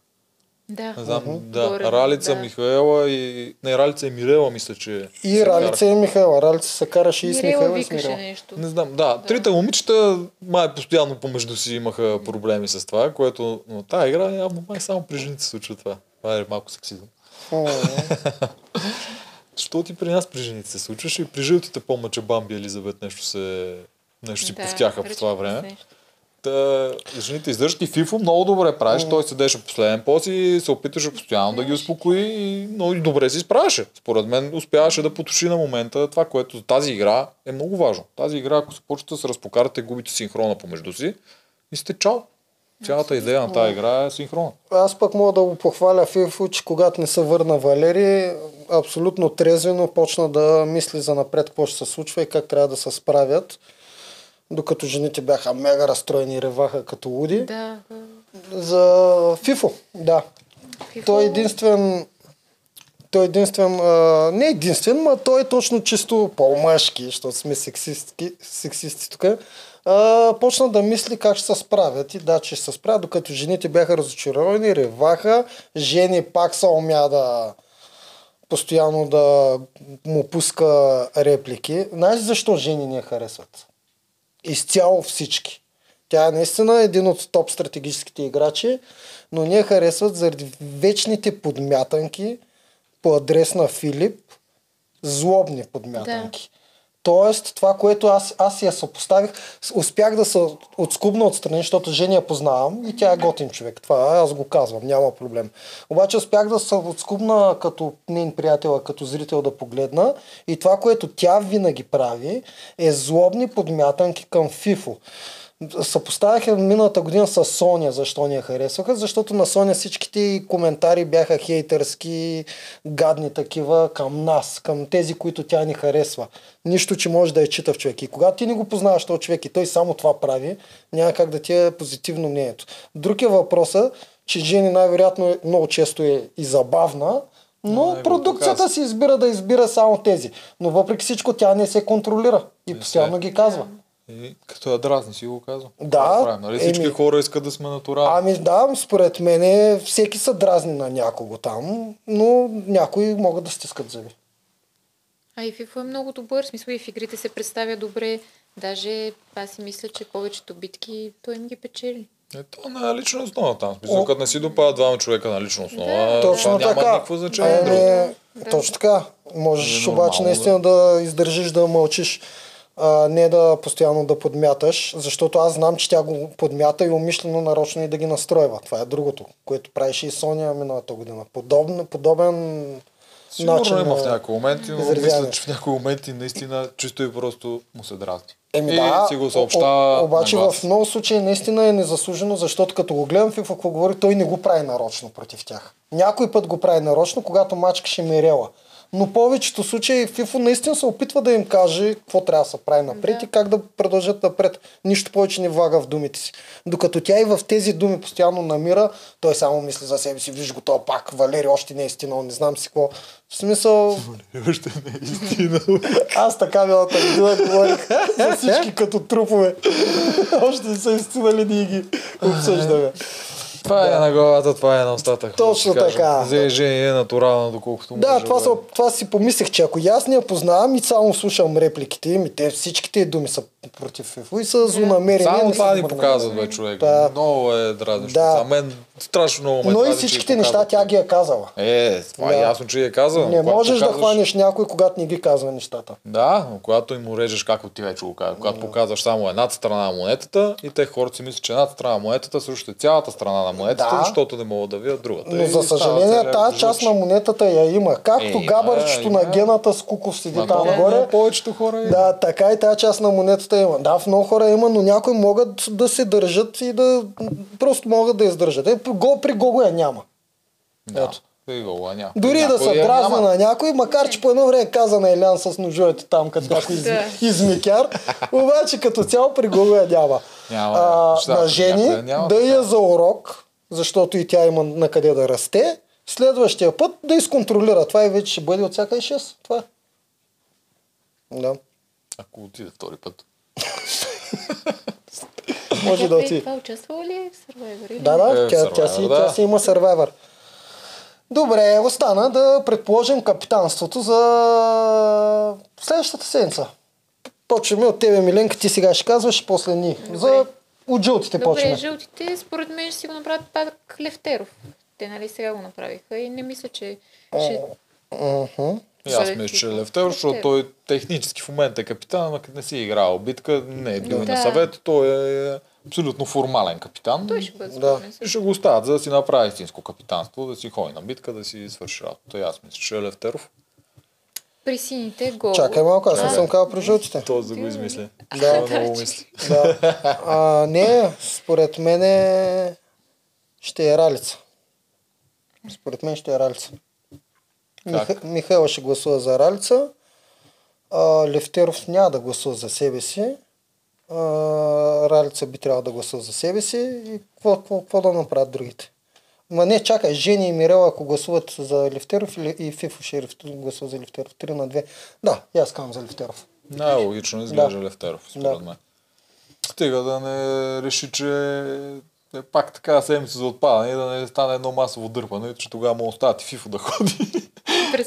Да. Не знам, да, Горе, Ралица, да. Михаела и... Не, Ралица и Мирела, мисля, че... И Ралица и Михайла. Ралица се караше и с Михайла и с Мирела. нещо. Не знам, да, трите момичета май постоянно помежду си имаха проблеми с това, което... Но тази игра явно май само при жените се случва това. Това е малко сексизъм. [laughs] Що ти при нас при жените се случваше и при жълтите помня, че Бамби и Елизабет нещо се... Нещо си Да, повтяха по това време. нещо. Та, жените издържат и Фифо много добре правиш. Той седеше последен пост и се опитваше постоянно да ги успокои и много добре си справяше. Според мен успяваше да потуши на момента това, което за тази игра е много важно. Тази игра, ако се почвате да се разпокарате, губите синхрона помежду си и сте чао. Цялата идея на тази игра е синхрона. Аз пък мога да го похваля Фифо, че когато не се върна Валери, абсолютно трезвено почна да мисли за напред какво ще се случва и как трябва да се справят. Докато жените бяха мега разстроени и реваха като луди. Да, да. За Фифо, да. Фифо- Той е единствен той е единствен, а, не единствен, но той е точно чисто по-мъжки, защото сме сексистки, сексисти тук. А, почна да мисли как ще се справят и да, че ще се справят, докато жените бяха разочаровани, реваха, жени пак се умя да постоянно да му пуска реплики. Знаеш защо жени не харесват? Изцяло всички. Тя е наистина един от топ стратегическите играчи, но не харесват заради вечните подмятанки по адрес на Филип, злобни подмятанки. Тоест, това, което аз, аз я съпоставих, успях да се отскубна отстрани, защото Жени я познавам и тя е готин човек. Това аз го казвам, няма проблем. Обаче успях да се отскубна като нейн приятел, като зрител да погледна и това, което тя винаги прави, е злобни подмятанки към Фифо. Съпоставях я миналата година с Соня, защо ни я харесваха, защото на Соня всичките коментари бяха хейтърски, гадни такива към нас, към тези, които тя ни харесва. Нищо, че може да я чита в човек. И когато ти не го познаваш този човек и той само това прави, няма как да ти е позитивно мнението. Друг е въпроса, че Жени най-вероятно е, много често е и забавна, но го продукцията си избира да избира само тези. Но въпреки всичко тя не се контролира и постоянно ги казва. И като я дразни, си го казвам. Да, правим, Нали? Всички еми- хора искат да сме натурални. Ами да, според мен всеки са дразни на някого там, но някои могат да стискат зъби. А и Фифо е много добър, в смисъл и в игрите се представя добре. Даже аз си мисля, че повечето битки той им ги печели. Е, то на лична основа там. Смисъл, като не си допадат двама човека на лична основа, Да, Точно това няма така. никакво значение. друго. Ами, Да. Точно така. Можеш Е, обаче нормално, наистина да издържиш да мълчиш, а, не да постоянно да подмяташ, защото аз знам, че тя го подмята и умишлено нарочно и да ги настройва. Това е другото, което правеше и Соня миналата година. Подобно, подобен Сигурно начин има в някои моменти, но изразяване. мисля, че в някои моменти наистина чисто и просто му се дразни. Еми и да, си го съобщава обаче в много случаи наистина е незаслужено, защото като го гледам Фифо какво говори, той не го прави нарочно против тях. Някой път го прави нарочно, когато мачкаше Мирела. Но повечето случаи Фифо наистина се опитва да им каже какво трябва да се прави напред Да. и как да продължат напред. Нищо повече не влага в думите си. Докато тя и в тези думи постоянно намира, той само мисли за себе си, виж го то пак, Валери още не е стигнал, не знам си какво. В смисъл, Още не е истина. [laughs] аз така миналата година говорих за всички като трупове. [laughs] Още не са истинали, ние ги обсъждаме. Това е на главата, това е на устата. Точно да така. Жени е натурална, доколкото Да, може това, да са, е. това си помислех, че ако и аз не я познавам и само слушам репликите им, и те всичките думи са против Фифо и са злонамерени. Само това са ни показват, бе, човек. Да. Много е дразнещо. Да. За мен страшно много ме Но и всичките ги неща тя ги е казала. Е, това е Да. ясно, че я казвам. Не Когато можеш да хванеш някой, когато не ги казва нещата. Да, но когато им урежеш, както ти вече го казах, когато показваш само едната страна на монетата и те хората си мислят, че едната страна на монетата също е цялата страна на монетата, Да. защото не могат да видят другата. Но И за става съжаление тази част на монетата я има. Както Е, габарчето има, на има. гената с Куков седи там на повечето хора е. Да, така и тази част на монетата има. Да, в много хора има, но някои могат да се държат и да просто могат да издържат. Е, при Го, при Гого я няма. да. ето. И гола няма. Дори да Някой дразни няма. на някой, макар че по едно време каза на Елян с ножовете там, като някой из, измикяр, обаче като цяло при Гого я няма. Няма, а, неща, на при Жени няма. да я за урок, защото и тя има на къде да расте, следващия път да изконтролира. Това и вече ще бъде от всяка и 6. Това е. Да. Ако отиде втори път. [laughs] Може да отиде. Това участвала ли е в Survivor? Да, да, Е, тя, тя, си, да. тя си има Survivor. Добре, остана да предположим капитанството за следващата седмица. Почваме от тебе, Миленка, ти сега ще казваш, после ни. За от жълтите Добре, почваме. жълтите според мен ще си го направят пак Левтеров. Те нали сега го направиха и не мисля, че ще... Мгм. И аз мисля, че. Левтер, защото той технически в момента е капитан, като не си е играл битка, не е бил и на Да. съвет, той е абсолютно формален капитан. Той ще бъде Да. ще го оставят, за да си направи истинско капитанство, да си ходи на битка, да си свърши работа. И аз мисля, че е Левтеров. При сините гол. Чакай малко, аз не съм казал при жълтите. Този да го измисля. Да. Той [laughs] много мисли. Да. А, не, според мен ще е Ралица. Според мен ще е Ралица. Миха, Михайла ще гласува за Ралица. А, Левтеров няма да гласува за себе си. А, Ралица би трябвало да гласува за себе си. И какво, какво, какво да направят другите? Ма не, чакай, Жени и Мирела, ако гласуват за Левтеров или и Фифо ще гласува за Левтеров. 3 на 2. Да, и аз казвам за Левтеров. Най-логично изглежда Да. Левтеров, според Да. мен. Стига да не реши, че е пак така седмица за отпадане и да не стане едно масово дърпане, че тогава му оставят и Фифо да ходи.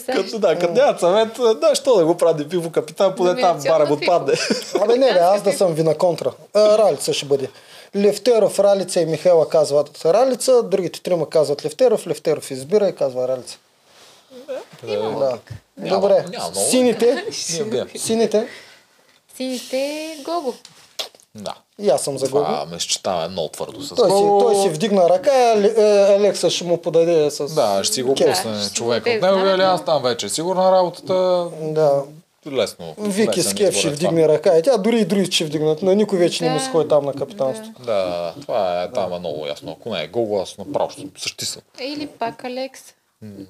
Като, да, като нямат съвет, да, що да го прави Фифо капитан, поне там барем Фифо. отпадне. Абе не, бе, аз да съм ви на контра. А, Ралица ще бъде. Левтеров, Ралица и Михайла казват Ралица, другите трима казват Левтеров, Левтеров избира и казва Ралица. Има Да. логика. Добре. няма много. Сините. Сините. сините Гого. Да. И аз съм за Гого. Това ме считава много твърдо с Той си, той си вдигна ръка, е, Алекса ще му подаде с... Да, ще си го пусне човек от него или аз там вече. Сигурна работата Да. лесно. Вики с кеф ще е вдигне ръка и тя дори и други ще вдигнат. На никой вече не му Да. се ходи там на капитанство. Да. Това е, там е много ясно. Ако не е Гого, аз направо ще същисвам. Или пак Алекс.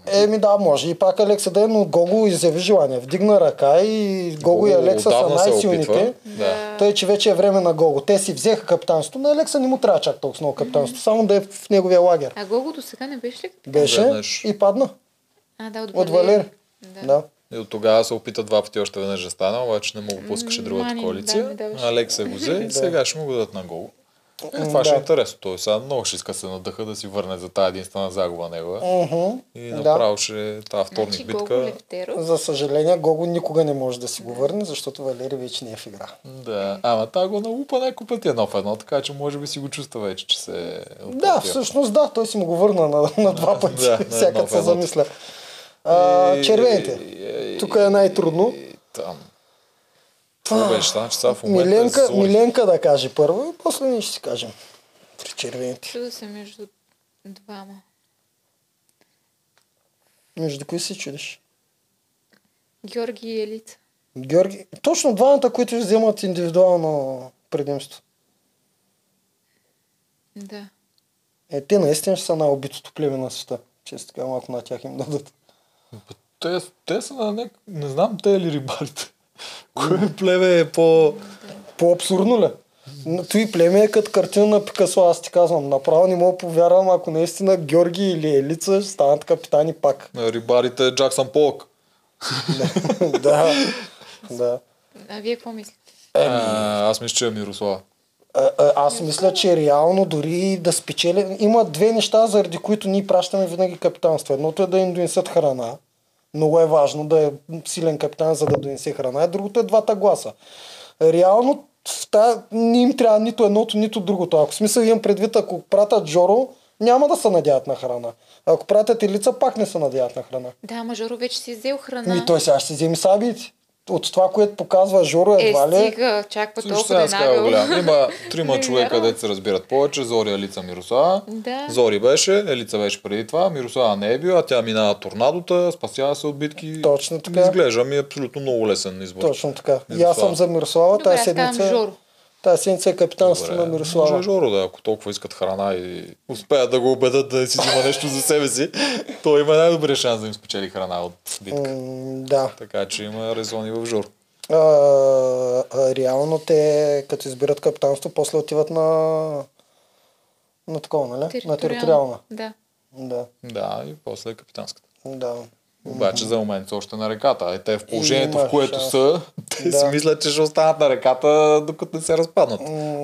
Еми да, може и пак Алекса да е, но Гого изяви желание. Вдигна ръка и Гого и Алекса са най-силните. Да. Тъй, че вече е време на Гого. Те си взеха капитанството. На Алекса не му трябва чак толкова много капитанство. Само да е в неговия лагер. А Гого до сега не беше ли? Беше Веднъж. и падна. А, да, от, От Валери. Да. Да. И от тогава се опита два пъти още веднъж да стане, обаче не му го пускаше другата коалиция. да, ми даваше. Алекс се го взе и [laughs] сега ще му го дадат на гол. Е, това М, ще е да. интересно. Той сега много ще иска да се надъха да си върне за тази единствена загуба негова. Мгм. И Да. направо ще тази вторник Значи битка. Гого Левтеров. За съжаление, Гого никога не може да си го върне, защото Валери вече не е в игра. Да, ама та го налупа няколко пъти едно в едно, така че може би си го чувства вече, че се е Да, всъщност да, той си му го върна на, на два пъти, Да, всяка се замисля. А, червените. и- Тук е най-трудно. Там. Значи сега в момента Миленка, е. Миленка да каже първо и после ние ще си кажем. При червените. Чуда се между двама. Между кои се чудиш? Георги и Елица. Георги, точно двамата, които вземат индивидуално предимство. Да. Е, те наистина ще са най-убитото племе на света. Често така малко на тях им дадат. Те, те са на нек... Не знам те ли рибарите. Кое племе е по... По-абсурдно ли? Той племе е като картина на Пикасо, аз ти казвам. Направо не мога повярвам, ако наистина Георги или Елица ще станат капитани пак. Рибарите е Джаксън Полк. [laughs] да. да. А вие какво мислите? А, аз мисля, че е Мирослава. А, а, аз мисля, че реално дори да спечели... Има две неща, заради които ние пращаме винаги капитанство. Едното е да им донесат храна. Много е важно да е силен капитан, за да донесе храна. А другото е двата гласа. Реално в та, не им трябва нито едното, нито другото. Ако смисъл имам предвид, ако пратят Джоро, няма да се надяват на храна. Ако пратят Елица, пак не се надяват на храна. Да, Мажоро вече си взел храна. Ми той сега ще си вземе сабиите. От това, което показва Жоро, е, едва ли... стига, чаква толкова да е сега го нагъл. гледам. Има трима [laughs] човека, дето се разбират повече. Зори, Елица, Мирослава. Да. Зори беше, Елица беше преди това, Мирослава не е била, тя минава торнадото, спасява се от битки. Точно така. Изглежда ми е абсолютно много лесен избор. Точно така. И аз съм за Мирослава. Добре, Тази седмица, Жоро. Тази седмица е капитанство на Мирослава. Може Жоро да, ако толкова искат храна и успеят да го убедат да си взима нещо за себе си, [laughs] той има най-добрия шанс да им спечели храна от битка. М, да. Така че има резони в Жоро. А, а, реално те, като избират капитанство, после отиват на на такова, нали? На териториална. Да. Да. Да, и после е капитанската. Да. Обаче за момент са още на реката. А и те в положението, в което шанс. са, [laughs] те Да. си мислят, че ще останат на реката, докато не се разпаднат.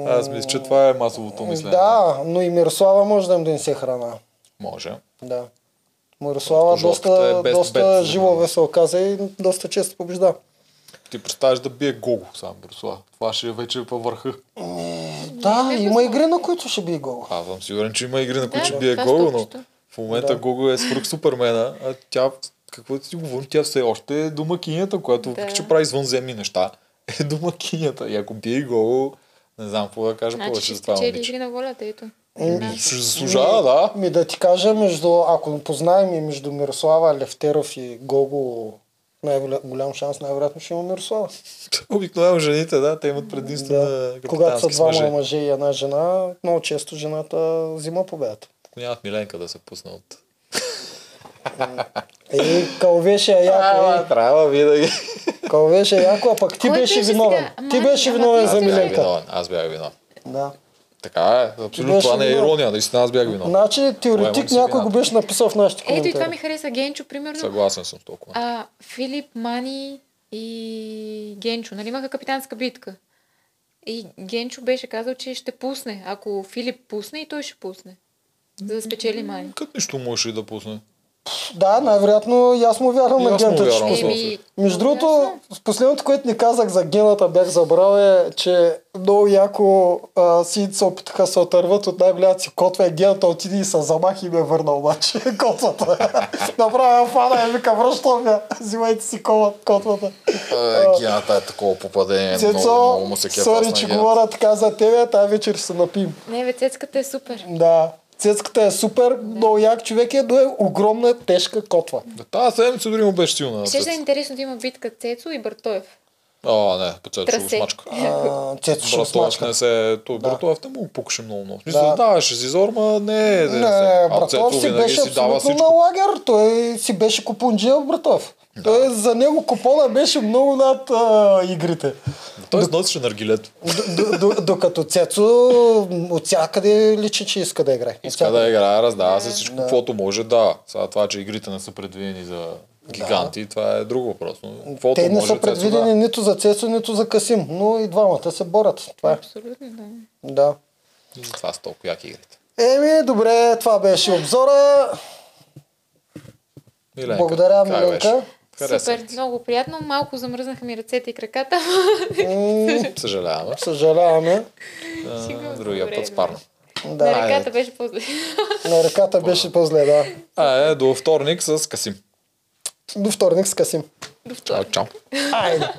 Аз мисля, че това е масовото мислене. Да, но и Мирослава може да им донесе храна. Може. Да. Мирослава доста, е без доста бед. живо се оказа и доста често побежда. Ти представяш да бие Гого сам, Мирослав. Това ще е вече по върха. Да, има игри, на които ще би гол. Аз съм сигурен, че има игри, на които Да, ще бие Гого, но в момента Да. Гого е свръх супермена, а тя, какво да си говорим, тя все още е домакинята, която Да. че прави извънземни неща, [laughs] е домакинята. И ако бие Гого, не знам какво да кажа Значи повече ще за това момиче. игри на волята, ето. Ами, Ще заслужава, да. Ми да ти кажа, между, ако познаем и между Мирослава Левтеров и Гого, най-голям шанс най-вероятно ще има Мирослава. [laughs] Обикновено жените, да, те имат предимство Да. на Когато са двама мъже. мъже и една жена, много често жената взима победата. Ако нямат Миленка да се пусне от... Е, кълвеше е яко, е. трябва винаги. Кълвеше е яко, а пък ти Кой беше виновен. сега? Ти беше виновен за Миленка. аз бях виновен. Да. Така е, абсолютно това не е ирония, наистина аз бях виновен. Значи теоретик си някой го беше написал в нашите Ето и това ми коментари. хареса Генчо, примерно. Съгласен съм с толкова. А, Филип, Мани и Генчо, нали имаха капитанска битка? И Генчо беше казал, че ще пусне. Ако Филип пусне, и той ще пусне. За да спечели Мани. Като нищо можеш и да пусне. Да, най-вероятно и аз му вярвам на гената, че Между другото, с последното, което ни казах за гената, бях забрал е, че много яко а, сините се опитаха се отърват от най-голямата си котва и гената отиде и се замахи и ме върна обаче [laughs] котвата. Направя фана и вика, връщам я, взимайте си котвата. Е, Гената е такова попадение. Цецо, много му се сори, че говоря така за тебе, тази вечер се напим. Не, бе, цецката е супер. Да. Цецката е супер, много як човек е, но е огромна, тежка котва. Да, Тази седмица дори му беше силна. Ще да е интересно да има битка Цецо и Бартоев. А, не, ще го Трасе. смачка. А, Цецо ще Братоев смачка. не се... Той Братоев не му пукаше много много. Да. даваше си зор, ма не... Не, не, Братов Цецо си беше си дава абсолютно на всичко. лагер. Той си беше купунджия Той за него купона беше много над а, игрите. Той износеше наргилето. Д- д- д- Докато Цецо от всякъде личи, че иска да играе. Иска да играе, раздава се всичко, каквото може, да. Сега това, че игрите не са предвидени за гиганти, това е друг въпрос. Но Те не са Цецо, предвидени да. нито за Цецо, нито за Касим, но и двамата се борят. Това е. Абсолютно, да. Да. И затова са толкова яки игрите. Еми, добре, това беше обзора. Миленка, Благодаря, как Миленка. Беше? Хареса Супер, много приятно. Малко замръзнаха ми ръцете и краката. Съжаляваме. Съжаляваме. Другия път спарно. Да. На ръката беше по-зле. На ръката беше по-зле, да. [laughs] А, е, до вторник с Касим. До вторник с Касим. До Чао, вторник. чао. Айде.